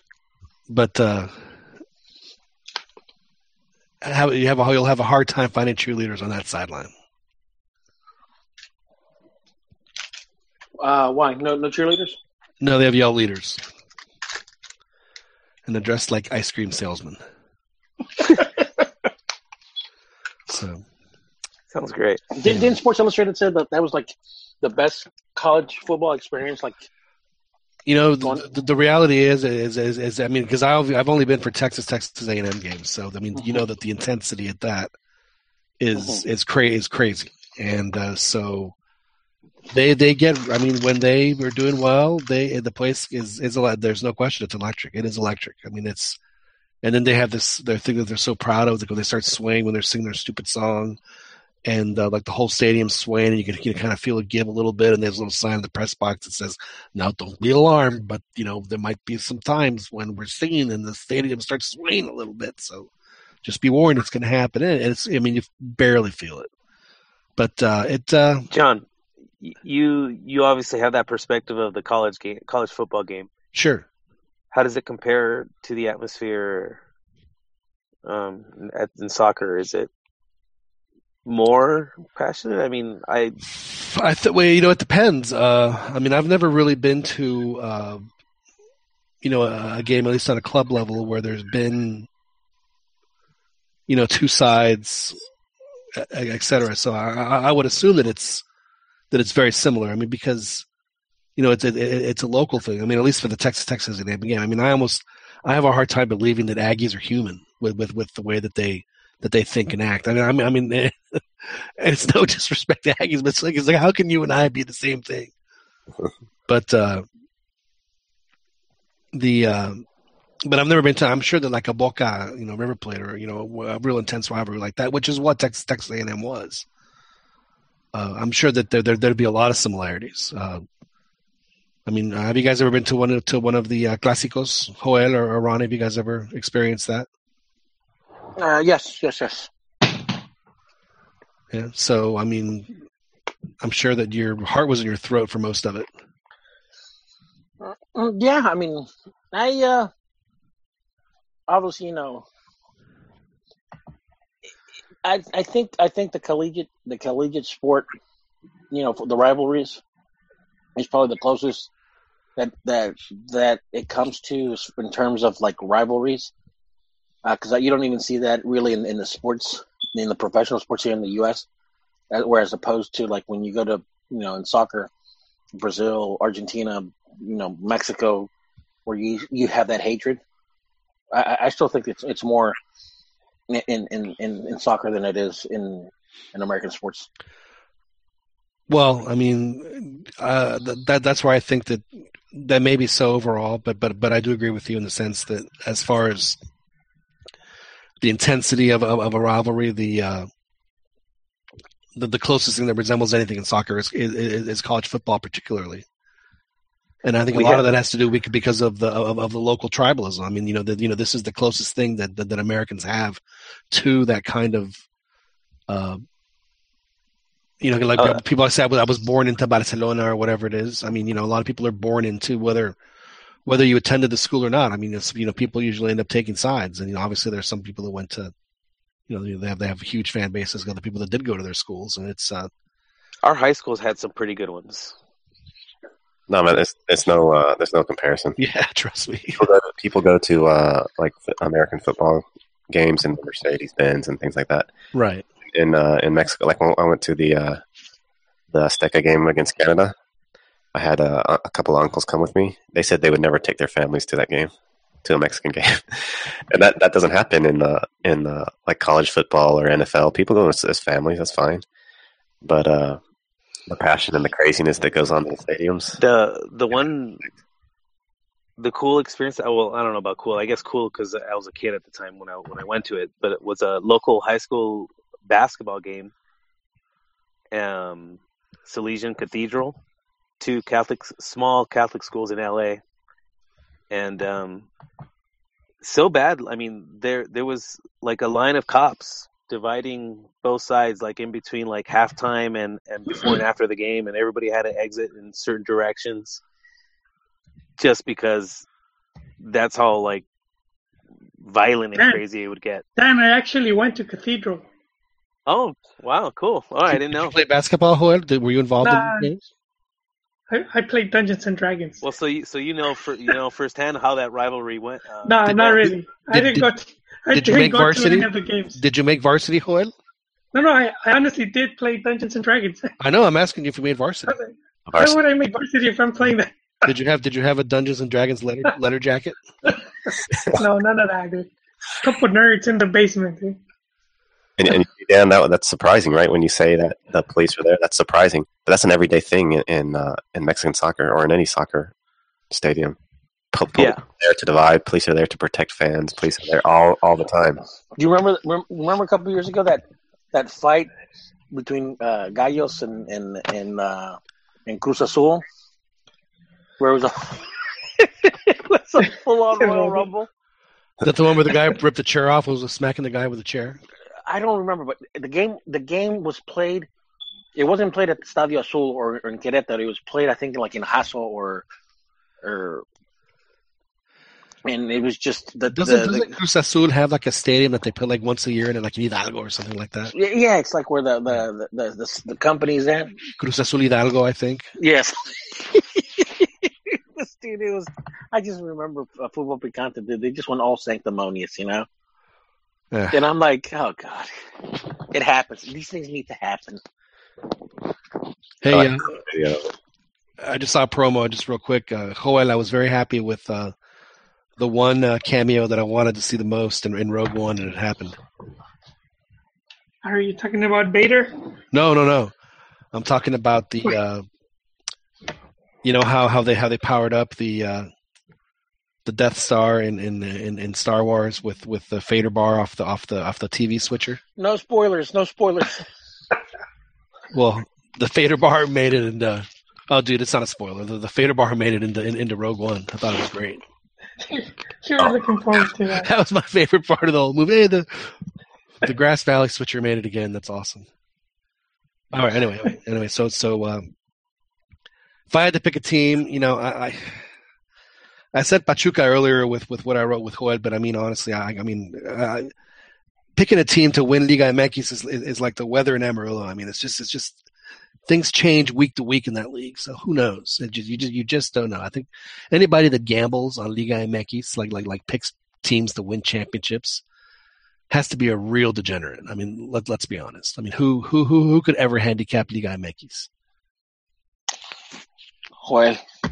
but uh, how you have a, you'll have a hard time finding cheerleaders on that sideline. Uh, why? No, no cheerleaders. No, they have yell leaders, and they're dressed like ice cream salesmen. (laughs) so Sounds great. Didn't, didn't Sports Illustrated say that that was like the best college football experience? Like, You know, the, the, the reality is, is, is, is I mean, because I've I've only been for Texas, Texas A and M games, so I mean, you know that the intensity at that is is cra- is crazy, and uh, so they they get. I mean, when they are doing well, they the place is is ele- there's no question it's electric. It is electric. I mean, it's and then they have this their thing that they're so proud of. Like when they start swaying when they're singing their stupid song, and uh, like the whole stadium's swaying, and you can, you kind of feel it give a little bit. And there's a little sign in the press box that says, "Now don't be alarmed, but you know there might be some times when we're singing and the stadium starts swaying a little bit. So just be warned, it's going to happen." And it's I mean you barely feel it, but uh, it uh, John, you you obviously have that perspective of the college game, college football game. sure. How does it compare to the atmosphere um, at, in soccer? Is it more passionate? I mean, I I th- well, you know, it depends. Uh, I mean, I've never really been to, uh, you know, a, a game at least on a club level where there's been, you know, two sides, et cetera. So I I would assume that it's that it's very similar. I mean, because you know, it's it, it- it's a local thing. I mean, at least for the Texas Texas game. I mean, I almost I have a hard time believing that Aggies are human with with, with the way that they that they think and act. I mean, I mean, I mean, (laughs) and it's no disrespect to Aggies, but it's like, it's like how can you and I be the same thing? (laughs) But uh, the uh, but I've never been to. I'm sure that like a Boca, you know, River Plate or you know a real intense rivalry like that, which is what Texas Texas A&M was. Uh, I'm sure that there, there there'd be a lot of similarities. Uh, I mean, uh, have you guys ever been to one of, to one of the uh, clásicos, Joel or, or Ron? Have you guys ever experienced that? Uh, yes, yes, yes. Yeah. So I mean, I'm sure that your heart was in your throat for most of it. Mm, Yeah, I mean, I uh, obviously, you know, I I think I think the collegiate the collegiate sport, you know, the rivalries is probably the closest that that that it comes to in terms of like rivalries, because you don't even see that really in, in the sports in the professional sports here in the U.S. uh, Whereas opposed to like when you go to you know in soccer, Brazil, Argentina, you know Mexico, where you you have that hatred. I- I still think it's it's more in in, in, in soccer than it is in in American sports. Well, I mean, uh, th- that that's where I think that that may be so overall, but but but I do agree with you in the sense that as far as the intensity of of, of a rivalry, the, uh, the the closest thing that resembles anything in soccer is is, is college football, particularly. And I think We a lot have- of that has to do because of the of, of the local tribalism. I mean, you know, the, you know, this is the closest thing that, that that Americans have to that kind of uh, you know, like Uh, people say, I was, I was born into Barcelona or whatever it is. I mean, you know, a lot of people are born into whether whether you attended the school or not. I mean, it's, you know, people usually end up taking sides, and you know, obviously there's some people that went to, you know, they have they have huge fan bases. Other people that did go to their schools, and it's uh, our high schools had some pretty good ones. No, man, it's it's no uh, there's no comparison. (laughs) yeah, trust me. People go to, people go to uh, like American football games in Mercedes Benz and things like that. Right. In uh, in Mexico, like when I went to the uh, the Azteca game against Canada, I had uh, a couple of uncles come with me. They said they would never take their families to that game, to a Mexican (laughs) game, and that, that doesn't happen in uh, in uh, like college football or NFL. People go as, as families, that's fine, but uh, the passion and the craziness that goes on in the stadiums. The the one, the cool experience. uh, Well, I don't know about cool. I guess cool because I was a kid at the time when I when I went to it. But it was a local high school basketball game. Um, Salesian Cathedral, two Catholic small Catholic schools in L.A. And um, so bad. I mean, there there was like a line of cops dividing both sides, like in between like halftime and and before and after the game, and everybody had to exit in certain directions, just because that's how like violent and Yeah. crazy it would get. Dan, I actually went to Cathedral. Oh wow, cool! All right, I didn't know. Play basketball, Joel? Did, were you involved Nah. in games? I, I played Dungeons and Dragons. Well, so you so you know for you know firsthand how that rivalry went. Uh, no, did- not really. I did- didn't did- go. To, I did you make varsity? to any of the games. Did you make varsity, Joel? No, no. I, I honestly did play Dungeons and Dragons. (laughs) I know. I'm asking you if you made varsity. Why would I make varsity if I'm playing that? Did you have Did you have a Dungeons and Dragons letter (laughs) letter jacket? (laughs) no, none of that, dude. Couple nerds in the basement. Dude. And, and Dan, that that's surprising, right? When you say that the police were there, that's surprising. But that's an everyday thing in in, uh, in Mexican soccer or in any soccer stadium. Po- police Yeah. are there to divide. Police are there to protect fans. Police are there all all the time. Do you remember remember a couple of years ago that that fight between uh, Gallos and and and, uh, and Cruz Azul, where it was a (laughs) it was a full on Royal Rumble. Is that the one where the guy ripped the chair off? Was smacking the guy with a chair? I don't remember, but the game the game was played. It wasn't played at Stadio Azul or, or in Querétaro. It was played, I think, like in Jasso or or and it was just the, Doesn't, the, doesn't Cruz Azul have like a stadium that they put like once a year in, like in Hidalgo or something like that? yeah, it's like where the the the, the, the company's at. Cruz Azul Hidalgo, I think. Yes. this (laughs) dude, it was. I just remember uh, Fútbol Picante. Dude, they just went all sanctimonious, you know. Yeah. And I'm like, oh god, it happens. These things need to happen. Hey, I like uh, the. I just saw a promo just real quick. Uh, Joel, I was very happy with uh, the one uh, cameo that I wanted to see the most in, in Rogue One, and it happened. Are you talking about Vader? No, no, no. I'm talking about the, uh, you know how, how they how they powered up the uh, the Death Star in, in in in Star Wars with with the fader bar off the off the off the TV switcher. No spoilers. No spoilers. Well, the fader bar made it into. Oh, dude, it's not a spoiler. The, the fader bar made it into in, into Rogue One. I thought it was great. Were looking forward to that. That was my favorite part of the whole movie. Hey, the the Grass Valley switcher made it again. That's awesome. All right. Anyway, anyway, so so um, if I had to pick a team, you know, I, I I said Pachuca earlier with with what I wrote with Joel, but I mean honestly, I, I mean. Uh, Picking a team to win Liga MX is, is, is like the weather in Amarillo. I mean, it's just it's just things change week to week in that league. So who knows? It just, you just you just don't know. I think anybody that gambles on Liga MX, like like like picks teams to win championships, has to be a real degenerate. I mean, let let's be honest. I mean, who who who who could ever handicap Liga MX? Well, (laughs)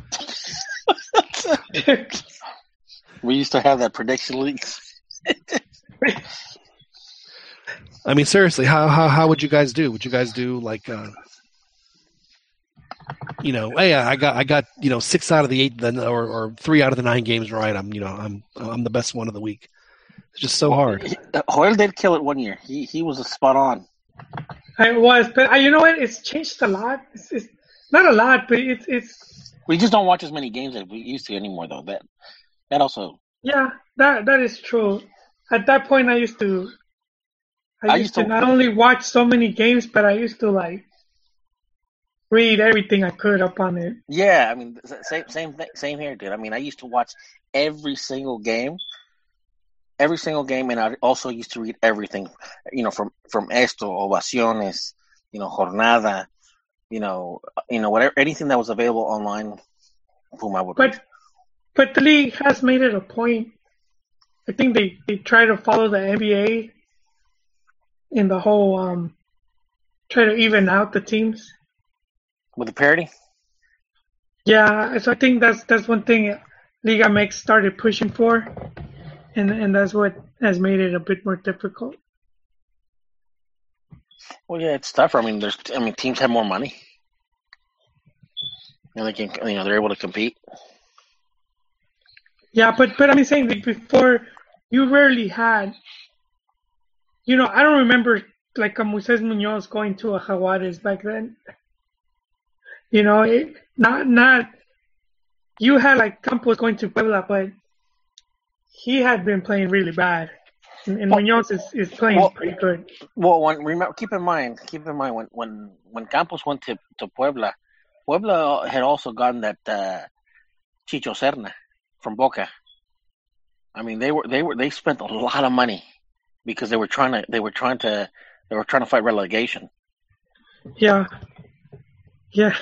we used to have that prediction leagues. (laughs) I mean, seriously, how how how would you guys do? Would you guys do like, uh, you know, hey, I got I got you know six out of the eight, then or or three out of the nine games right. I'm you know I'm I'm the best one of the week. It's just so hard. Hoyle did kill it one year. He he was a spot on. I was, but uh, you know what? It's changed a lot. It's, it's not a lot, but it's it's We just don't watch as many games as we used to anymore, though. That that also. yeah, that that is true. At that point, I used to. I, I used, used to, to- not only watch so many games, but I used to like read everything I could up on it. Yeah, I mean, same same thing, same here, dude. I mean, I used to watch every single game, every single game, and I also used to read everything, you know, from from esto, ovaciones, you know, jornada, you know, you know, whatever, anything that was available online. Boom, I would. read. But but the league has made it a point. I think they, they try to follow the NBA in the whole um try to even out the teams. With the parity. Yeah, so I think that's that's one thing Liga MX started pushing for, and and that's what has made it a bit more difficult. Well, yeah, it's tougher. I mean, there's, I mean, teams have more money, and they can, you know, they're able to compete. Yeah, but but I'm saying like before, you rarely had. You know, I don't remember like a Moises Munoz going to a Jaguares back then. You know, it, not not. You had like Campos going to Puebla, but he had been playing really bad, and, and Munoz is, is playing Well- pretty good. Well, when remember, keep in mind, keep in mind when when when Campos went to to Puebla, Puebla had also gotten that uh, Chicho Serna from Boca. I mean, they were they were they spent a lot of money because they were trying to they were trying to they were trying to fight relegation. Yeah, yeah,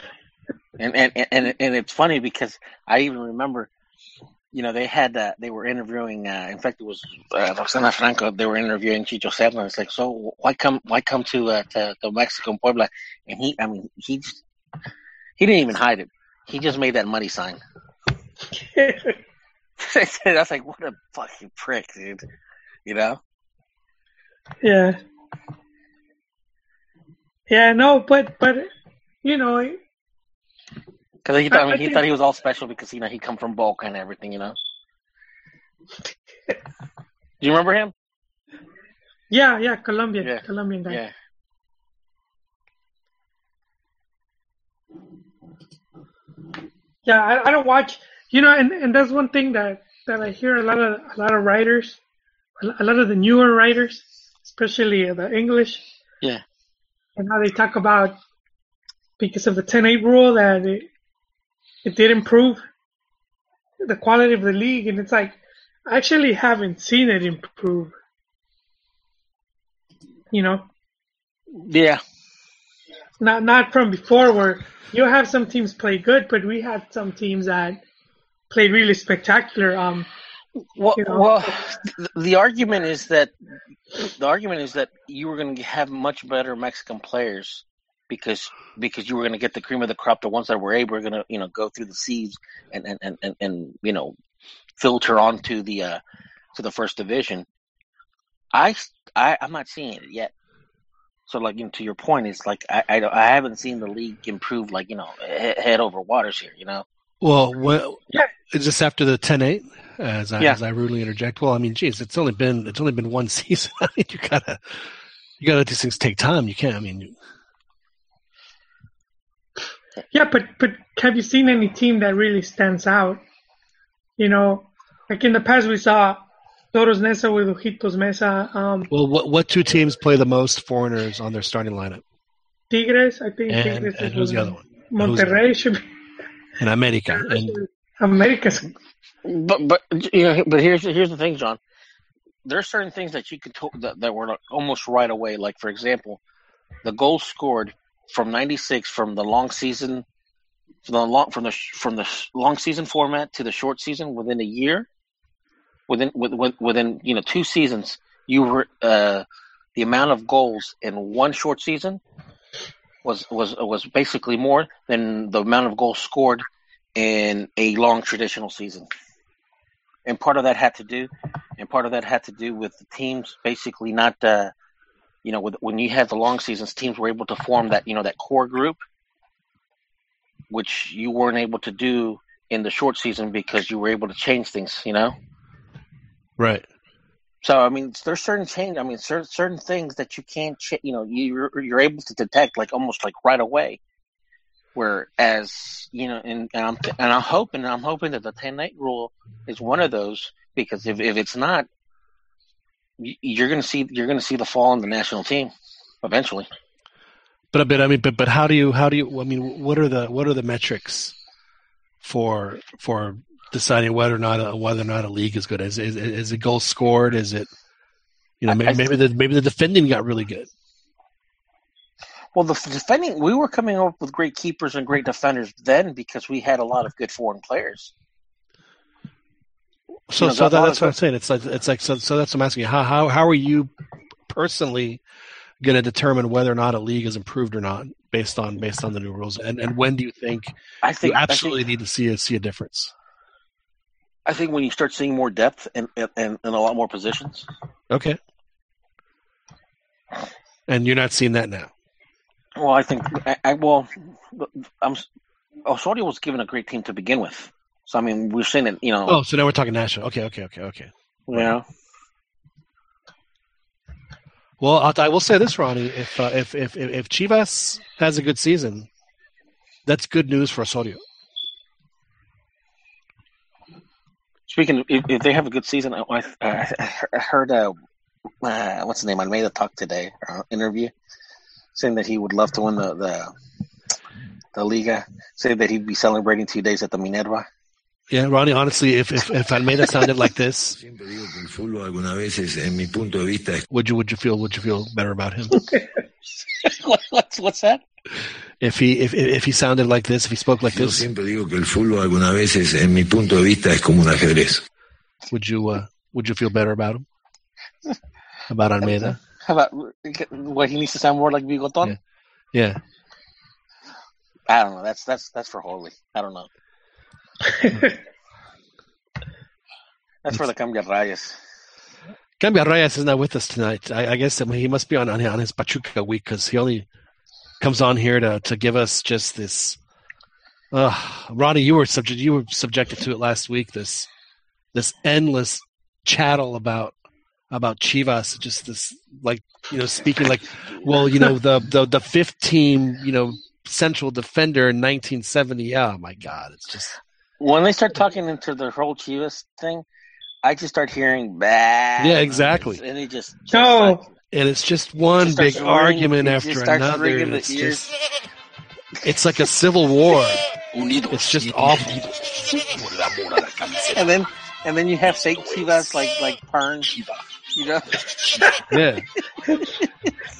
And and and and it's funny because I even remember, you know, they had uh, they were interviewing. Uh, in fact, it was uh, Roxana Franco. They were interviewing Chicho Serna. It's like, so why come why come to uh, to, to Mexico and Puebla? And he, I mean, he just, he didn't even hide it. He just made that money sign. (laughs) I was like, what a fucking prick, dude. You know? yeah, yeah. No, but but you know, Because he, thought, I mean, he thought he was all special because you know he come from Boca and everything. You know? (laughs) Do you remember him? yeah, yeah. Colombian, Yeah. Colombian guy. Yeah. Yeah, I, I don't watch. You know, and, and that's one thing that, that I hear a lot of a lot of writers, a a lot of the newer writers, especially the English, Yeah. and how they talk about because of the 10-8 rule that it, it did improve the quality of the league, and it's like, I actually haven't seen it improve. You know, Yeah, not not from before where you have some teams play good, but we had some teams that played really spectacular. Um, Well, you know, well, (laughs) the argument is that the argument is that you were going to have much better Mexican players because because you were going to get the cream of the crop, the ones that were able, were going to you know go through the seeds and and, and, and, and you know filter onto the uh, to the first division. I I I'm not seeing it yet. So like you know, to your point, it's like I, I I haven't seen the league improve like you know head over waters here. You know. Well, well is this after the 10-8? As I, Yeah. as I rudely interject. Well, I mean, geez, it's only been it's only been one (laughs) season. I mean, you gotta you gotta let these things take time. You can't. I mean, Yeah, but but have you seen any team that really stands out? You know, like in the past we saw Toros Neza with Ojitos Meza, um, well, what what two teams play the most foreigners on their starting lineup? Tigres. I think And, Tigres and who's the other one? Monterrey should be In America. And (laughs) America's. But but you know, but here's here's the thing, John. There are certain things that you could to- that, that were like almost right away. Like for example, the goal scored from '96 from the long season, from the long from the from the long season format to the short season within a year, within within, within you know two seasons, you were uh, the amount of goals in one short season was was was basically more than the amount of goals scored in a long traditional season. And part of that had to do, and part of that had to do with the teams basically not, uh, you know, with, when you had the long seasons, teams were able to form that, you know, that core group, which you weren't able to do in the short season because you were able to change things, you know. right. So I mean, there's certain change. I mean, certain certain things that you can't, ch- you know, you're you're able to detect like almost like right away. Whereas you know, and, and I'm and I'm hoping I'm hoping that the 10-8 rule is one of those because if if it's not, you- you're gonna see you're gonna see the fall in the national team eventually. But but I mean, but but how do you how do you? I mean, what are the what are the metrics for for deciding whether or not a, whether or not a league is good? Is is, is it goals scored? Is it you know maybe, I- maybe the maybe the defending got really good. Well, the defending we were coming up with great keepers and great defenders then because we had a lot of good foreign players. So You know, so that, that's what I'm saying. It's like it's like so so that's what I'm asking you. How how how are you personally going to determine whether or not a league is improved or not based on based on the new rules? And and when do you think I think you I think- absolutely need to see a see a difference? I think when you start seeing more depth and and, and a lot more positions. Okay. And you're not seeing that now. Well, I think I, I well, I'm oh, Osorio was given a great team to begin with, so I mean we've seen it. You know, Oh, so now we're talking national. Okay, okay, okay, okay. know, Well, I'll, I will say this, Ronnie. If, uh, if if if Chivas has a good season, that's good news for Osorio. speaking of, if, if they have a good season, I, I, I heard uh, uh, what's his name? I made a talk today uh, interview saying that he would love to win the the the Liga. Saying that he'd be celebrating two days at the Minerva. Yeah, Ronnie. Honestly, if if if Almeida sounded like this, (laughs) Siempre digo que el fútbol algunas veces, en mi punto de vista, es would you would you feel would you feel better about him? (laughs) What's what's that? if he if if he sounded like this, if he spoke like this, siempre digo que el fútbol algunas veces, en mi punto de vista, es como un ajedrez. would you uh, would you feel better about him? About Almeida? How (laughs) about what he needs to sound more like Bigoton? Yeah. I don't know. That's that's that's for Holy. I don't know. (laughs) That's for the Cambia Reyes. Gambia Reyes is not with us tonight. I, I guess he must be on on, on his Pachuca week because he only comes on here to, to give us just this. Uh, Ronnie, you were subject you were subjected to it last week. This this endless chattel about about Chivas, just this like you know speaking like, well, you know the the the fifth team, you know central defender in 1970. Oh my God, it's just When they start talking into the whole Chivas thing, I just start hearing bad. Yeah, exactly. And it just, just No, and it's just one Just big ringing- argument after just another. and It's ears. just it's like a civil war. (laughs) It's just awful. and then and then you have St. Chivas like like Pern, you know. Yeah.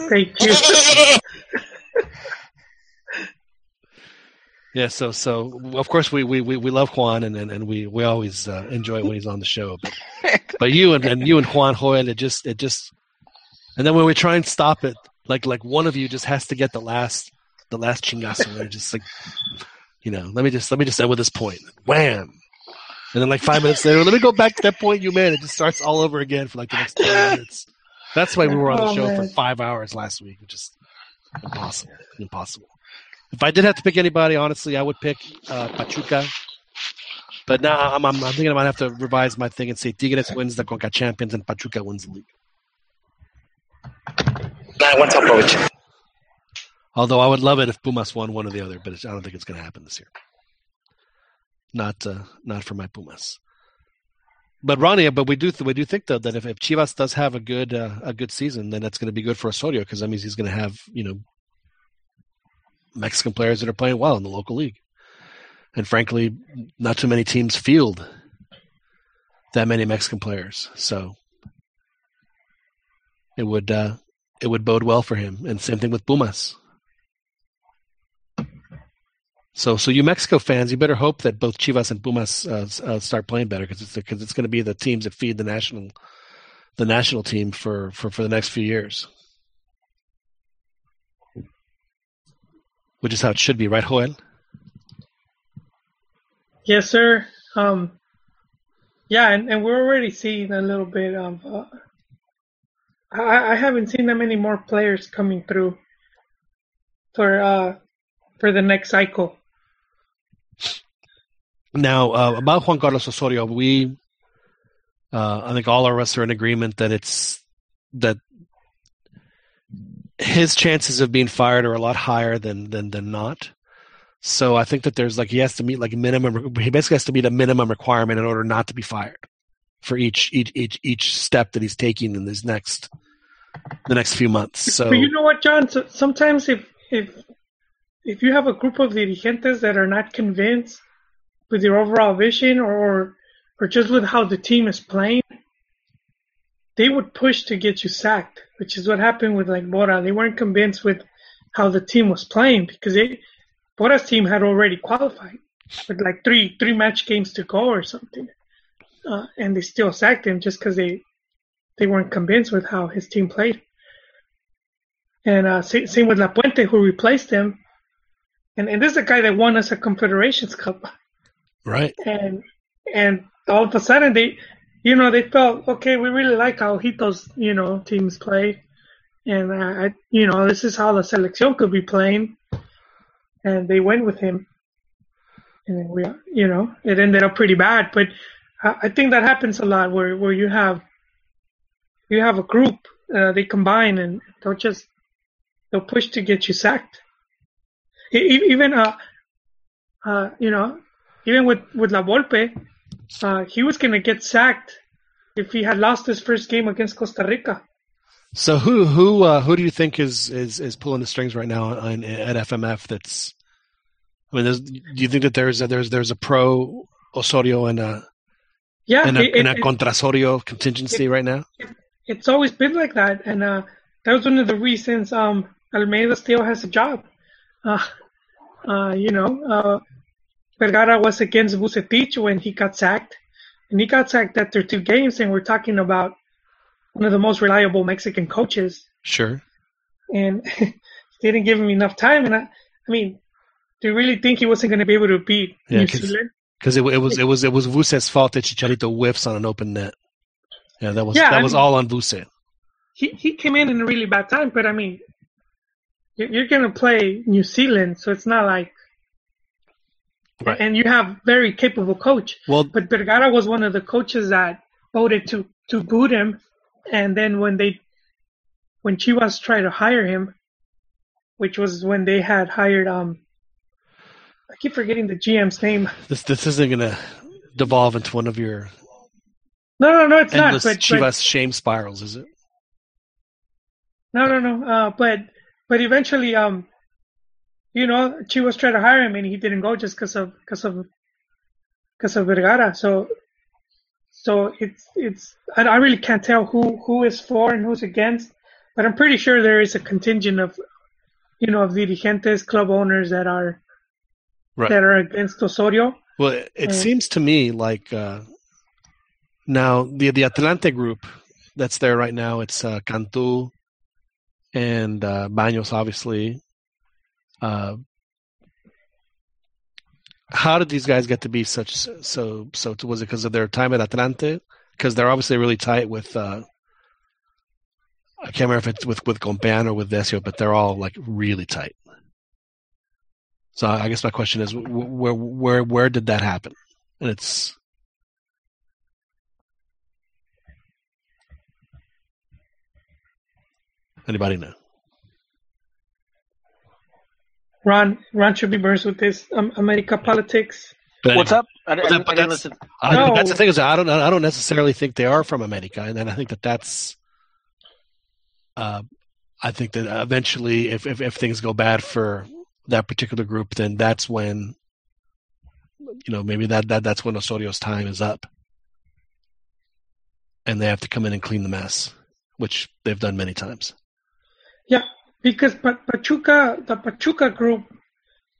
Thank you. (laughs) (laughs) Yeah, so so of course we we, we, we love Juan and, and, and we, we always uh, enjoy it when he's on the show. But (laughs) but you and, and you and Juan Joel, it just it just and then when we try and stop it, like like one of you just has to get the last the last chingazo and just like you know, let me just let me just end with this point. Wham. And then like five minutes later, let me go back to that point you made. It just starts all over again for like the next ten minutes. That's why we were on the Oh, show for five hours last week, which is impossible. Impossible. If I did have to pick anybody, honestly, I would pick uh, Pachuca. But now I'm, I'm, I'm thinking I might have to revise my thing and say Tigres wins the Conca Champions and Pachuca wins the league. I want to approach. Although I would love it if Pumas won one or the other, but it's, I don't think it's going to happen this year. Not uh, not for my Pumas. But Ronnie, but we do th- we do think though that if, if Chivas does have a good uh, a good season, then that's going to be good for Osorio because that means he's going to have you know Mexican players that are playing well in the local league, and frankly, not too many teams field that many Mexican players, so it would uh, it would bode well for him. And same thing with Pumas. So, so you Mexico fans, you better hope that both Chivas and Pumas uh, uh, start playing better because it's because it's going to be the teams that feed the national, the national team for, for, for the next few years. Which is how it should be, right, Joel? Yes, sir. Um, yeah, and, and we're already seeing a little bit of. Uh, I, I haven't seen that many more players coming through for uh, for the next cycle. Now, uh, about Juan Carlos Osorio, we, uh, I think all of us are in agreement that it's that his chances of being fired are a lot higher than than than not. So I think that there's like he has to meet like minimum. He basically has to meet a minimum requirement in order not to be fired for each each each each step that he's taking in this next the next few months. So But you know what, John? So, sometimes if if if you have a group of dirigentes that are not convinced with your overall vision or or just with how the team is playing, they would push to get you sacked, which is what happened with like Bora. They weren't convinced with how the team was playing because they Bora's team had already qualified with like three three match games to go or something, uh, and they still sacked him just because they they weren't convinced with how his team played. And uh, sa- same with Lapuente, who replaced him. And and this is a guy that won us a Confederations Cup. right, And and all of a sudden they, you know, they felt okay. We really like how Hito's you know teams play, and uh, I, you know this is how the selección could be playing. And they went with him. And we, you know, it ended up pretty bad. But I, think that happens a lot where where you have you have a group, uh, they combine and they'll just they'll push to get you sacked. Even uh, uh, you know, even with with La Volpe, uh, he was gonna get sacked if he had lost his first game against Costa Rica. so who who uh, who do you think is is is pulling the strings right now on, at FMF? That's I mean, do you think that there's a, there's there's a pro Osorio and a Yeah, and a, it- and a it- contra Osorio contingency right now? it's always been like that, and uh, that was one of the reasons um, Almeida still has a job. Uh, uh, you know, uh, Vergara was against Vucetich when he got sacked, and he got sacked after two games, and we're talking about one of the most reliable Mexican coaches, Sure. and (laughs) didn't give him enough time. And I, I mean, do you really think he wasn't going to be able to beat Yeah, New Zealand? Because it, it was it was it was Vuce's fault that Chicharito whiffs on an open net. Yeah, that was Yeah, that I was mean- all on Vuce. he he came in in a really bad time, but I mean, you're, you're gonna play New Zealand, so it's not like, Right. and you have very capable coach. Well, But Vergara was one of the coaches that voted to to boot him, and then when they, when Chivas tried to hire him, which was when they had hired um, I keep forgetting the GM's name. this this isn't gonna devolve into one of your No, no, no, it's not. But, Chivas but shame spirals, is it? No, no, no. Uh, but but eventually, um, you know, Chivas tried to hire him and he didn't go just because of because of because of Vergara. So So it's it's I, I really can't tell who who is for and who's against, but I'm pretty sure there is a contingent of you know of dirigentes, club owners that are Right. that are against Osorio. Well, it, it Uh, seems to me like uh, now the the Atlante group that's there right now. It's uh, Cantu and uh, Baños, obviously. Uh, how did these guys get to be such so so? Was it because of their time at Atlante? Because they're obviously really tight with. Uh, I can't remember if it's with with Compean or with Decio, but they're all like really tight. So I guess my question is, where where where did that happen? And it's anybody know? Ron Ron should be versed with this um, America politics. But What's up? I, I, But that- I that's- listen. No. That's the thing is, I don't I don't necessarily think they are from America, and then I think that that's. Uh, I think that eventually, if, if if things go bad for that particular group, then that's when. You know, maybe that, that that's when Osorio's time is up, and they have to come in and clean the mess, which they've done many times. Yeah, because Pa- Pachuca, the Pachuca group,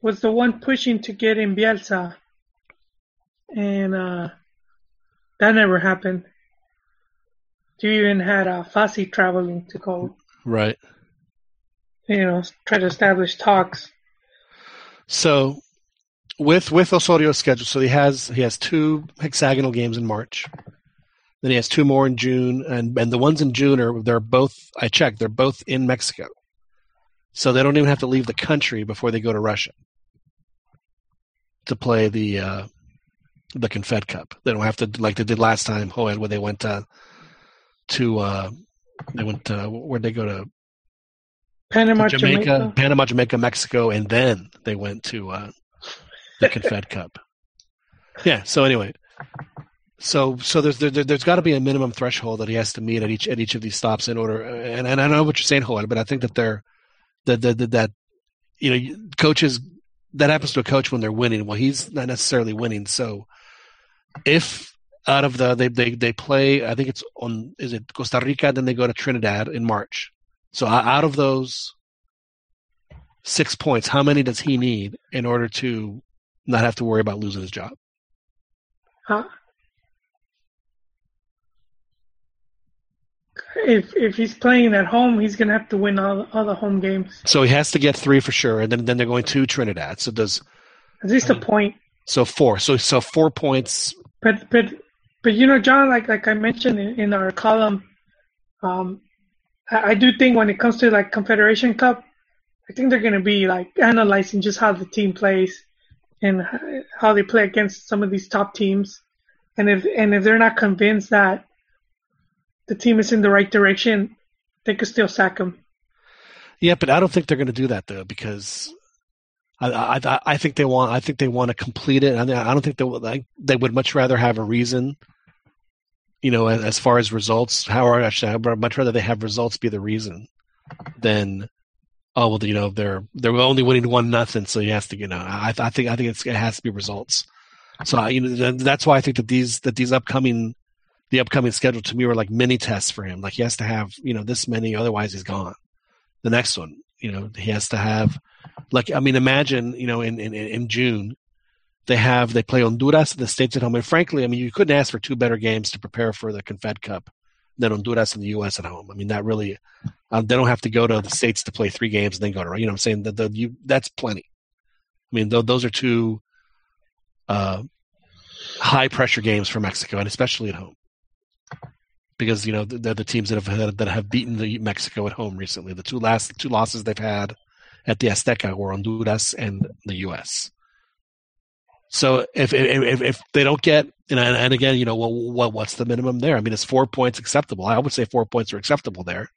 was the one pushing to get in Bielsa, and uh, that never happened. You even had uh, Fassi traveling to go, Right. you know, try to establish talks. So with with Osorio's schedule, so he has he has two hexagonal games in March. Then he has two more in June, and and the ones in June are they're both I checked they're both in Mexico, so they don't even have to leave the country before they go to Russia to play the uh, the Confed Cup. They don't have to like they did last time, Joel, where they went to to uh, they went to, where'd they go to Panama, to Jamaica, Jamaica. Panama, Jamaica, Mexico, and then they went to uh, the Confed Cup. Yeah. So anyway, so so there's there, there's got to be a minimum threshold that he has to meet at each at each of these stops in order. And, and I know what you're saying, Joel, but I think that they're that that that, you know coaches that happens to a coach when they're winning. Well, he's not necessarily winning. So if out of the they they they play, I think it's on is it Costa Rica, then they go to Trinidad in March. So out of those six points, how many does he need in order to not have to worry about losing his job? Huh? If if he's playing at home, he's gonna have to win all all the home games. So he has to get three for sure, and then then they're going to Trinidad. So does At least a point. so four. So so four points. But but but you know, John, like like I mentioned in, in our column, um, I, I do think when it comes to like Confederation Cup, I think they're gonna be like analyzing just how the team plays and how they play against some of these top teams, and if and if they're not convinced that the team is in the right direction, they could still sack them. Yeah, but I don't think they're going to do that though because I, I I think they want I think they want to complete it. and I don't think they would like they would much rather have a reason. You know, as, far as results, how are actually I'd much rather they have results be the reason than oh well you know they're they're only winning one nothing so you have to you know I I think I think it has to be results. So you know that's why I think that these that these upcoming the upcoming schedule to me were like mini tests for him. Like he has to have you know this many, otherwise he's gone. The next one, you know, he has to have like I mean, imagine you know in in, in June they have they play Honduras, the states at home, and frankly, I mean, you couldn't ask for two better games to prepare for the Confed Cup than Honduras and the U.S. at home. I mean, that really um, they don't have to go to the states to play three games and then go to you know I'm saying that the, you that's plenty. I mean, th- those are two uh, high pressure games for Mexico, and especially at home because you know they're the teams that have that have beaten the Mexico at home recently. The two last two losses they've had at the Azteca were Honduras and the U.S. So if if if, they don't get and, and again, you know, well, what what's the minimum there? I mean, is four points acceptable? I would say four points are acceptable there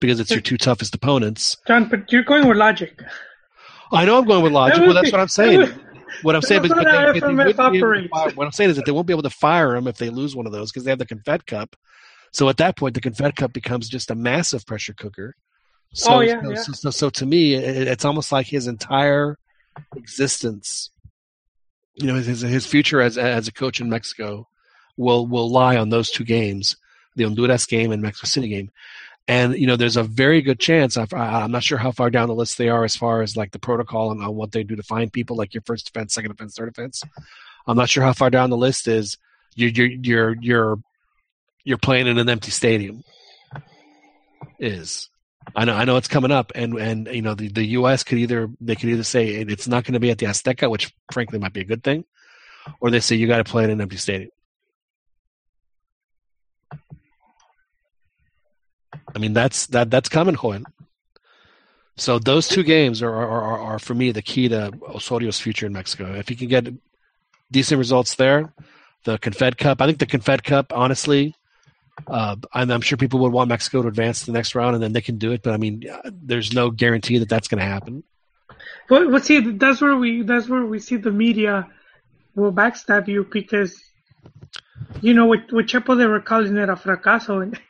because it's your two toughest opponents. John, but you're going with logic. I know I'm going with logic. That Well, that's be- what I'm saying. would- What I'm saying, that's but, but not they, they FMF wouldn't be able to operates. fire, what I'm saying is that they won't be able to fire them if they lose one of those because they have the Confed Cup. So at that point, the Confed Cup becomes just a massive pressure cooker. So, Oh, yeah, so, yeah. So, so, so to me, it, it's almost like his entire existence, you know, his his future as as a coach in Mexico will will lie on those two games, the Honduras game and Mexico City game. And you know, there's a very good chance. I, I'm not sure how far down the list they are as far as like the protocol and on what they do to find people, like your first offense, second offense, third offense. I'm not sure how far down the list is. You're you're you're you're, you're playing in an empty stadium. Is I know I know it's coming up, and and you know the the U.S. could either they could either say it's not going to be at the Azteca, which frankly might be a good thing, or they say you got to play in an empty stadium. I mean that's that that's coming, Juan. So those two games are, are, are, are for me the key to Osorio's future in Mexico. If he can get decent results there, the Confed Cup. I think the Confed Cup, honestly, uh, I'm, I'm sure people would want Mexico to advance to the next round, and then they can do it. But I mean, uh, there's no guarantee that that's going to happen. But, but see, that's where we that's where we see the media will backstab you because you know with with Chepo they were calling it a fracaso, and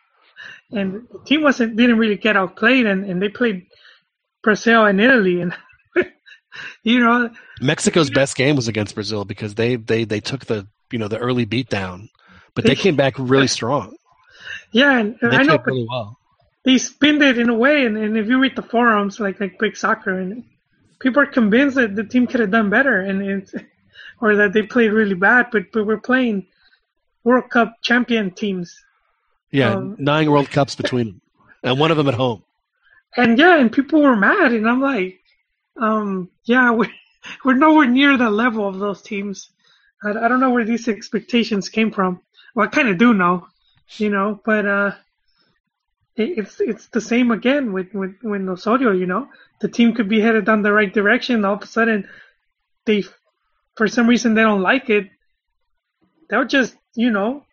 and the team wasn't didn't really get outplayed, and and they played Brazil and Italy, and (laughs) you know Mexico's best game was against Brazil because they they they took the you know the early beat down, but they came back really (laughs) strong. Yeah, and, and They I know really well. they spinned it in a way, and, and if you read the forums like like Big Soccer, and people are convinced that the team could have done better, and it's, (laughs) or that they played really bad, but but we're playing World Cup champion teams, Yeah, Um, nine World Cups (laughs) between them, and one of them at home. and yeah, and people were mad, and I'm like, um, yeah, (laughs) we're we're nowhere near the level of those teams. I, I don't know where these expectations came from. Well, I kind of do know, you know, but uh, it, it's it's the same again with with with Osorio. You know, the team could be headed down the right direction. All of a sudden, they, for some reason, they don't like it. They'll just, you know,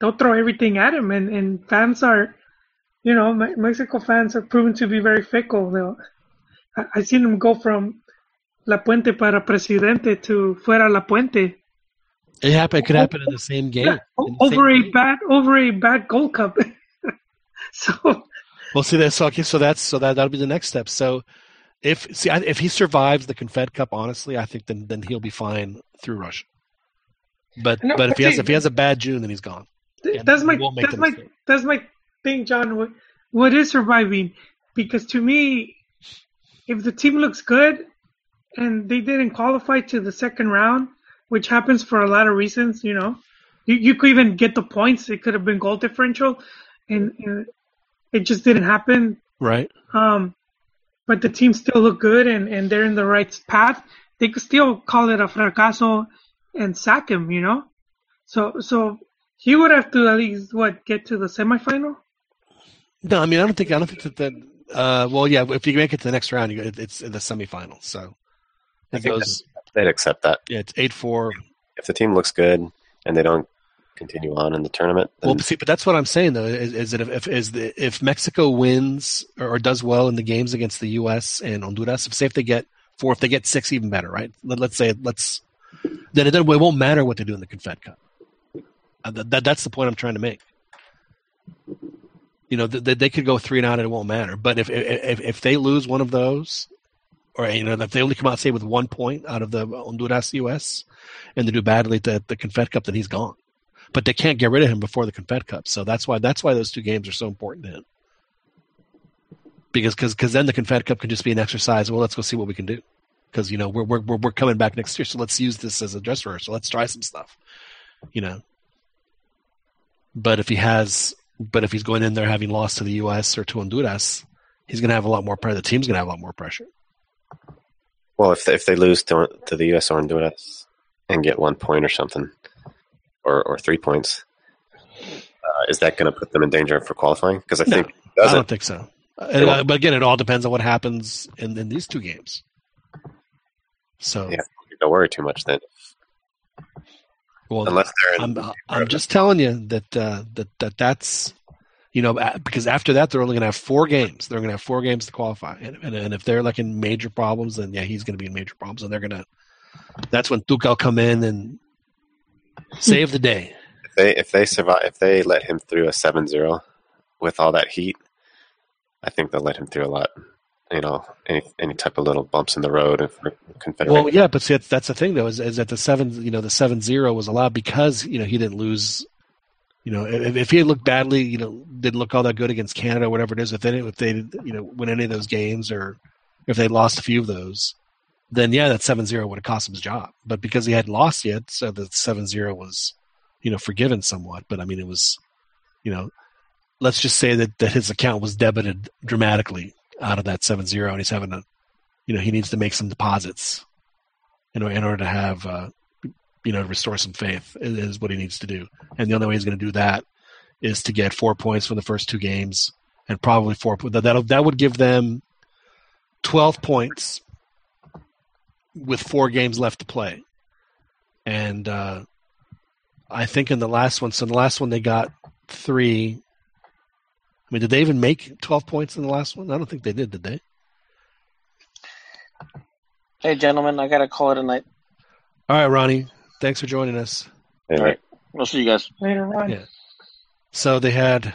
they'll throw everything at him, and and fans are, you know, Me- Mexico fans are proven to be very fickle. They'll, I, I seen them go from Lapuente para Presidente to Fuera Lapuente It happened. It could happen in the same game. O- in the same over a game. bad over a bad Gold Cup. (laughs) so we'll see that's okay. So that's so that that'll be the next step. So if see if he survives the Confed Cup, honestly, I think then then he'll be fine through Russia. But No, but if he has if he has a bad June, then he's gone. Th- that's my he won't make that's my mistake. that's my thing, John. What what is surviving? Because to me, if the team looks good and they didn't qualify to the second round, which happens for a lot of reasons, you know, you you could even get the points. It could have been goal differential, and, and it just didn't happen. Right. Um, but the team still look good and, and they're in the right path. They could still call it a fracaso and sack him, you know. So so he would have to at least what get to the semifinal. No, I mean I don't think I don't think that that. Uh, well, yeah, if you make it to the next round, you it, it's in the semifinals. So it goes. They'd accept that. Yeah, it's eight four. If the team looks good and they don't continue on in the tournament, then Well, see, but that's what I'm saying though. Is, is that if if, is the, if Mexico wins or, does well in the games against the U.S. and Honduras, if say if they get four, if they get six, even better, right? Let, let's say let's then it, it won't matter what they do in the Confed Cup. Uh, that, that that's the point I'm trying to make. You know, th- th- they could go three and out, and it won't matter. But if if if they lose one of those, or you know, if they only come out say with one point out of the Honduras U.S. and they do badly at the, the Confed Cup, then he's gone but they can't get rid of him before the Confed Cup. So that's why that's why those two games are so important to him. Because cause, cause then the Confed Cup can just be an exercise. Well, let's go see what we can do. Because you know we're, we're we're coming back next year, so let's use this as a dress rehearsal. Let's try some stuff, you know. But if he has, but if he's going in there having lost to the U.S. or to Honduras, he's going to have a lot more pressure. The team's going to have a lot more pressure. Well, if they, if they lose to, to the U.S. or Honduras and get one point or something, or or three points, uh, is that going to put them in danger for qualifying? Because I No, think it I don't think so. Uh, uh, but again, it all depends on what happens in, in these two games. So Yeah, don't worry too much then. Well, Unless they're in, I'm I'm just telling you that uh, that that that's you know because after that they're only going to have four games. They're going to have four games to qualify, and, and and if they're like in major problems, then yeah, he's going to be in major problems, and they're going to. That's when Tuca will come in and save the day. if they if they survive if they let him through a 7-0 with all that heat, I think they'll let him through a lot you know any any type of little bumps in the road for Confederate. Well, yeah, but see, that's, that's the thing though, is, is that the seven, you know, the seven zero was allowed because you know he didn't lose. You know, if, if he had looked badly, you know, didn't look all that good against Canada, or whatever it is. If they if they you know win any of those games, or if they lost a few of those, then yeah, that seven zero would have cost him his job. But because he hadn't lost yet, so the seven zero was, you know, forgiven somewhat. But I mean, it was, you know, let's just say that that his account was debited dramatically out of that seven zero, and he's having a, you know, he needs to make some deposits in, in order to have, uh, you know, to restore some faith is, what he needs to do. And the only way he's going to do that is to get four points from the first two games, and probably four. That that would give them twelve points with four games left to play. And uh, I think in the last one, so in the last one they got three. I mean, did they even make 12 points in the last one? I don't think they did, did they? Hey, gentlemen, I gotta call it a night. All right, Ronnie. Thanks for joining us. All right, we'll see you guys later on. Yeah. So they had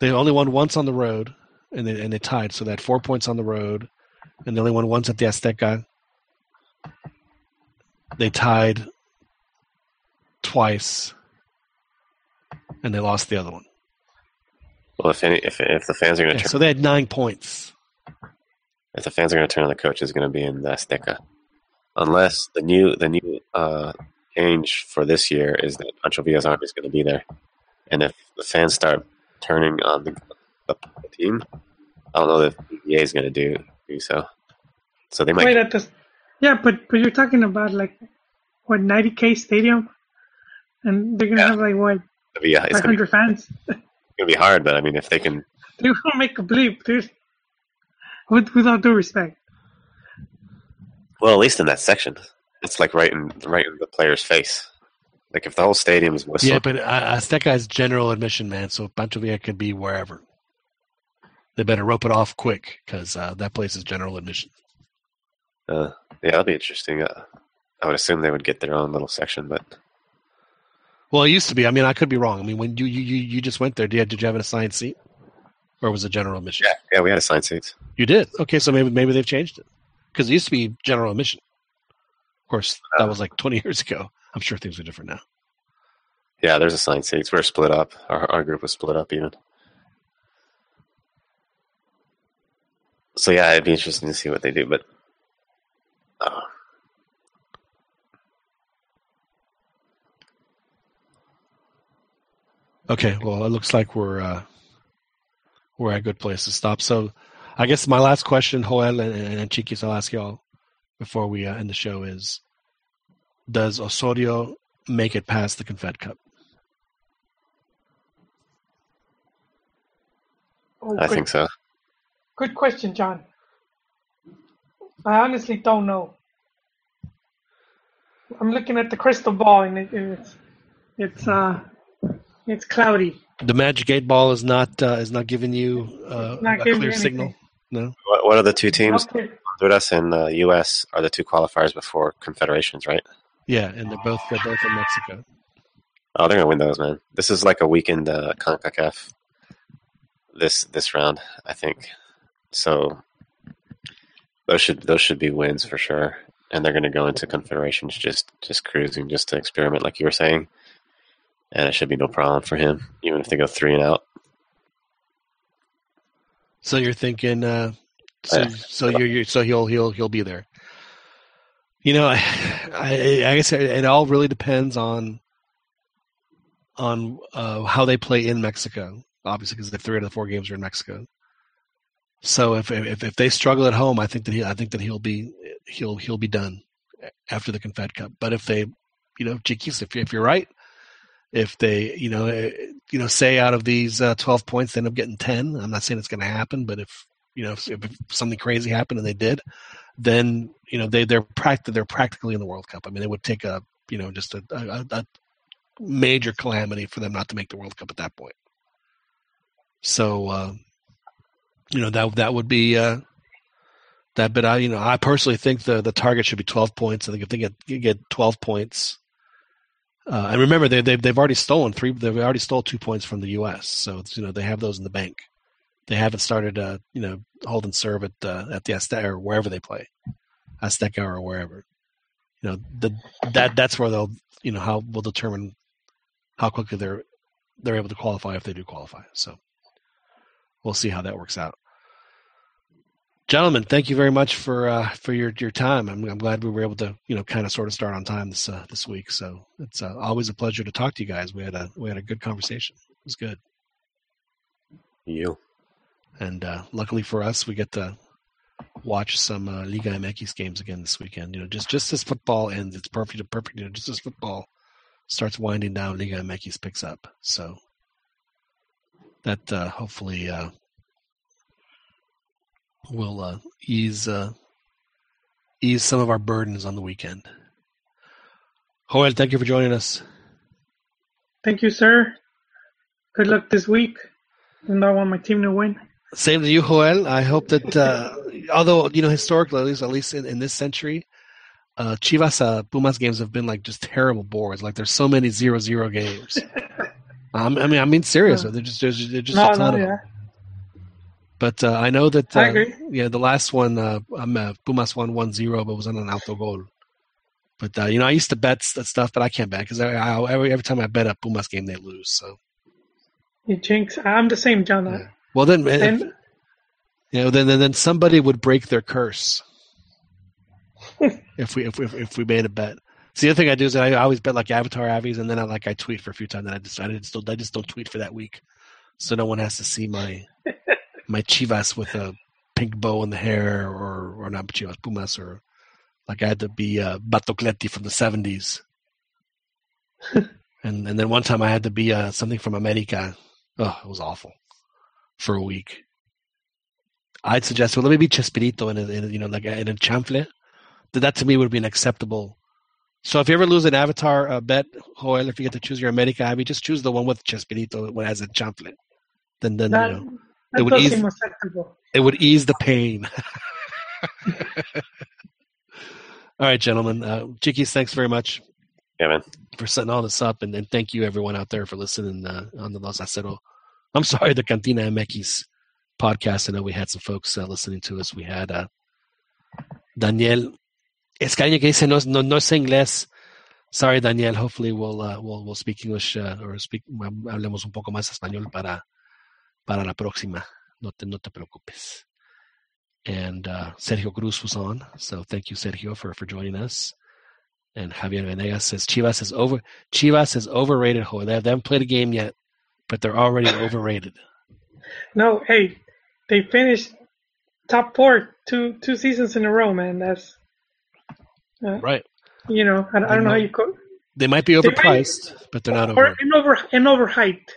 they only won once on the road, and they and they tied. So they had four points on the road, and they only won once at the Azteca. They tied twice, and they lost the other one. Well, if any, if if the fans are going to Yeah, turn, so they had nine points. if the fans are going to turn on the coach, is going to be in the Azteca, unless the new the new uh, change for this year is that Pancho Villa's army is going to be there, and if the fans start turning on the, the team, I don't know if the PVA is going to do do so. So they might. Wait at this. Yeah, but but you're talking about like what 90k stadium, and they're gonna have like what yeah, it's going (laughs) to be hard, but I mean, if they can, (laughs) They will make a bleep, dude. With without due respect. Well, at least in that section, it's like right in right in the player's face. Like if the whole stadium's whistle, Yeah, but uh, Azteca is general admission, man. So Pancho Villa could be wherever. They better rope it off quick because uh, that place is general admission. uh, yeah, that'll be interesting. Uh, I would assume they would get their own little section, but Well, it used to be. I mean, I could be wrong. I mean, when you you you, you just went there, did you, did you have an assigned seat, or was it general admission? yeah, yeah, we had assigned seats. You did. Okay, so maybe maybe they've changed it because it used to be general admission. Of course, that was like twenty (laughs) years ago. I'm sure things are different now. Yeah, there's a assigned seats. We're split up. Our our group was split up even. So yeah, it'd be interesting to see what they do, but uh, Okay, well, it looks like we're uh, we're at a good place to stop. So, I guess my last question, Joel and, and Chiquis, I'll ask y'all before we uh, end the show is: Does Osorio make it past the Confed Cup? Oh, I good, think so. Good question, John. I honestly don't know. I'm looking at the crystal ball, and it, it's it's uh it's cloudy. The Magic Eight Ball is not uh, is not giving you uh, not a giving clear you signal. Anything. No. What, what are the two teams? Honduras and uh, U.S. are the two qualifiers before confederations, right? Yeah, and they're both they're both in Mexico. Oh, they're gonna win those, man. This is like a weekend uh, Concacaf. This this round, I think. So those should those should be wins for sure, and they're gonna go into confederations just just cruising, just to experiment, like you were saying. And it should be no problem for him, even if they go three and out. So you're thinking, uh, so so you're, you're so he'll he'll he'll be there. You know, I, I, I guess it, it all really depends on on uh, how they play in Mexico. Obviously, because the three out of the four games are in Mexico. So if if if they struggle at home, I think that he I think that he'll be he'll he'll be done after the Confed Cup. But if they, you know, if if you're right, if they you know eh, you know say out of these uh, 12 points they end up getting 10 i'm not saying it's going to happen but if you know if, if something crazy happened and they did then you know they they're pract- they're practically in the world cup. I mean it would take a you know just a, a, a major calamity for them not to make the world cup at that point. So uh, you know that that would be uh, that but i you know i personally think the the target should be 12 points. I think if they get get 12 points uh, and remember, they, they've they've already stolen three. They've already stole two points from the U.S. So you know they have those in the bank. they haven't started, uh, you know, holding serve at uh, at the Azteca or wherever they play, Azteca or wherever. You know, the that that's where they'll, you know, how will determine how quickly they're they're able to qualify if they do qualify. So we'll see how that works out. Gentlemen, thank you very much for uh, for your your time. I'm, I'm glad we were able to you know kind of sort of start on time this uh, this week. So it's uh, always a pleasure to talk to you guys. We had a we had a good conversation. It was good. You. And uh, luckily for us, we get to watch some uh, Liga MX games again this weekend. You know, just just as football ends, it's perfect. Perfect. You know, just as football starts winding down, Liga MX picks up. So that uh, hopefully uh, will uh, ease uh, ease some of our burdens on the weekend. Joel, thank you for joining us. Thank you, sir. Good luck this week. And I want my team to win. Same to you, Joel. I hope that, uh, although you know, historically, at least at least in, in this century, uh, Chivas uh, Pumas games have been like just terrible bores. Like there's so many zero zero games. (laughs) um, I mean, I mean, serious. They're just there's, there's just No, a ton no, of yeah. them. But uh, I know that uh, I agree. yeah, the last one, uh, um, uh, Pumas won 1-0, but was on an auto goal. But uh, you know, I used to bet that stuff, but I can't bet because I, I, every every time I bet a Pumas game, they lose. So You jinx. I'm the same, John. Uh, well, then if- you know, then then, then somebody would break their curse if we if we if we made a bet. So the other thing I do is I always bet like Avatar Avies, and then I like I tweet for a few times, and I just I just don't I just don't tweet for that week, so no one has to see my (laughs) my Chivas with a pink bow in the hair, or or not Chivas Pumas, or like I had to be uh, Batocletti from the seventies, (laughs) and and then one time I had to be uh, something from America. Oh, it was awful for a week. I'd suggest well, let me be Chespirito in a, in a you know like a, in a chanfle. That that to me would be an acceptable. So if you ever lose an avatar uh, bet, Joel, if you get to choose your America Abbey, just choose the one with Chespirito when it has a chanfle. Then then that, you know that it would ease it would ease the pain. all right, gentlemen. Uh, Chiquis, thanks very much. Yeah, man. For setting all this up, and, and thank you everyone out there for listening uh, on the Los Acero. I'm sorry, the Cantina MX podcast. I know we had some folks uh, listening to us. We had uh, Daniel Escaña que dice no, no, no sé inglés. Sorry, Daniel. Hopefully, we'll uh, we'll we'll speak English uh, or speak hablemos un poco más español para para la próxima. No te no te preocupes. And uh, Sergio Cruz was on, so thank you, Sergio, for for joining us. And Javier Venegas says Chivas is over. Chivas is overrated. They haven't played a game yet, but they're already (laughs) overrated. No, hey, they finished top four two two seasons in a row, man. That's uh, Right. You know, I, I don't know how you call They might be They might- overpriced, but they're not over. or and over and overhyped.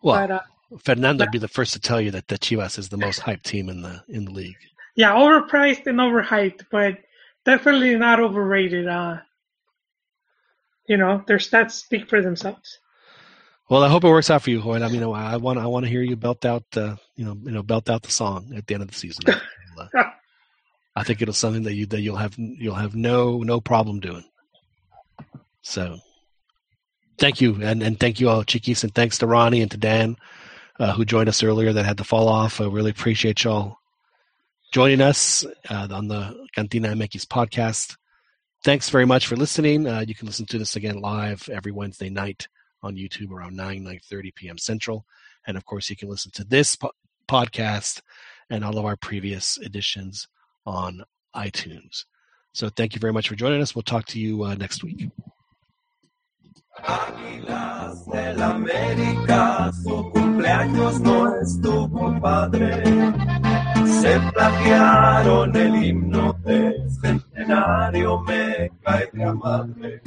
Well, but, uh, Fernando would be the first to tell you that, that Chivas is the most hyped team in the in the league. yeah, overpriced and overhyped, but definitely not overrated. Uh, you know, their stats speak for themselves. Well, I hope it works out for you, Hoyt. I mean, I want I want to hear you belt out, uh, you know, you know, belt out the song at the end of the season. (laughs) Uh, I think it'll something that you that you'll have you'll have no no problem doing. So, thank you, and and thank you all, Chiquis, and thanks to Ronnie and to Dan, uh, who joined us earlier that had to fall off. I really appreciate y'all joining us uh, on the Cantina MX podcast. Thanks very much for listening. Uh, you can listen to this again live every Wednesday night on YouTube around 9, 9.30 p.m. Central. And of course, you can listen to this po- podcast and all of our previous editions on iTunes. So thank you very much for joining us. We'll talk to you uh, next week. Águilas del América, su cumpleaños no estuvo padre. Se plagiaron el himno del centenario, me cae de madre.